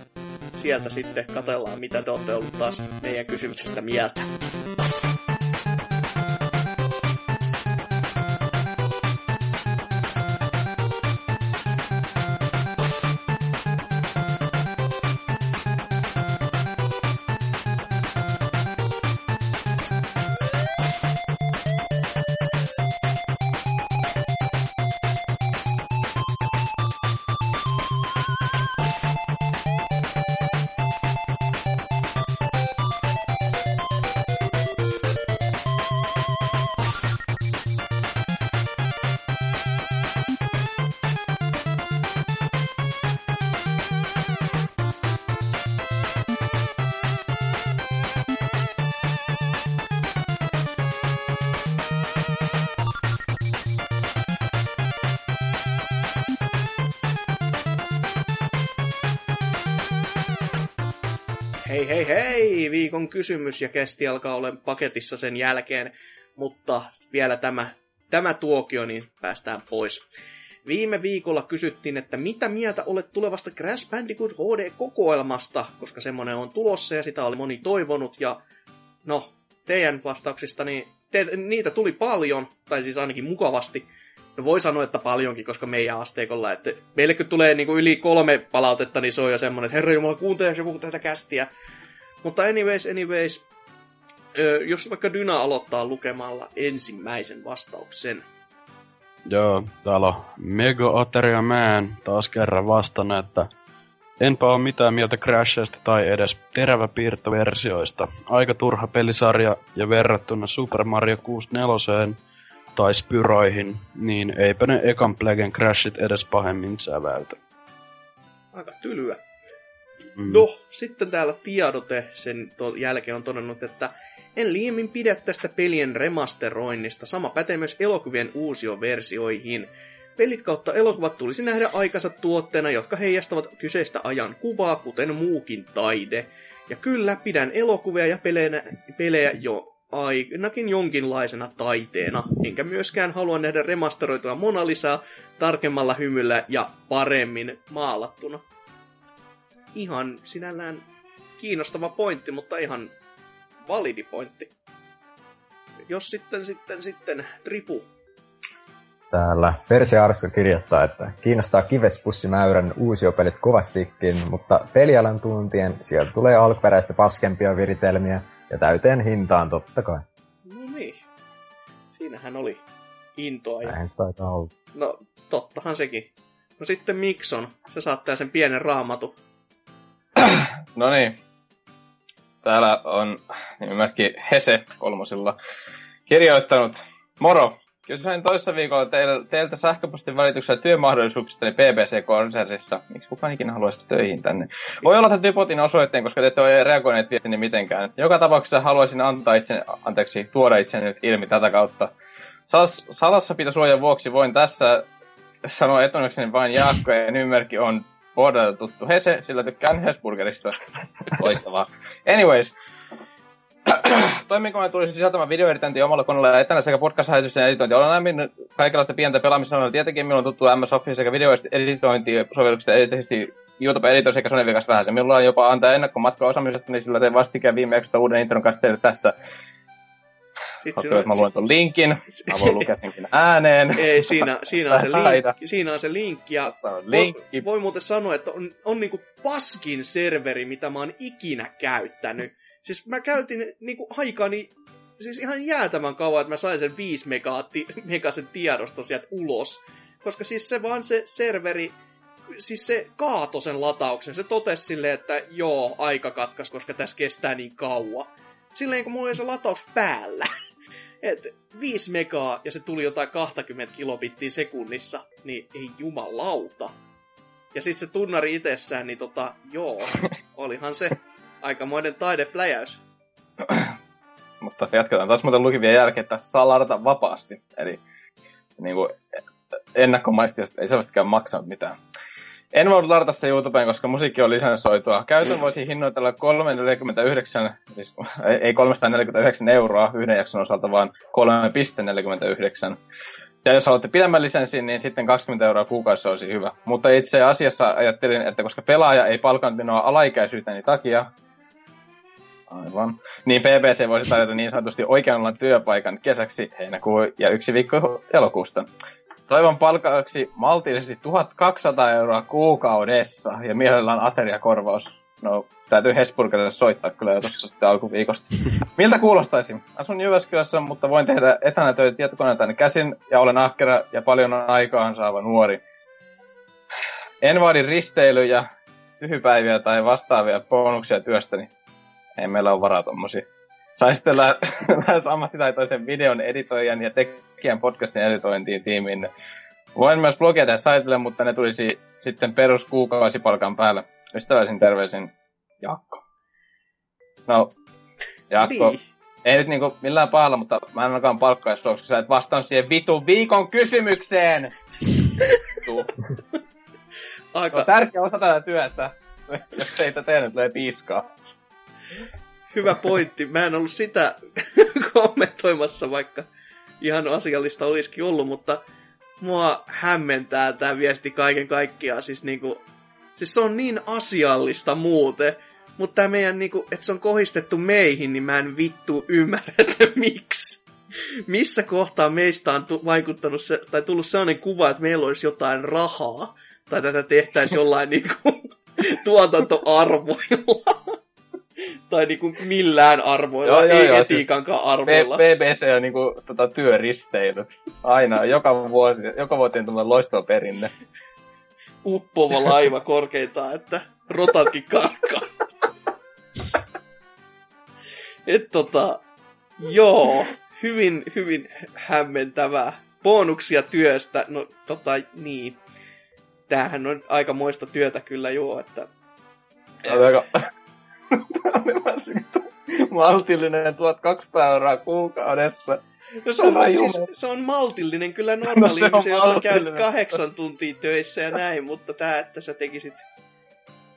[SPEAKER 1] sieltä sitten katellaan, mitä te olette ollut taas meidän kysymyksestä mieltä. Viikon kysymys ja kesti alkaa olla paketissa sen jälkeen, mutta vielä tämä, tämä tuokio, niin päästään pois. Viime viikolla kysyttiin, että mitä mieltä olet tulevasta Crash Bandicoot HD-kokoelmasta, koska semmonen on tulossa ja sitä oli moni toivonut. Ja no, teidän vastauksista, niin te, niitä tuli paljon, tai siis ainakin mukavasti. No voi sanoa, että paljonkin, koska meidän asteikolla, että meille kun tulee niin kuin yli kolme palautetta, niin se on jo semmoinen, että herra jumala, kuuntele joku tätä kästiä. Mutta anyways, anyways, jos vaikka Dyna aloittaa lukemalla ensimmäisen vastauksen.
[SPEAKER 4] Joo, täällä on Mego Ateria Man taas kerran vastannut, että enpä ole mitään mieltä Crashista tai edes teräväpiirtoversioista. Aika turha pelisarja ja verrattuna Super Mario 64 tai Spyroihin, niin eipä ne ekan Plegen Crashit edes pahemmin säväytä.
[SPEAKER 1] Aika tylyä. Mm. No, sitten täällä tiedote sen jälkeen on todennut, että en liiemmin pidä tästä pelien remasteroinnista. Sama pätee myös elokuvien uusioversioihin. Pelit kautta elokuvat tulisi nähdä aikansa tuotteena, jotka heijastavat kyseistä ajan kuvaa, kuten muukin taide. Ja kyllä, pidän elokuvia ja pelejä, pelejä jo ainakin jonkinlaisena taiteena, enkä myöskään halua nähdä remasteroitua Mona Lisaa tarkemmalla hymyllä ja paremmin maalattuna. Ihan sinällään kiinnostava pointti, mutta ihan validi pointti. Jos sitten, sitten, sitten, Tripu.
[SPEAKER 3] Täällä Perse Arska kirjoittaa, että kiinnostaa kivespussimäyrän uusiopelit kovastikin, mutta pelialan tuntien sieltä tulee alkuperäistä paskempia viritelmiä ja täyteen hintaan totta kai.
[SPEAKER 1] No niin. Siinähän oli intoa. Ja...
[SPEAKER 3] Näin sitä taitaa olla.
[SPEAKER 1] No, tottahan sekin. No sitten Mikson, se saattaa sen pienen raamatu.
[SPEAKER 2] No niin, Täällä on nimimerkki Hese kolmosilla kirjoittanut. Moro! Kysyin toissa viikolla teiltä, teiltä sähköpostin välityksellä työmahdollisuuksista BBC-konsernissa. Miksi kukaan ikinä haluaisi töihin tänne? Voi olla, että typotin osoitteen, koska te ette ole reagoineet viestini mitenkään. Joka tapauksessa haluaisin antaa itse, anteeksi, tuoda itseni nyt ilmi tätä kautta. Salas, salassapitosuojan vuoksi voin tässä sanoa etunnekseni vain Jaakko ja nimimerkki on Bordelta tuttu Hese, sillä tykkään Hesburgerista. Loistavaa. Anyways, Toimiko tulisi sisältämään videoeditointi omalla koneella etänä sekä podcast-lähetysten editointi. Olen aiemmin kaikenlaista pientä pelaamista Tietenkin minulla on tuttu MS Office sekä videoeditointi-sovelluksista erityisesti YouTube Editor sekä Sony Vegas vähän. Minulla on jopa antaa ennakkomatkaa osaamisesta, niin sillä teen vastikään viime jaksosta uuden intron kanssa teille tässä. Sitten että mä luen tuon linkin. Mä voin lukea senkin ääneen.
[SPEAKER 1] Ei, siinä, siinä, on se linkki, siinä on se linkki. Ja linkki. Voi, voi muuten sanoa, että on, on niinku paskin serveri, mitä mä oon ikinä käyttänyt. Siis mä käytin niinku aikani siis ihan jäätävän kauan, että mä sain sen 5 megaatti, megasen tiedosto sieltä ulos. Koska siis se vaan se serveri, siis se kaato sen latauksen. Se totesi silleen, että joo, aika katkas, koska tässä kestää niin kauan. Silleen kun mulla oli se lataus päällä et 5 megaa ja se tuli jotain 20 kilobittiä sekunnissa, niin ei jumalauta. Ja sitten se tunnari itsessään, niin tota, joo, olihan se aikamoinen taidepläjäys.
[SPEAKER 2] Mutta jatketaan taas muuten lukivien jälkeen, että saa ladata vapaasti. Eli niin kuin, ennakkomaisesti ei selvästikään maksanut mitään. En voinut ladata sitä YouTubeen, koska musiikki on lisensoitua. Käytön voisi hinnoitella 349, siis ei 349 euroa yhden jakson osalta, vaan 3,49. Ja jos haluatte pidemmän lisenssin, niin sitten 20 euroa kuukaudessa olisi hyvä. Mutta itse asiassa ajattelin, että koska pelaaja ei palkannut minua alaikäisyyteni takia, Aivan. Niin BBC voisi tarjota niin sanotusti oikeanlainen työpaikan kesäksi heinäkuun ja yksi viikko elokuusta. Toivon palkaksi maltillisesti 1200 euroa kuukaudessa ja mielellään ateriakorvaus. No, täytyy Hesburgerille soittaa kyllä jo tuossa sitten alkuviikosta. Miltä kuulostaisi? Asun Jyväskylässä, mutta voin tehdä etänä töitä tietokoneeltani käsin ja olen ahkera ja paljon aikaan saava nuori. En vaadi risteilyjä, tyhypäiviä tai vastaavia bonuksia työstäni. Ei meillä ole varaa tommosia. Sai sitten lä- lähes ammattitaitoisen videon editoijan ja tekijän podcastin editointiin tiimiin. Voin myös blogia tehdä saitille, mutta ne tulisi sitten peruskuukausipalkan päälle. Ystävällisin terveisin Jaakko. No, Jaakko, niin. ei nyt niinku millään pahalla, mutta mä en ainakaan palkkaa koska sä et vastaan siihen vitun viikon kysymykseen! Aika... On tärkeä osa tätä työtä, jos ei tätä nyt löi piiskaa.
[SPEAKER 1] Hyvä pointti. Mä en ollut sitä kommentoimassa, vaikka ihan asiallista olisikin ollut, mutta mua hämmentää tämä viesti kaiken kaikkiaan. Siis, niinku, siis se on niin asiallista muuten, mutta tämä meidän, niinku, että se on kohistettu meihin, niin mä en vittu ymmärrä, että miksi. Missä kohtaa meistä on tu- vaikuttanut se, tai tullut sellainen kuva, että meillä olisi jotain rahaa, tai tätä tehtäisiin jollain niinku, tuotantoarvoilla. tai niinku millään arvoilla,
[SPEAKER 2] Joo, joo,
[SPEAKER 1] ei
[SPEAKER 2] joo,
[SPEAKER 1] etiikankaan
[SPEAKER 2] B-
[SPEAKER 1] arvoilla.
[SPEAKER 2] BBC on niinku tota, työristeily. Aina, joka vuosi, joka vuosi on tämmöinen loistava perinne.
[SPEAKER 1] uppova laiva korkeintaan, että rotatkin karkkaa. Et tota, joo, hyvin, hyvin hämmentävää. Bonuksia työstä, no tota, niin. Tämähän on aika moista työtä kyllä joo, että
[SPEAKER 2] aika... Tämä maltillinen 1200 euroa kuukaudessa.
[SPEAKER 1] No se on,
[SPEAKER 2] Herra
[SPEAKER 1] siis,
[SPEAKER 2] Jumala.
[SPEAKER 1] se on maltillinen kyllä normaali
[SPEAKER 2] No se
[SPEAKER 1] jos sä käyt kahdeksan tuntia töissä ja näin, mutta tää, että sä tekisit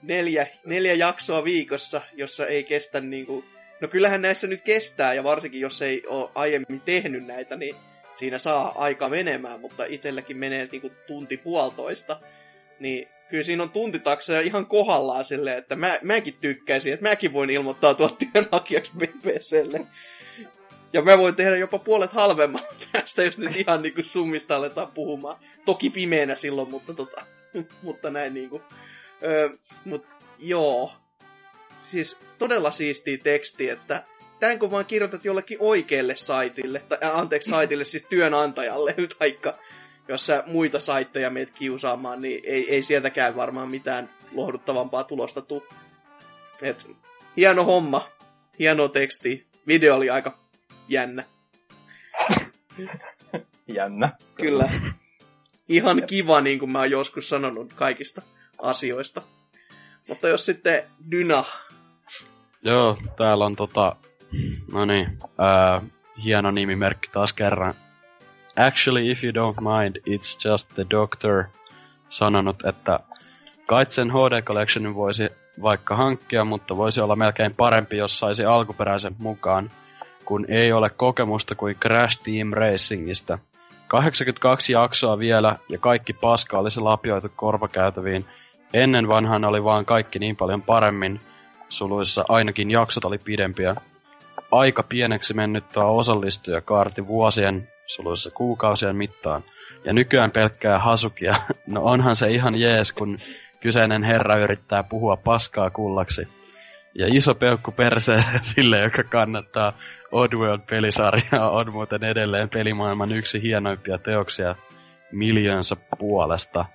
[SPEAKER 1] neljä, neljä jaksoa viikossa, jossa ei kestä niinku... No kyllähän näissä nyt kestää, ja varsinkin jos ei ole aiemmin tehnyt näitä, niin siinä saa aika menemään, mutta itselläkin menee niinku tunti puolitoista. Niin kyllä siinä on tuntitakseja ihan kohdallaan silleen, että mä, mäkin tykkäisin, että mäkin voin ilmoittautua työnhakijaksi BBClle. Ja mä voin tehdä jopa puolet halvemmalla tästä, jos nyt ihan niinku summista aletaan puhumaan. Toki pimeänä silloin, mutta tota, mutta näin niinku. Öö, mut joo. Siis todella siistiä teksti, että tämän kun vaan kirjoitat jollekin oikealle saitille, tai anteeksi saitille, siis työnantajalle, taikka jos sä muita saitteja meet kiusaamaan, niin ei, ei sieltäkään varmaan mitään lohduttavampaa tulosta tuu. Et, hieno homma, hieno teksti. Video oli aika jännä.
[SPEAKER 2] Jännä.
[SPEAKER 1] Kyllä. Ihan kiva, niin kuin mä oon joskus sanonut kaikista asioista. Mutta jos sitten Dyna,
[SPEAKER 4] Joo, täällä on tota... No niin, ää, hieno nimimerkki taas kerran. Actually, if you don't mind, it's just the doctor sanonut, että kait sen HD Collectionin voisi vaikka hankkia, mutta voisi olla melkein parempi, jos saisi alkuperäisen mukaan, kun ei ole kokemusta kuin Crash Team Racingista. 82 jaksoa vielä ja kaikki paska olisi lapioitu korvakäytäviin. Ennen vanhan oli vaan kaikki niin paljon paremmin, suluissa ainakin jaksot oli pidempiä. Aika pieneksi mennyt tuo osallistuja kaarti vuosien, suluissa kuukausien mittaan. Ja nykyään pelkkää hasukia. No onhan se ihan jees, kun kyseinen herra yrittää puhua paskaa kullaksi. Ja iso peukku perseeseen sille, joka kannattaa Oddworld-pelisarjaa, on muuten edelleen pelimaailman yksi hienoimpia teoksia miljöönsä puolesta.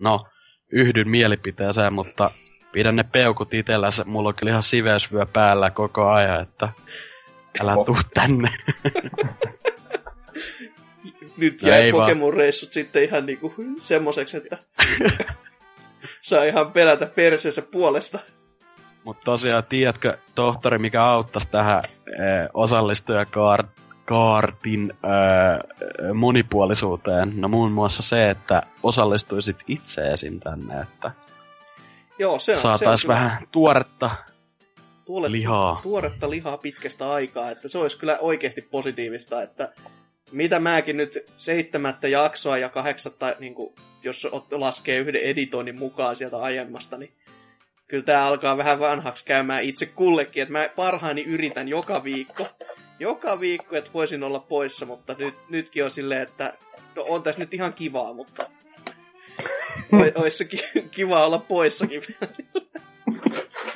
[SPEAKER 4] No, yhdyn mielipiteeseen, mutta pidän ne peukut itellänsä. Mulla on kyllä ihan siveysvyö päällä koko ajan, että älä tuu tänne.
[SPEAKER 1] nyt jäi
[SPEAKER 4] ei vaan.
[SPEAKER 1] Pokemon-reissut sitten ihan niinku semmoiseksi, että saa ihan pelätä perseensä puolesta.
[SPEAKER 4] Mutta tosiaan, tiedätkö, tohtori, mikä auttaisi tähän eh, osallistujakaartin eh, monipuolisuuteen? No muun muassa se, että osallistuisit itse esim. tänne, että
[SPEAKER 1] Joo, se on, se on kyllä
[SPEAKER 4] vähän tuoretta
[SPEAKER 1] tuolet-
[SPEAKER 4] lihaa.
[SPEAKER 1] tuoretta lihaa pitkästä aikaa, että se olisi kyllä oikeasti positiivista, että mitä mäkin nyt seitsemättä jaksoa ja kahdeksatta, niin kuin, jos laskee yhden editoinnin mukaan sieltä aiemmasta, niin kyllä tämä alkaa vähän vanhaksi käymään itse kullekin, että mä parhaani yritän joka viikko, joka viikko, että voisin olla poissa, mutta nyt, nytkin on silleen, että no on tässä nyt ihan kivaa, mutta ois se ki- kiva olla poissakin.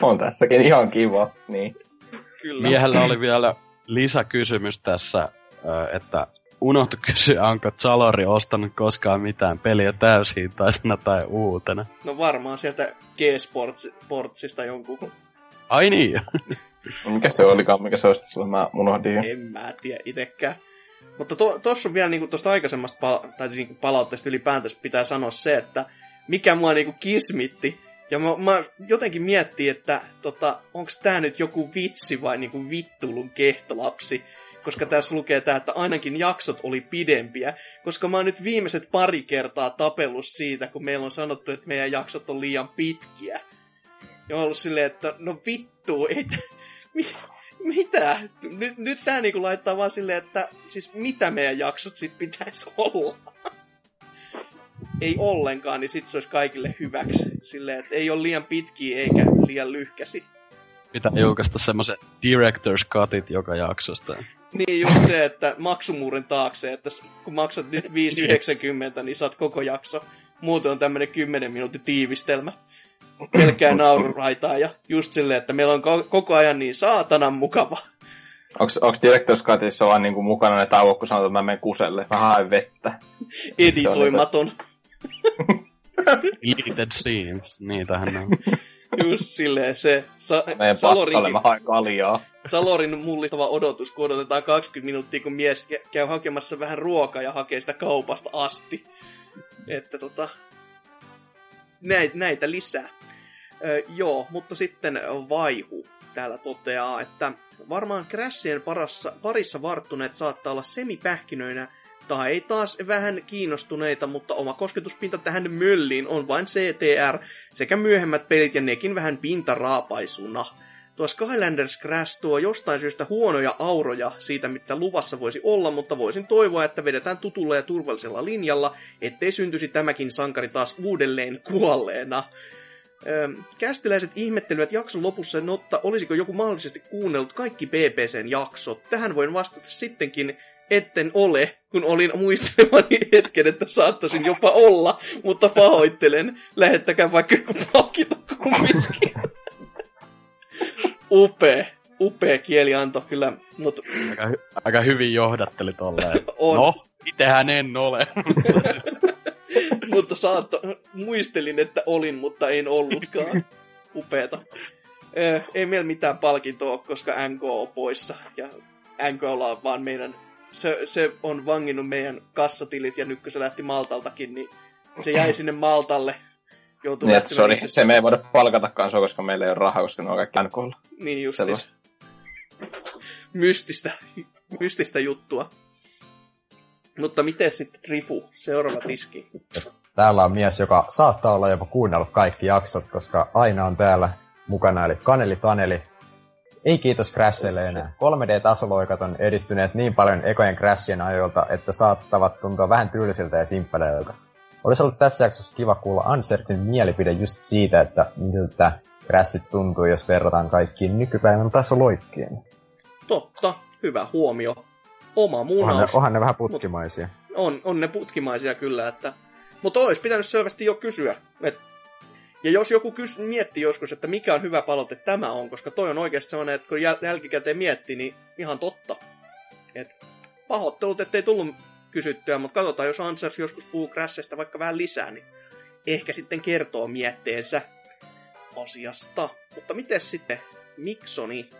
[SPEAKER 2] On tässäkin ihan kiva. Niin.
[SPEAKER 1] kyllä.
[SPEAKER 4] Miehellä oli vielä lisäkysymys tässä, että unohtu kysyä, onko Zalori ostanut koskaan mitään peliä täyshintaisena tai uutena.
[SPEAKER 1] No varmaan sieltä G-Sportsista jonkun.
[SPEAKER 4] Ai niin,
[SPEAKER 2] Mikä se olikaan, mikä se olisi? Mä unohdin.
[SPEAKER 1] En mä tiedä itekään. Mutta to, tossa on vielä niinku tosta aikaisemmasta pala- tai siis niinku palautteesta ylipäätänsä pitää sanoa se, että mikä mua niinku kismitti. Ja mä, mä jotenkin miettii, että tota, onks tää nyt joku vitsi vai niinku vittulun kehtolapsi. Koska tässä lukee tää, että ainakin jaksot oli pidempiä. Koska mä oon nyt viimeiset pari kertaa tapellut siitä, kun meillä on sanottu, että meidän jaksot on liian pitkiä. Ja on ollut silleen, että no vittu, ei t- mitä? Nyt, nyt tää niinku laittaa vaan silleen, että siis mitä meidän jaksot sit pitäisi olla? ei ollenkaan, niin sit se olisi kaikille hyväksi. Silleen, että ei ole liian pitkiä eikä liian lyhkäsi.
[SPEAKER 4] Pitää julkaista semmoset director's cutit joka jaksosta.
[SPEAKER 1] Niin just se, että maksumuurin taakse, että kun maksat nyt 5,90, niin saat koko jakso. Muuten on tämmönen 10 minuutin tiivistelmä. Pelkkää naururaitaa ja just silleen, että meillä on ko- koko ajan niin saatanan mukava.
[SPEAKER 2] Onks, onks Director's Cutissa vaan niinku mukana ne tauot, kun sanotaan, että mä menen kuselle? Mä haen vettä.
[SPEAKER 1] Editoimaton.
[SPEAKER 4] Deleted scenes, niitähän on.
[SPEAKER 1] Just silleen se sa-
[SPEAKER 2] Menen paskalle, mä haen kaljaa.
[SPEAKER 1] Salorin mullittava odotus, kun odotetaan 20 minuuttia, kun mies kä- käy hakemassa vähän ruokaa ja hakee sitä kaupasta asti. Että tota, näitä, näitä lisää. Joo, mutta sitten Vaihu täällä toteaa, että varmaan Crashien parassa, parissa varttuneet saattaa olla semipähkinöinä tai taas vähän kiinnostuneita, mutta oma kosketuspinta tähän mölliin on vain CTR sekä myöhemmät pelit ja nekin vähän pintaraapaisuna. Tuo Skylanders Crash tuo jostain syystä huonoja auroja siitä, mitä luvassa voisi olla, mutta voisin toivoa, että vedetään tutulla ja turvallisella linjalla, ettei syntyisi tämäkin sankari taas uudelleen kuolleena. Kästiläiset ihmettelivät jakson lopussa, että olisiko joku mahdollisesti kuunnellut kaikki BBCn jaksot. Tähän voin vastata sittenkin, etten ole, kun olin muistelemani hetken, että saattaisin jopa olla, mutta pahoittelen. Lähettäkää vaikka joku palkinto kumminkin. Upea, upea kielianto kyllä, mutta
[SPEAKER 4] Aika, hy- aika hyvin johdatteli tolleen.
[SPEAKER 1] on.
[SPEAKER 4] No, itehän en ole.
[SPEAKER 1] Mutta saatto, muistelin, että olin, mutta en ollutkaan. Upeeta. Ö, ei meillä mitään palkintoa, koska NK on poissa. Ja NK on vaan meidän... Se, se on vanginnut meidän kassatilit ja nyt kun se lähti Maltaltakin, niin se jäi sinne Maltalle. Joutui
[SPEAKER 2] Niin, sori,
[SPEAKER 1] itse-
[SPEAKER 2] se me ei voida palkatakaan sua, koska meillä ei ole rahaa, koska ne on kaikki NKlla.
[SPEAKER 1] Niin just mystistä, mystistä juttua. Mutta miten sitten Trifu, seuraava tiski?
[SPEAKER 3] Täällä on mies, joka saattaa olla jopa kuunnellut kaikki jaksot, koska aina on täällä mukana, eli Kaneli Taneli. Ei kiitos Crashille enää. 3D-tasoloikat on edistyneet niin paljon ekojen Crashien ajoilta, että saattavat tuntua vähän tyylisiltä ja simppeleiltä. Olisi ollut tässä jaksossa kiva kuulla Ansertin mielipide just siitä, että miltä Crashit tuntuu, jos verrataan kaikkiin nykypäivän tasoloikkiin.
[SPEAKER 1] Totta, hyvä huomio. Oma
[SPEAKER 3] Onhan ne,
[SPEAKER 1] muunaus.
[SPEAKER 3] onhan ne vähän putkimaisia.
[SPEAKER 1] On, on ne putkimaisia kyllä, että... Mutta olisi pitänyt selvästi jo kysyä. Et... Ja jos joku kys... miettii joskus, että mikä on hyvä palaute tämä on, koska toi on oikeasti sellainen, että kun jäl- jälkikäteen miettii, niin ihan totta. Et pahoittelut, ettei tullut kysyttyä, mutta katsotaan, jos Ansers joskus puhuu Crashista vaikka vähän lisää, niin ehkä sitten kertoo mietteensä asiasta. Mutta miten sitten Miksoni?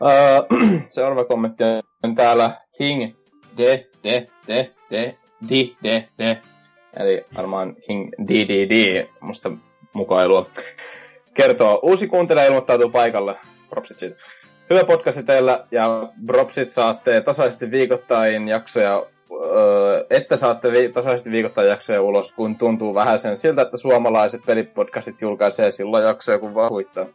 [SPEAKER 2] Uh, seuraava kommentti on täällä Hing de de de de di de de. Eli varmaan Hing di di di, musta mukailua. Kertoo, uusi kuuntelija ilmoittautuu paikalle. Propsit siitä. Hyvä podcasti teillä ja propsit saatte tasaisesti viikoittain jaksoja, öö, että saatte vi- tasaisesti viikoittain jaksoja ulos, kun tuntuu vähän sen siltä, että suomalaiset pelipodcastit julkaisee silloin jaksoja, kun vaan huittaa.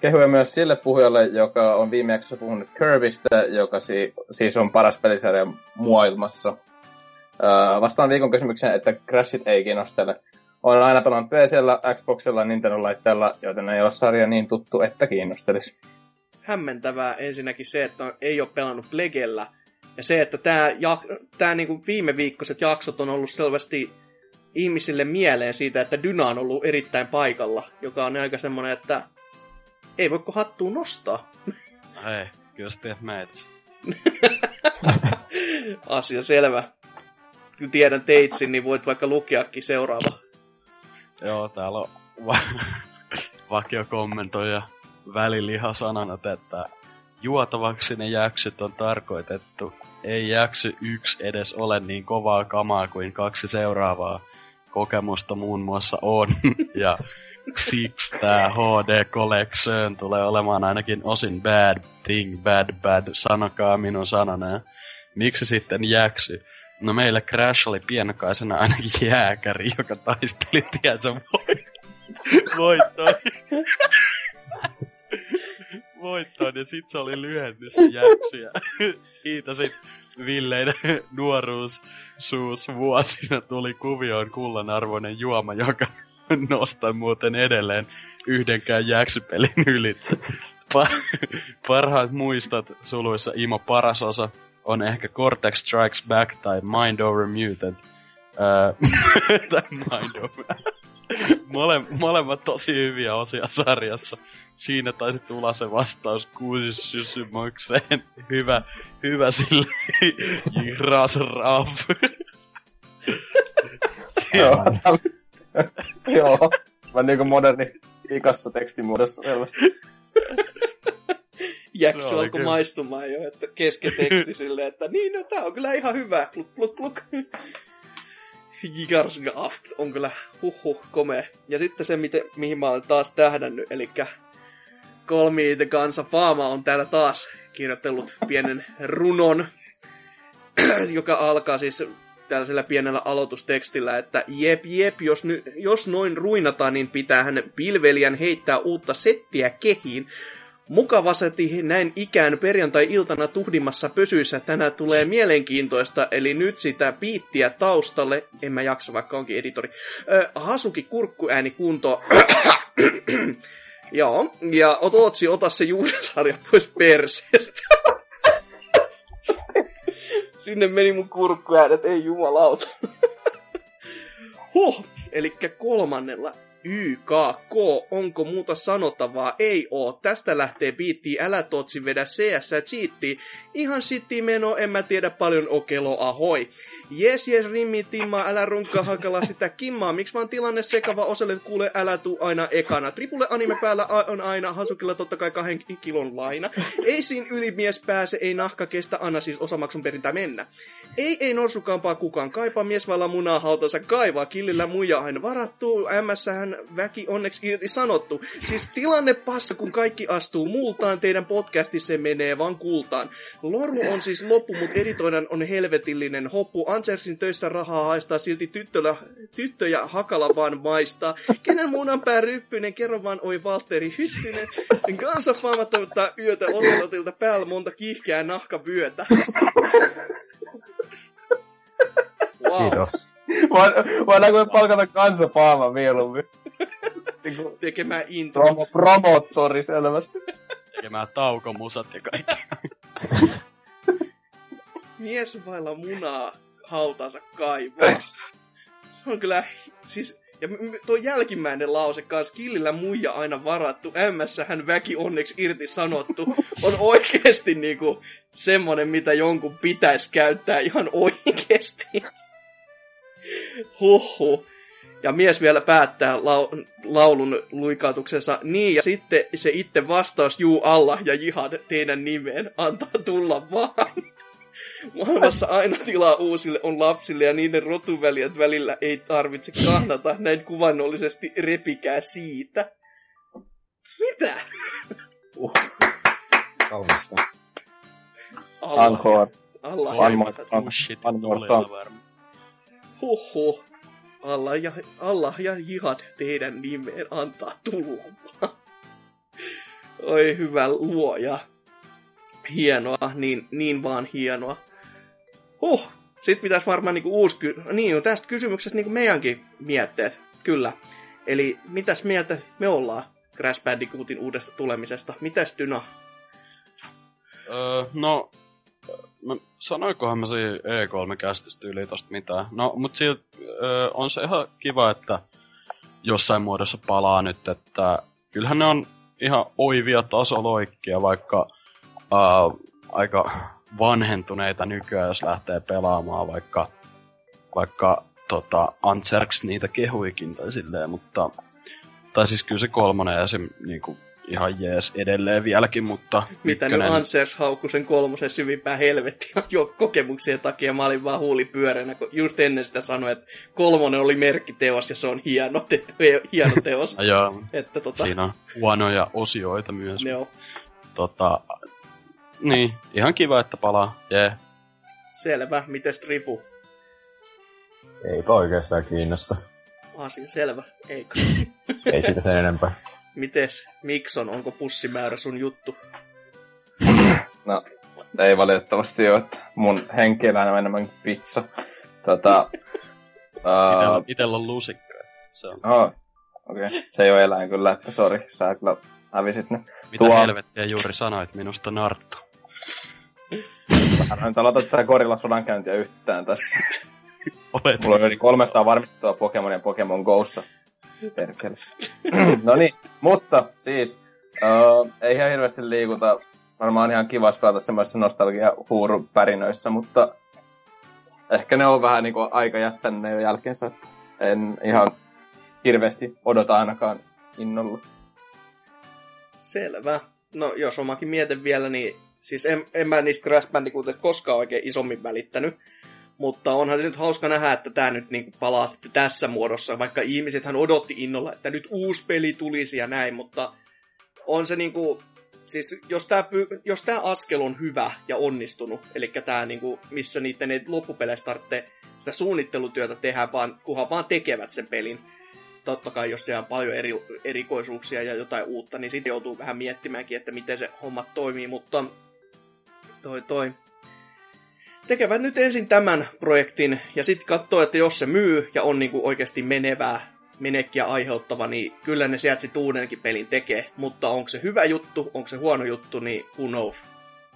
[SPEAKER 2] Kehuja myös sille puhujalle, joka on viime jaksossa puhunut Kirbystä, joka si- siis on paras pelisarja maailmassa. Öö, vastaan viikon kysymykseen, että Crashit ei kiinnostele. Olen aina pelannut PCllä, Xboxilla, Nintendo-laitteella, joten ei ole sarja niin tuttu, että kiinnostelisi.
[SPEAKER 1] hämmentävää ensinnäkin se, että ei ole pelannut Plegellä. Ja se, että tämä, ja, tämä niinku viime viikkoiset jaksot on ollut selvästi ihmisille mieleen siitä, että Dyna on ollut erittäin paikalla, joka on aika semmoinen, että ei voiko hattua nostaa.
[SPEAKER 4] Hei, kyllä sä meitä.
[SPEAKER 1] Asia selvä. Tiedän teitsin, niin voit vaikka lukeakin seuraava.
[SPEAKER 4] Joo, täällä on va- vakio kommentoija väliliha sanonut, että juotavaksi ne jaksyt on tarkoitettu. Ei jaksy yksi edes ole niin kovaa kamaa kuin kaksi seuraavaa. Kokemusta muun muassa on. ja siksi tää HD Collection tulee olemaan ainakin osin bad thing, bad bad, sanokaa minun sananeen. Miksi sitten jäksy? No meillä Crash oli pienakaisena ainakin jääkäri, joka taisteli tiensä voi. voittoon. voittoon, ja sit se oli lyhennys jäksiä. Siitä sit Villeiden nuoruus suus vuosina tuli kuvioon kullanarvoinen juoma, joka nostaa muuten edelleen yhdenkään jäksypelin ylitse. Pa- parhaat muistot suluissa Imo paras osa on ehkä Cortex Strikes Back tai Mind Over Mutant. Öö, tai Mind Over. Mole, molemmat tosi hyviä osia sarjassa. Siinä taisi tulla se vastaus kuusi sysymykseen. Hyvä, hyvä sille. Jihras Rav.
[SPEAKER 2] Joo. Joo. Mä niinku moderni ikassa tekstimuodossa.
[SPEAKER 4] Oli
[SPEAKER 1] alkoi
[SPEAKER 4] kyllä.
[SPEAKER 1] maistumaan jo, että kesken teksti silleen, että niin, no tää on kyllä ihan hyvä. Pluk, pluk, pluk. Jigarsgaaf on kyllä huhhuh komea. Ja sitten se, miten, mihin mä olen taas tähdännyt, eli the Kansa Faama on täällä taas kirjoitellut pienen runon, joka alkaa siis tällaisella pienellä aloitustekstillä, että jep jep, jos, ny, jos noin ruinataan, niin pitää hän pilvelijän heittää uutta settiä kehiin. Mukavasti näin ikään perjantai-iltana tuhdimassa pösyissä tänään tulee mielenkiintoista, eli nyt sitä piittiä taustalle, en mä jaksa vaikka onkin editori, ö, Hasuki kurkkuääni kunto, Joo, ja Ototsi, ota se juuresarja pois perseestä. Sinne meni mun kurkkuäänet, ei jumalauta. huh, eli kolmannella YKK, onko muuta sanottavaa? Ei oo. Tästä lähtee biitti, älä totsi vedä CS cheatti. Ihan sitti meno, en mä tiedä paljon okelo ahoi. Jes, jes, rimmi, timma, älä runkkaa hakala sitä kimmaa. Miksi vaan tilanne sekava osalle kuule, älä tuu aina ekana. Trifulle anime päällä on aina, Hasukilla totta kai kahden kilon laina. Ei siinä ylimies pääse, ei nahka kestä, anna siis osamaksun perintää mennä. Ei, ei norsukampaa kukaan kaipaa, mies vailla munaa hautansa kaivaa, killillä muija aina varattu, hän väki onneksi irti sanottu. Siis tilanne passa, kun kaikki astuu multaan, teidän podcastissa menee vaan kultaan. Loru on siis loppu, mut editoidan on helvetillinen hoppu. Ansersin töistä rahaa haistaa, silti tyttölä, tyttöjä hakala vaan maistaa. Kenen munanpää ryppyinen, kerro vaan oi Valtteri Hyttynen. Kansa faama toivottaa yötä oselotilta päällä monta kiihkeää nahkavyötä. Wow.
[SPEAKER 3] Kiitos.
[SPEAKER 2] Voidaanko me palkata kansa paama mieluummin? Niinku
[SPEAKER 1] Tekemään intro.
[SPEAKER 2] promo, promottori selvästi.
[SPEAKER 4] Tekemään taukomusat ja kaikki.
[SPEAKER 1] Mies vailla munaa hautansa kaivaa. Se on kyllä, siis, ja tuo jälkimmäinen lause kanssa, killillä muija aina varattu, ämmässä hän väki onneksi irti sanottu, on oikeesti niinku semmonen, mitä jonkun pitäisi käyttää ihan oikeesti. Huhhuh. Ja mies vielä päättää lau- laulun luikautuksensa niin, ja sitten se itse vastaus juu Allah ja jihad teidän nimeen antaa tulla vaan. Maailmassa aina tilaa uusille on lapsille ja niiden rotuväliät välillä ei tarvitse kahnata. Näin kuvannollisesti repikää siitä. Mitä?
[SPEAKER 3] Kaunista.
[SPEAKER 2] Encore.
[SPEAKER 1] Allah,
[SPEAKER 2] One more
[SPEAKER 1] Allah,
[SPEAKER 2] song.
[SPEAKER 4] Bullshit
[SPEAKER 2] One
[SPEAKER 1] Allah ja, Allah ja jihad teidän nimeen antaa tulla. Oi hyvä luoja. Hienoa, niin, niin vaan hienoa. Huh, sitten pitäisi varmaan niinku uusi ky- Niin, tästä kysymyksestä niinku meidänkin mietteet. Kyllä. Eli mitäs mieltä me ollaan Crash Bandicootin uudesta tulemisesta? Mitäs Dyna?
[SPEAKER 4] Öö, no, no, sanoikohan mä siinä E3-kästistä yli tosta mitään. No, mut silti öö, on se ihan kiva, että jossain muodossa palaa nyt, että kyllähän ne on ihan oivia tasoloikkia, vaikka öö, aika vanhentuneita nykyään, jos lähtee pelaamaan, vaikka, vaikka tota, Antserks niitä kehuikin tai silleen, mutta tai siis kyllä se kolmonen esim. Niinku, ihan jees edelleen vieläkin, mutta
[SPEAKER 1] Mitä nyt Ansers haukkui sen kolmosen syvimpään helvettiin jo kokemuksien takia. Mä olin vaan huulipyöränä, kun just ennen sitä sanoin, että kolmonen oli merkkiteos ja se on hieno, te- hieno teos.
[SPEAKER 4] Joo,
[SPEAKER 1] että tota,
[SPEAKER 4] siinä on huonoja osioita myös.
[SPEAKER 1] ne on
[SPEAKER 4] Tota, niin, ihan kiva, että palaa. Jee.
[SPEAKER 1] selvä. Mites Tripu?
[SPEAKER 3] Eipä oikeastaan kiinnosta.
[SPEAKER 1] asia selvä. Ei
[SPEAKER 3] Ei siitä sen enempää.
[SPEAKER 1] Mites, Mikson, onko pussimäärä sun juttu?
[SPEAKER 2] No, ei valitettavasti ole, että mun henki on enemmän kuin pizza. Tota,
[SPEAKER 4] Itellä,
[SPEAKER 2] uh,
[SPEAKER 4] itellä on lusikka. Se on.
[SPEAKER 2] oh, okei. Okay. Se ei ole eläin kyllä, että sori, sä kyllä hävisit ne.
[SPEAKER 4] Mitä
[SPEAKER 2] Tuo-
[SPEAKER 4] helvettiä juuri sanoit minusta Narttu?
[SPEAKER 2] Mä en nyt aloita tätä Gorilla sodankäyntiä yhtään tässä.
[SPEAKER 4] Olet
[SPEAKER 2] Mulla on yli 300 varmistettua Pokemonia Pokemon Go'ssa. Perkele. no niin, mutta siis, uh, ei ihan hirveästi liikuta. Varmaan ihan kiva pelata semmoisessa nostalgia pärinöissä, mutta ehkä ne on vähän niinku aika jättänyt ne jo jälkeensä. En ihan hirveästi odota ainakaan innolla.
[SPEAKER 1] Selvä. No, jos omakin mieten vielä, niin siis en, en mä niistä Crash koskaan oikein isommin välittänyt. Mutta onhan se nyt hauska nähdä, että tämä nyt niinku palaa sitten tässä muodossa, vaikka ihmisethän odotti innolla, että nyt uusi peli tulisi ja näin, mutta on se niinku, siis jos tämä jos tää askel on hyvä ja onnistunut, eli tämä niinku, missä niiden ei loppupeleissä tarvitse sitä suunnittelutyötä tehdä, vaan kunhan vaan tekevät sen pelin, totta kai jos siellä on paljon eri, erikoisuuksia ja jotain uutta, niin sitten joutuu vähän miettimäänkin, että miten se homma toimii, mutta toi toi. Tekevät nyt ensin tämän projektin ja sitten katsoo, että jos se myy ja on niinku oikeasti menevää, menekkiä aiheuttava, niin kyllä ne sieltä sit uudenkin pelin tekee. Mutta onko se hyvä juttu, onko se huono juttu, niin who knows.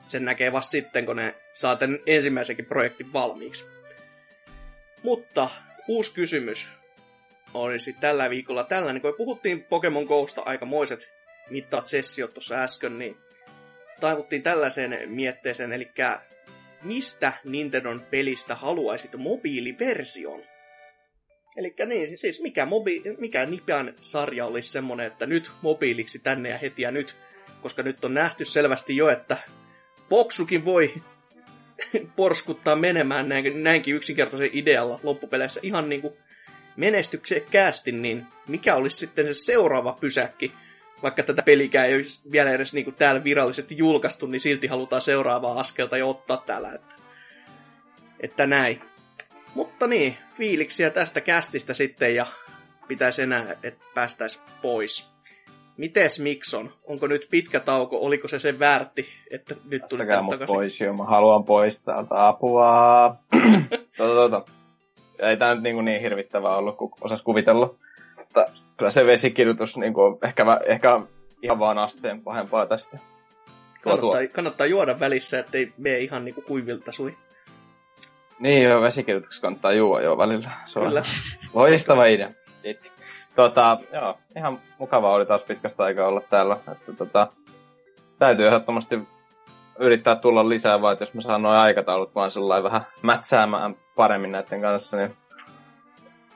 [SPEAKER 1] Sen näkee vasta sitten, kun ne saa tämän ensimmäisenkin projektin valmiiksi. Mutta uusi kysymys olisi tällä viikolla tällainen, kun puhuttiin Pokemon Go'sta aikamoiset mittaat sessiot tuossa äsken, niin taivuttiin tällaiseen mietteeseen, eli mistä Nintendon pelistä haluaisit mobiiliversion? Eli niin, siis mikä, mobi- mikä Nipean sarja olisi semmonen, että nyt mobiiliksi tänne ja heti ja nyt, koska nyt on nähty selvästi jo, että Boksukin voi porskuttaa menemään näin, näinkin yksinkertaisen idealla loppupeleissä ihan niin kuin menestyksekkäästi, niin mikä olisi sitten se seuraava pysäkki? Vaikka tätä pelikää ei olisi vielä edes niin kuin täällä virallisesti julkaistu, niin silti halutaan seuraavaa askelta jo ottaa täällä. Että, että näin. Mutta niin, fiiliksiä tästä kästistä sitten ja pitäisi enää, että päästäis pois. Mites Mikson? Onko nyt pitkä tauko? Oliko se sen väärti, että nyt tuli tänne
[SPEAKER 2] mut
[SPEAKER 1] takaisin?
[SPEAKER 2] pois jo, mä haluan pois täältä apua. tota, tota. Ei tää nyt niin, niin hirvittävää ollut, kun osas kuvitella. Mutta kyllä se vesikirjoitus niin kuin, ehkä, ehkä ihan vaan asteen pahempaa tästä. Tuo, tuo.
[SPEAKER 1] Kannattaa, kannattaa juoda välissä, ettei mene ihan niinku kuivilta sui.
[SPEAKER 2] Niin joo, vesikirjoituksessa kannattaa juua jo välillä. Se on
[SPEAKER 1] Kyllä.
[SPEAKER 2] loistava idea. Tota, joo, ihan mukavaa oli taas pitkästä aikaa olla täällä. Että, tota, täytyy ehdottomasti yrittää tulla lisää, vaan että jos mä saan noin aikataulut vaan sellainen vähän mätsäämään paremmin näiden kanssa, niin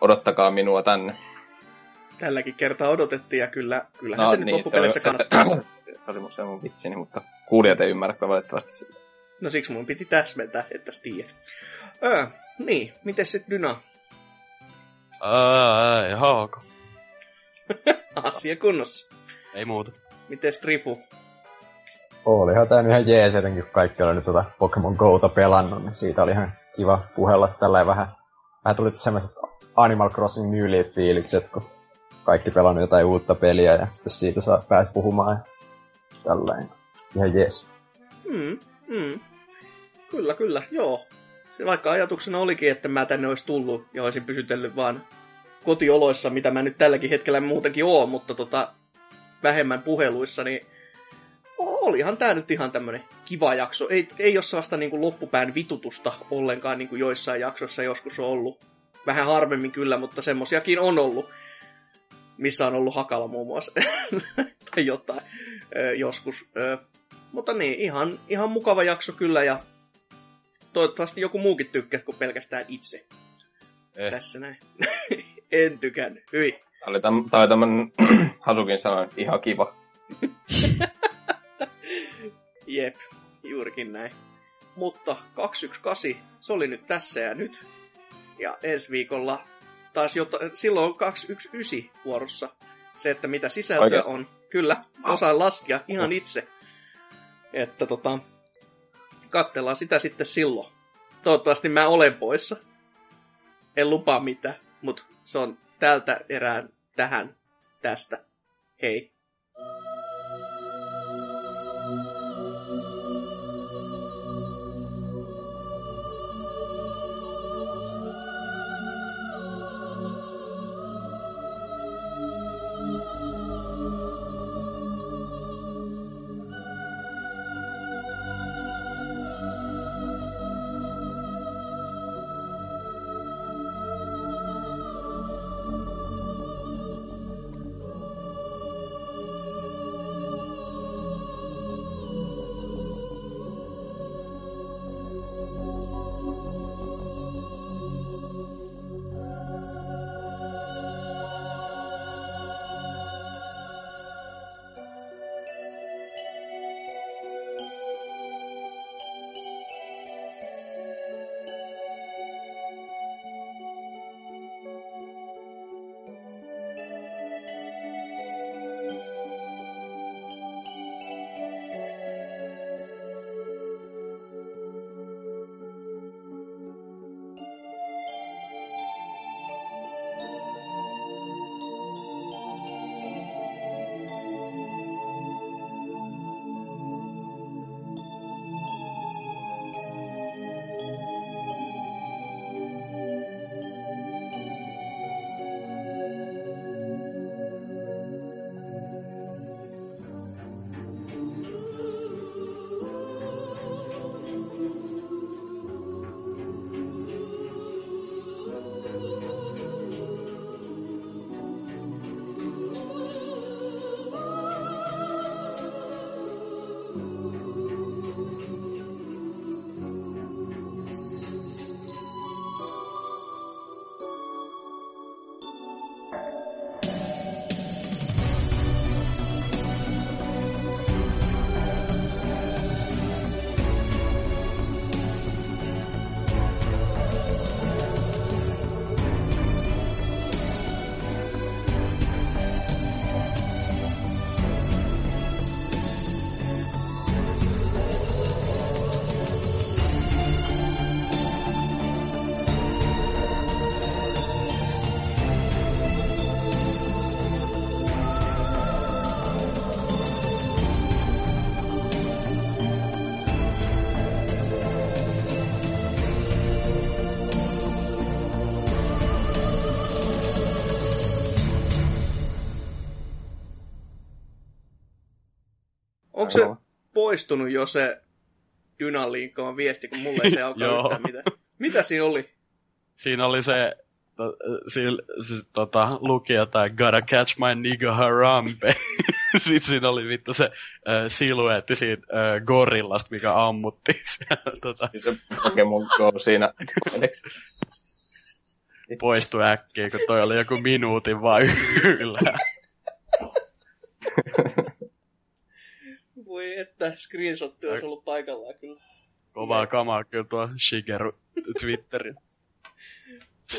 [SPEAKER 2] odottakaa minua tänne.
[SPEAKER 1] Tälläkin kertaa odotettiin ja kyllä, kyllähän no, se nyt
[SPEAKER 2] niin,
[SPEAKER 1] loppupeleissä
[SPEAKER 2] se,
[SPEAKER 1] kannattaa.
[SPEAKER 2] se, se, oli mun, se mun vitsini, mutta kuulijat ei ymmärrä valitettavasti sitä.
[SPEAKER 1] No siksi mun piti täsmentää, että sä tiedät. Öö, niin, miten sit Dyna?
[SPEAKER 4] Ää, ei haako.
[SPEAKER 1] Asia kunnossa.
[SPEAKER 4] Ei muuta.
[SPEAKER 1] Miten Strifu?
[SPEAKER 3] Olihan tää nyt ihan jees, etenkin kun kaikki oli nyt tuota Pokemon Go'ta pelannut, niin siitä oli ihan kiva puhella tällä vähän. Vähän tuli semmoiset Animal Crossing New Leaf fiilikset, kun kaikki pelannut jotain uutta peliä ja sitten siitä saa pääs puhumaan ja tällainen. Ihan jees.
[SPEAKER 1] Mm, mm. Kyllä, kyllä, joo. Se vaikka ajatuksena olikin, että mä tänne olisi tullut ja olisin pysytellyt vaan kotioloissa, mitä mä nyt tälläkin hetkellä muutenkin oon, mutta tota, vähemmän puheluissa, niin olihan tää nyt ihan tämmönen kiva jakso. Ei, ei ole sellaista niin loppupään vitutusta ollenkaan niin kuin joissain jaksoissa joskus on ollut. Vähän harvemmin kyllä, mutta semmosiakin on ollut. Missä on ollut Hakala muun muassa. tai jotain ö, joskus. Ö, mutta niin, ihan, ihan mukava jakso kyllä ja toivottavasti joku muukin tykkäsi kuin pelkästään itse.
[SPEAKER 4] Eh.
[SPEAKER 1] Tässä näin. en tykännyt. Hyi.
[SPEAKER 2] Tää oli täm, tai tämmönen Hasukin sanoi, että ihan kiva.
[SPEAKER 1] Jep, juurikin näin. Mutta 218, se oli nyt tässä ja nyt. Ja ensi viikolla taas jota, silloin on 219 vuorossa. Se, että mitä sisältöä
[SPEAKER 2] Oikeesti?
[SPEAKER 1] on. Kyllä, osaan laskea ihan itse. Että tota, katsellaan sitä sitten silloin. Toivottavasti mä olen poissa. En lupaa mitään, mutta se on tältä erää tähän tästä. Hei. Poistunut jo se Dynalinkon viesti, kun mulle ei se alkaa yhtään mitään. Mitä siinä oli?
[SPEAKER 4] Siinä oli se, to, siinä, siis, tota, luki jotain Gotta catch my nigga Harambe. Sitten siinä oli vittu se äh, silueetti siitä äh, gorillasta, mikä siellä, tota,
[SPEAKER 2] Siis se Pokemon Go siinä.
[SPEAKER 4] Poistui äkkiä, kun toi oli joku minuutin vaan ylhäällä.
[SPEAKER 1] Voi että, screenshotti olisi ollut paikallaan kyllä.
[SPEAKER 4] Kovaa kamaa kyllä tuo Shigeru Twitterin.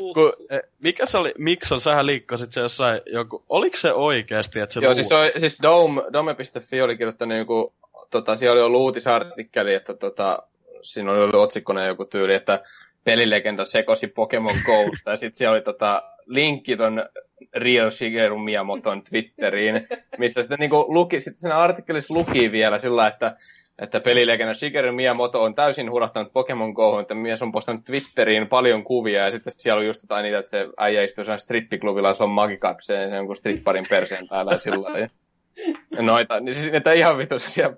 [SPEAKER 1] Uh,
[SPEAKER 4] Kun, eh, mikä se oli, Mikson, sähän liikkasit se jossain joku, oliko se oikeasti, että se
[SPEAKER 2] Joo,
[SPEAKER 4] luu-
[SPEAKER 2] siis, on, siis Dome, Dome.fi oli kirjoittanut joku, tota, siellä oli ollut uutisartikkeli, että tota, siinä oli ollut otsikkona joku tyyli, että pelilegenda sekosi Pokemon Go'sta, ja sitten siellä oli tota, linkki ton Real Shigeru Miyamoton Twitteriin, missä sitten niinku luki, sitten siinä artikkelissa luki vielä sillä, että että pelilegenda Shigeru Miyamoto on täysin hurahtanut Pokemon Go'hun, että mies on postannut Twitteriin paljon kuvia, ja sitten siellä on just jotain niitä, että se äijä istuu jossain strippiklubilla, se on magikapseen, se on jonkun stripparin perseen päällä, ja sillä lailla. Noita, niin siis että ihan vituisia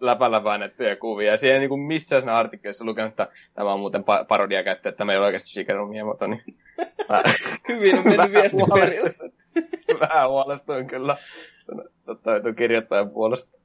[SPEAKER 2] läpällä väännettyjä kuvia. Ja siellä ei niinku missään siinä artikkelissa lukenut, että tämä on muuten pa- parodia käyttö, että meillä on oikeasti Shigeru Miyamoto, niin mä,
[SPEAKER 1] hyvin on mennyt viesti perille.
[SPEAKER 2] vähän huolestuin kyllä. Totta, tuon kirjoittajan puolesta.